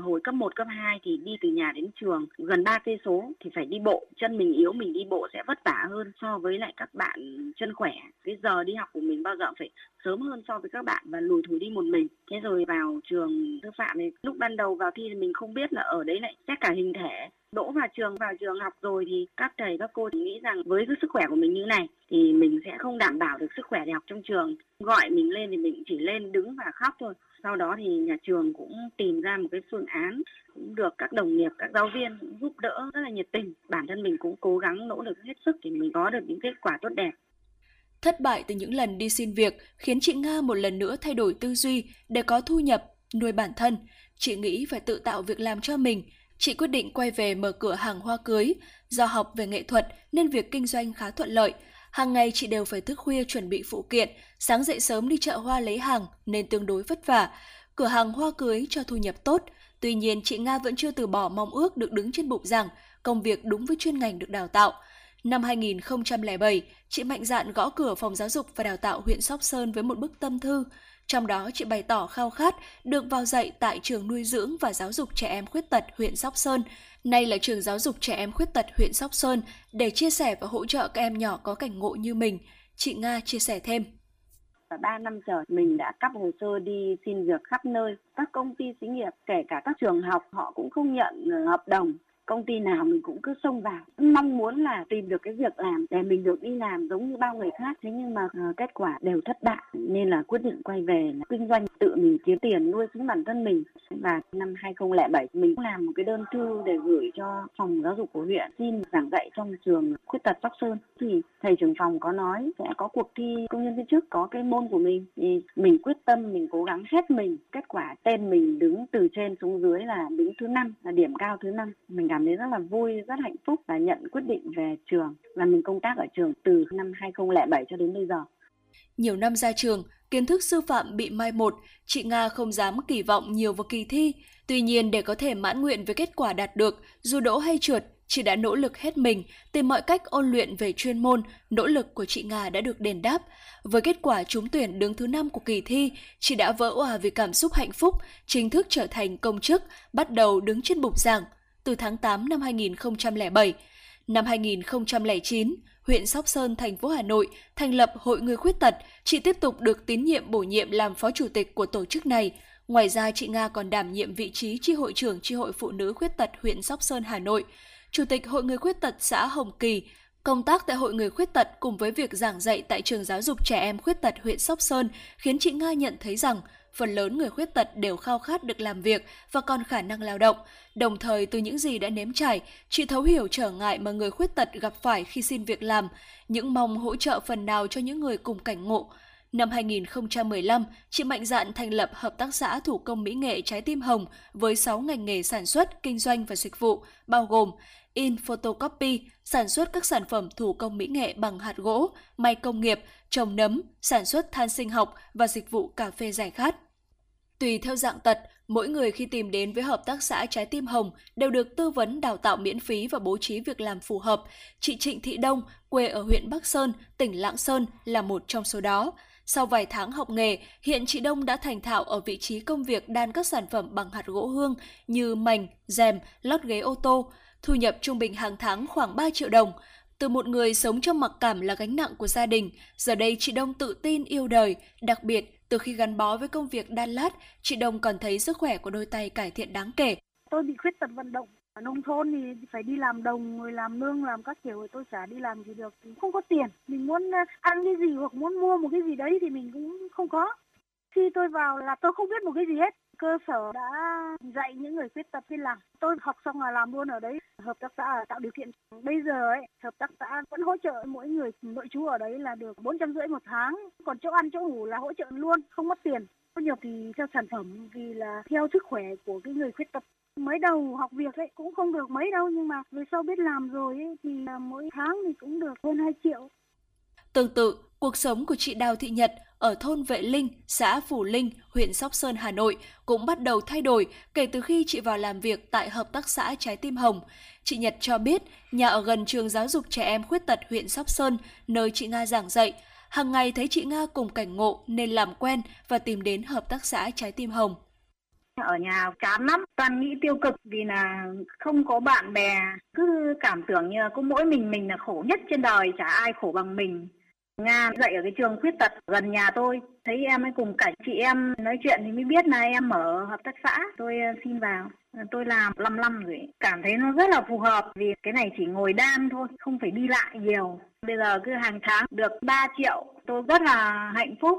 hồi cấp 1, cấp 2 thì đi từ nhà đến trường gần 3 cây số thì phải đi bộ chân mình yếu mình đi bộ sẽ vất vả hơn so với lại các bạn chân khỏe. Cái giờ đi học của mình bao giờ phải sớm hơn so với các bạn và lùi thủi đi một mình. Thế rồi vào trường sư phạm thì lúc ban đầu vào thi thì mình không biết là ở đấy lại xét cả hình thể. Đỗ vào trường vào trường học rồi thì các thầy các cô nghĩ rằng với cái sức khỏe của mình như này thì mình sẽ không đảm bảo được sức khỏe để học trong trường. Gọi mình lên thì mình chỉ lên đứng và khóc thôi sau đó thì nhà trường cũng tìm ra một cái phương án cũng được các đồng nghiệp các giáo viên cũng giúp đỡ rất là nhiệt tình bản thân mình cũng cố gắng nỗ lực hết sức để mình có được những kết quả tốt đẹp Thất bại từ những lần đi xin việc khiến chị Nga một lần nữa thay đổi tư duy để có thu nhập, nuôi bản thân. Chị nghĩ phải tự tạo việc làm cho mình. Chị quyết định quay về mở cửa hàng hoa cưới. Do học về nghệ thuật nên việc kinh doanh khá thuận lợi. Hàng ngày chị đều phải thức khuya chuẩn bị phụ kiện, sáng dậy sớm đi chợ hoa lấy hàng nên tương đối vất vả. Cửa hàng hoa cưới cho thu nhập tốt. Tuy nhiên chị Nga vẫn chưa từ bỏ mong ước được đứng trên bục giảng, công việc đúng với chuyên ngành được đào tạo. Năm 2007, chị mạnh dạn gõ cửa phòng giáo dục và đào tạo huyện Sóc Sơn với một bức tâm thư. Trong đó chị bày tỏ khao khát được vào dạy tại trường nuôi dưỡng và giáo dục trẻ em khuyết tật huyện Sóc Sơn, nay là trường giáo dục trẻ em khuyết tật huyện Sóc Sơn để chia sẻ và hỗ trợ các em nhỏ có cảnh ngộ như mình. Chị Nga chia sẻ thêm. 3 năm trời mình đã cắp hồ sơ đi xin việc khắp nơi các công ty xí nghiệp, kể cả các trường học, họ cũng không nhận hợp đồng công ty nào mình cũng cứ xông vào. Mong muốn là tìm được cái việc làm để mình được đi làm giống như bao người khác. Thế nhưng mà ờ, kết quả đều thất bại. Nên là quyết định quay về là kinh doanh, tự mình kiếm tiền nuôi sống bản thân mình. Và năm 2007 mình cũng làm một cái đơn thư để gửi cho phòng giáo dục của huyện, xin giảng dạy trong trường khuyết tật Sóc Sơn. Thì thầy trưởng phòng có nói sẽ có cuộc thi công nhân viên chức có cái môn của mình. Thì mình quyết tâm, mình cố gắng hết mình. Kết quả tên mình đứng từ trên xuống dưới là đứng thứ năm, là điểm cao thứ năm. Mình cảm thấy rất là vui rất hạnh phúc và nhận quyết định về trường và mình công tác ở trường từ năm 2007 cho đến bây giờ Nhiều năm ra trường, kiến thức sư phạm bị mai một, chị Nga không dám kỳ vọng nhiều vào kỳ thi. Tuy nhiên để có thể mãn nguyện với kết quả đạt được, dù đỗ hay trượt, chị đã nỗ lực hết mình, tìm mọi cách ôn luyện về chuyên môn, nỗ lực của chị Nga đã được đền đáp. Với kết quả trúng tuyển đứng thứ năm của kỳ thi, chị đã vỡ òa vì cảm xúc hạnh phúc, chính thức trở thành công chức, bắt đầu đứng trên bục giảng từ tháng 8 năm 2007. Năm 2009, huyện Sóc Sơn, thành phố Hà Nội thành lập Hội Người Khuyết Tật. Chị tiếp tục được tín nhiệm bổ nhiệm làm phó chủ tịch của tổ chức này. Ngoài ra, chị Nga còn đảm nhiệm vị trí chi hội trưởng chi hội phụ nữ khuyết tật huyện Sóc Sơn, Hà Nội, chủ tịch Hội Người Khuyết Tật xã Hồng Kỳ. Công tác tại Hội Người Khuyết Tật cùng với việc giảng dạy tại trường giáo dục trẻ em khuyết tật huyện Sóc Sơn khiến chị Nga nhận thấy rằng phần lớn người khuyết tật đều khao khát được làm việc và còn khả năng lao động. Đồng thời từ những gì đã nếm trải, chị thấu hiểu trở ngại mà người khuyết tật gặp phải khi xin việc làm, những mong hỗ trợ phần nào cho những người cùng cảnh ngộ. Năm 2015, chị mạnh dạn thành lập Hợp tác xã Thủ công Mỹ nghệ Trái tim Hồng với 6 ngành nghề sản xuất, kinh doanh và dịch vụ, bao gồm in photocopy, sản xuất các sản phẩm thủ công mỹ nghệ bằng hạt gỗ, may công nghiệp, trồng nấm, sản xuất than sinh học và dịch vụ cà phê giải khát. Tùy theo dạng tật, mỗi người khi tìm đến với Hợp tác xã Trái tim Hồng đều được tư vấn đào tạo miễn phí và bố trí việc làm phù hợp. Chị Trịnh Thị Đông, quê ở huyện Bắc Sơn, tỉnh Lạng Sơn là một trong số đó. Sau vài tháng học nghề, hiện chị Đông đã thành thạo ở vị trí công việc đan các sản phẩm bằng hạt gỗ hương như mảnh, rèm, lót ghế ô tô. Thu nhập trung bình hàng tháng khoảng 3 triệu đồng. Từ một người sống trong mặc cảm là gánh nặng của gia đình, giờ đây chị Đông tự tin yêu đời, đặc biệt Từ khi gắn bó với công việc đan lát, chị Đông còn thấy sức khỏe của đôi tay cải thiện đáng kể. Tôi bị khuyết tật vận động. Ở nông thôn thì phải đi làm đồng, rồi làm nương, làm các kiểu, rồi tôi chả đi làm gì được. Không có tiền. Mình muốn ờ, ăn cái gì hoặc muốn mua một cái gì đấy thì mình cũng không có. Khi tôi vào là tôi không biết một cái gì hết. Cơ sở đã dạy những người khuyết tật đi làm. Tôi học xong là làm luôn ở đấy. Hợp tác xã tạo điều kiện. Bây giờ ấy, hợp tác xã vẫn hỗ trợ mỗi người nội trú ở đấy là được bốn trăm rưỡi một tháng. Còn chỗ ăn chỗ ngủ là hỗ trợ luôn, không mất tiền. Có nhiều thì theo sản phẩm vì là theo sức khỏe của cái người khuyết tật mới đầu học việc ấy cũng không được mấy đâu nhưng mà về sau biết làm rồi ấy thì mỗi tháng thì cũng được hơn 2 triệu Tương tự, cuộc sống của chị Đào Thị Nhật ở thôn Vệ Linh, xã Phủ Linh, huyện Sóc Sơn, Hà Nội cũng bắt đầu thay đổi kể từ khi chị vào làm việc tại Hợp tác xã Trái Tim Hồng. Chị Nhật cho biết, nhà ở gần trường giáo dục trẻ em khuyết tật huyện Sóc Sơn, nơi chị Nga giảng dạy. Hàng ngày thấy chị Nga cùng cảnh ngộ nên làm quen và tìm đến Hợp tác xã Trái Tim Hồng. ở nhà chán lắm toàn nghĩ tiêu cực vì là không có bạn bè cứ cảm tưởng như là có mỗi mình mình là khổ nhất trên đời chả ai khổ bằng mình Nga dạy ở cái trường khuyết tật gần nhà tôi. Thấy em ấy cùng cả chị em nói chuyện thì mới biết là em ở hợp tác xã. Tôi ờ, xin vào. Tôi làm 5 năm rồi cảm thấy nó rất là phù hợp vì cái này chỉ ngồi đan thôi không phải đi lại nhiều. Bây giờ cứ hàng tháng được 3 triệu tôi rất là hạnh phúc.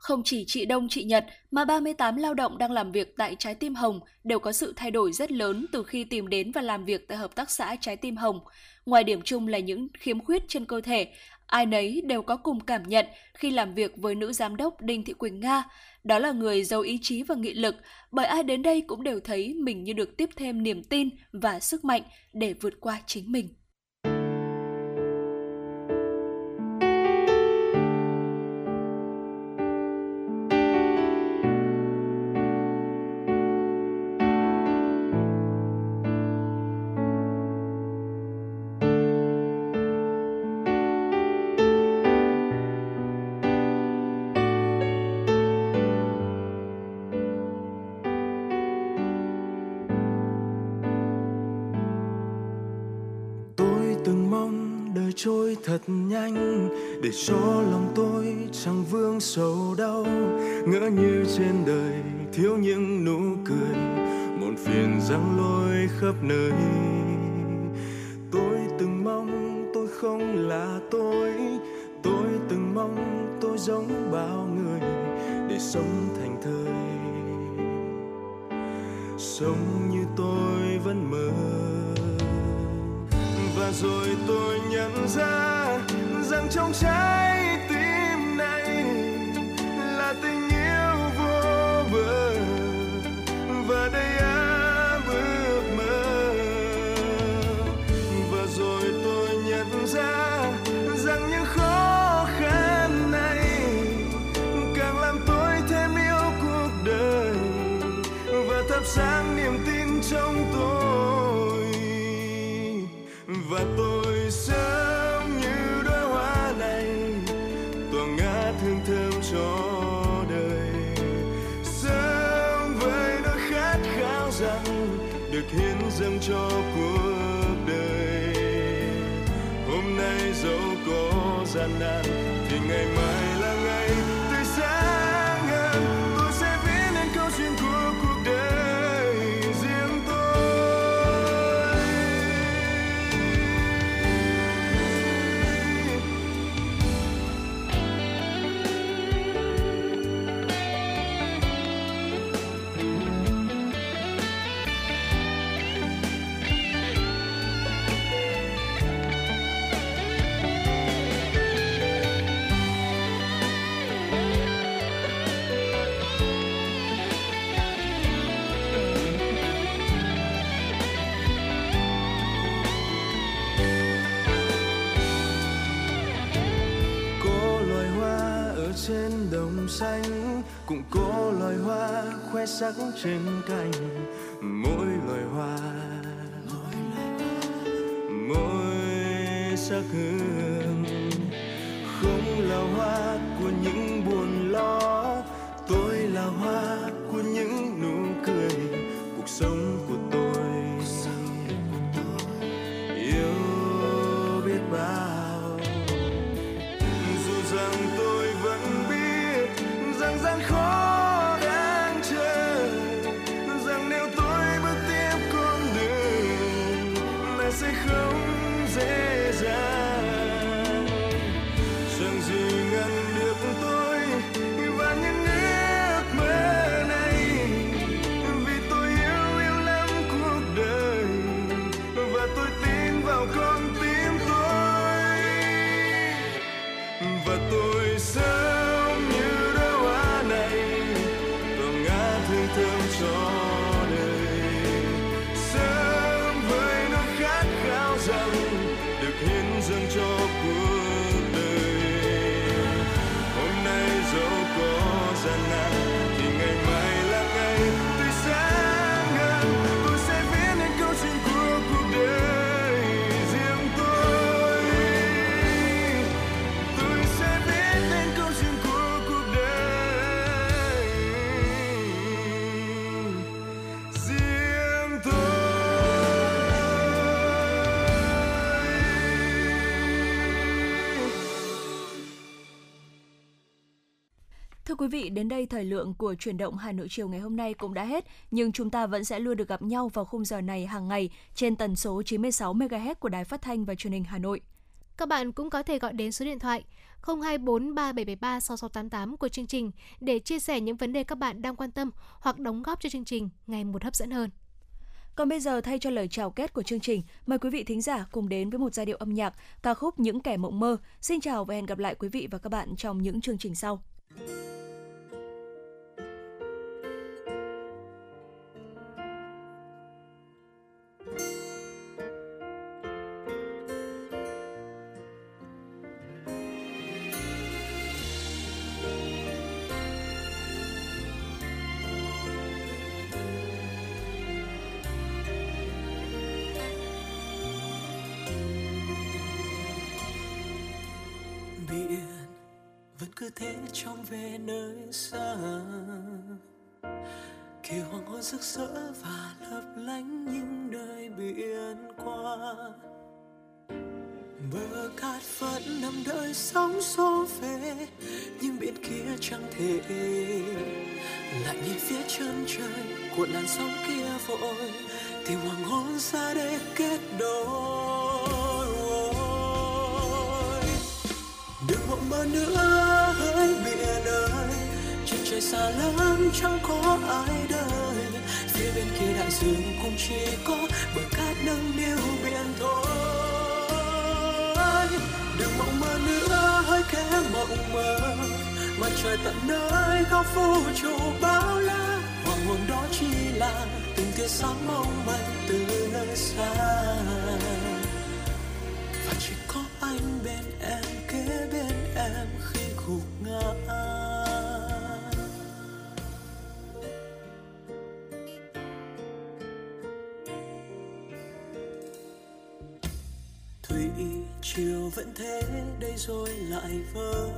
Không chỉ chị Đông chị Nhật mà 38 lao động đang làm việc tại Trái Tim Hồng đều có sự thay đổi rất lớn từ khi tìm đến và làm việc tại Hợp tác xã Trái Tim Hồng. Ngoài điểm chung là những khiếm khuyết trên cơ thể, ai nấy đều có cùng cảm nhận khi làm việc với nữ giám đốc Đinh Thị Quỳnh Nga. Đó là người giàu ý chí và nghị lực, bởi ai đến đây cũng đều thấy mình như được tiếp thêm niềm tin và sức mạnh để vượt qua chính mình. Cho lòng tôi chẳng vương sầu đau, ngỡ như trên đời thiếu những nụ cười, muộn phiền giăng lôi khắp nơi. Tôi từng mong tôi không là tôi tôi từng mong tôi giống bao người để sống thành thơi sống như tôi vẫn mơ, và rồi tôi nhận ra rằng trong trái và tôi xanh, cũng có loài hoa khoe sắc trên cành. Mỗi loài hoa, mỗi sắc hương. Không là hoa vị, đến đây thời lượng của chuyển động Hà Nội chiều ngày hôm nay cũng đã hết, nhưng chúng ta vẫn sẽ luôn được gặp nhau vào khung giờ này hàng ngày trên tần số 96 MHz của Đài Phát thanh và Truyền hình Hà Nội. Các bạn cũng có thể gọi đến số điện thoại 024 3773 6688 của chương trình để chia sẻ những vấn đề các bạn đang quan tâm hoặc đóng góp cho chương trình ngày một hấp dẫn hơn. Còn bây giờ thay cho lời chào kết của chương trình, mời quý vị thính giả cùng đến với một giai điệu âm nhạc ca khúc Những kẻ mộng mơ. Xin chào và hẹn gặp lại quý vị và các bạn trong những chương trình sau. Cứ thế trong về nơi xa. Kỳ hoàng hôn rực rỡ và lấp lánh những nơi biển qua. Bờ cát vẫn nằm đợi sóng xô về, nhưng biển kia chẳng thể lại nhìn phía chân trời, cuộn làn sóng kia vội tìm hoàng hôn ra để kết đôi. Đừng mộng mơ nữa trời xa lắm, chẳng có ai đời. Phía bên kia đại dương cũng chỉ có bờ cát nâng niu biển thôi. Đừng mộng mơ nữa, hơi kẻ mộng mơ. Mặt trời tận nơi, góc vũ trụ bao la. Hoàng hôn đó chỉ là từng tia sáng mong manh từ nơi xa. Và chỉ có anh bên em, kế bên em khi gục ngã. Chiều vẫn thế, đây rồi lại vơi.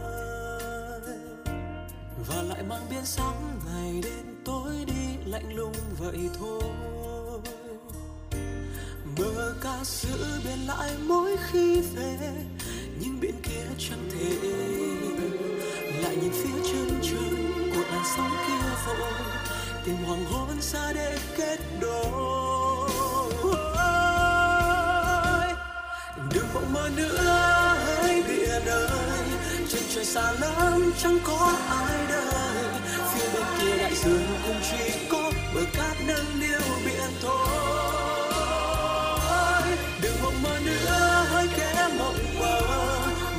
Và lại mang biên sáng ngày đêm tối đi lạnh lùng vậy thôi. Mơ ca giữ bên lại mỗi khi về nhưng bên kia chẳng thể lại nhìn phía chân trời của làn sóng kia vội, tìm hoàng hôn xa để kết đôi. Mơ nữa, hãy biển ơi trên trời xa lắm, chẳng có ai đời. Phía bên kia đại dương cũng chỉ có bờ cát nâng niu biển thôi. Đừng mộng mơ nữa, hãy kẽ mộng mơ.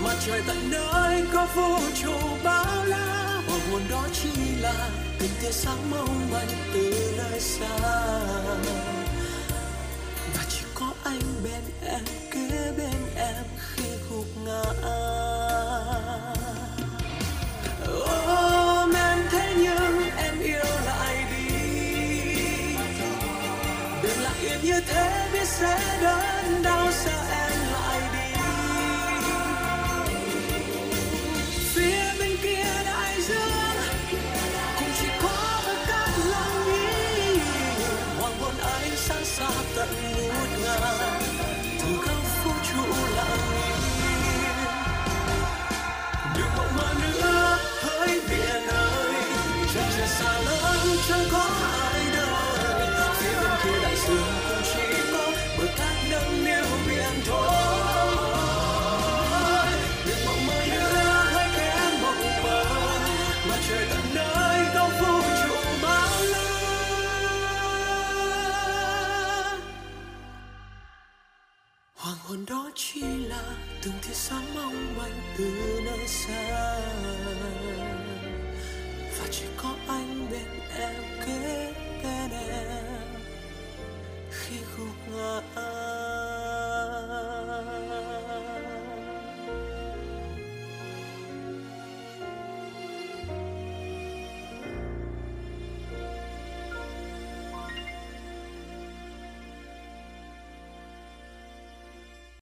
Mặt trời tận nơi có vũ trụ bao la. Và hôn đó chỉ là từng tia sáng mong manh từ nơi xa. Em khi gục ngã. Ôm em thế nhưng em yêu lại đi. Đừng lặng yên như thế, biết sẽ đợi. Tia sáng mong manh từ nơi xa. Và chỉ có anh bên em kế bên em khi gục ngã.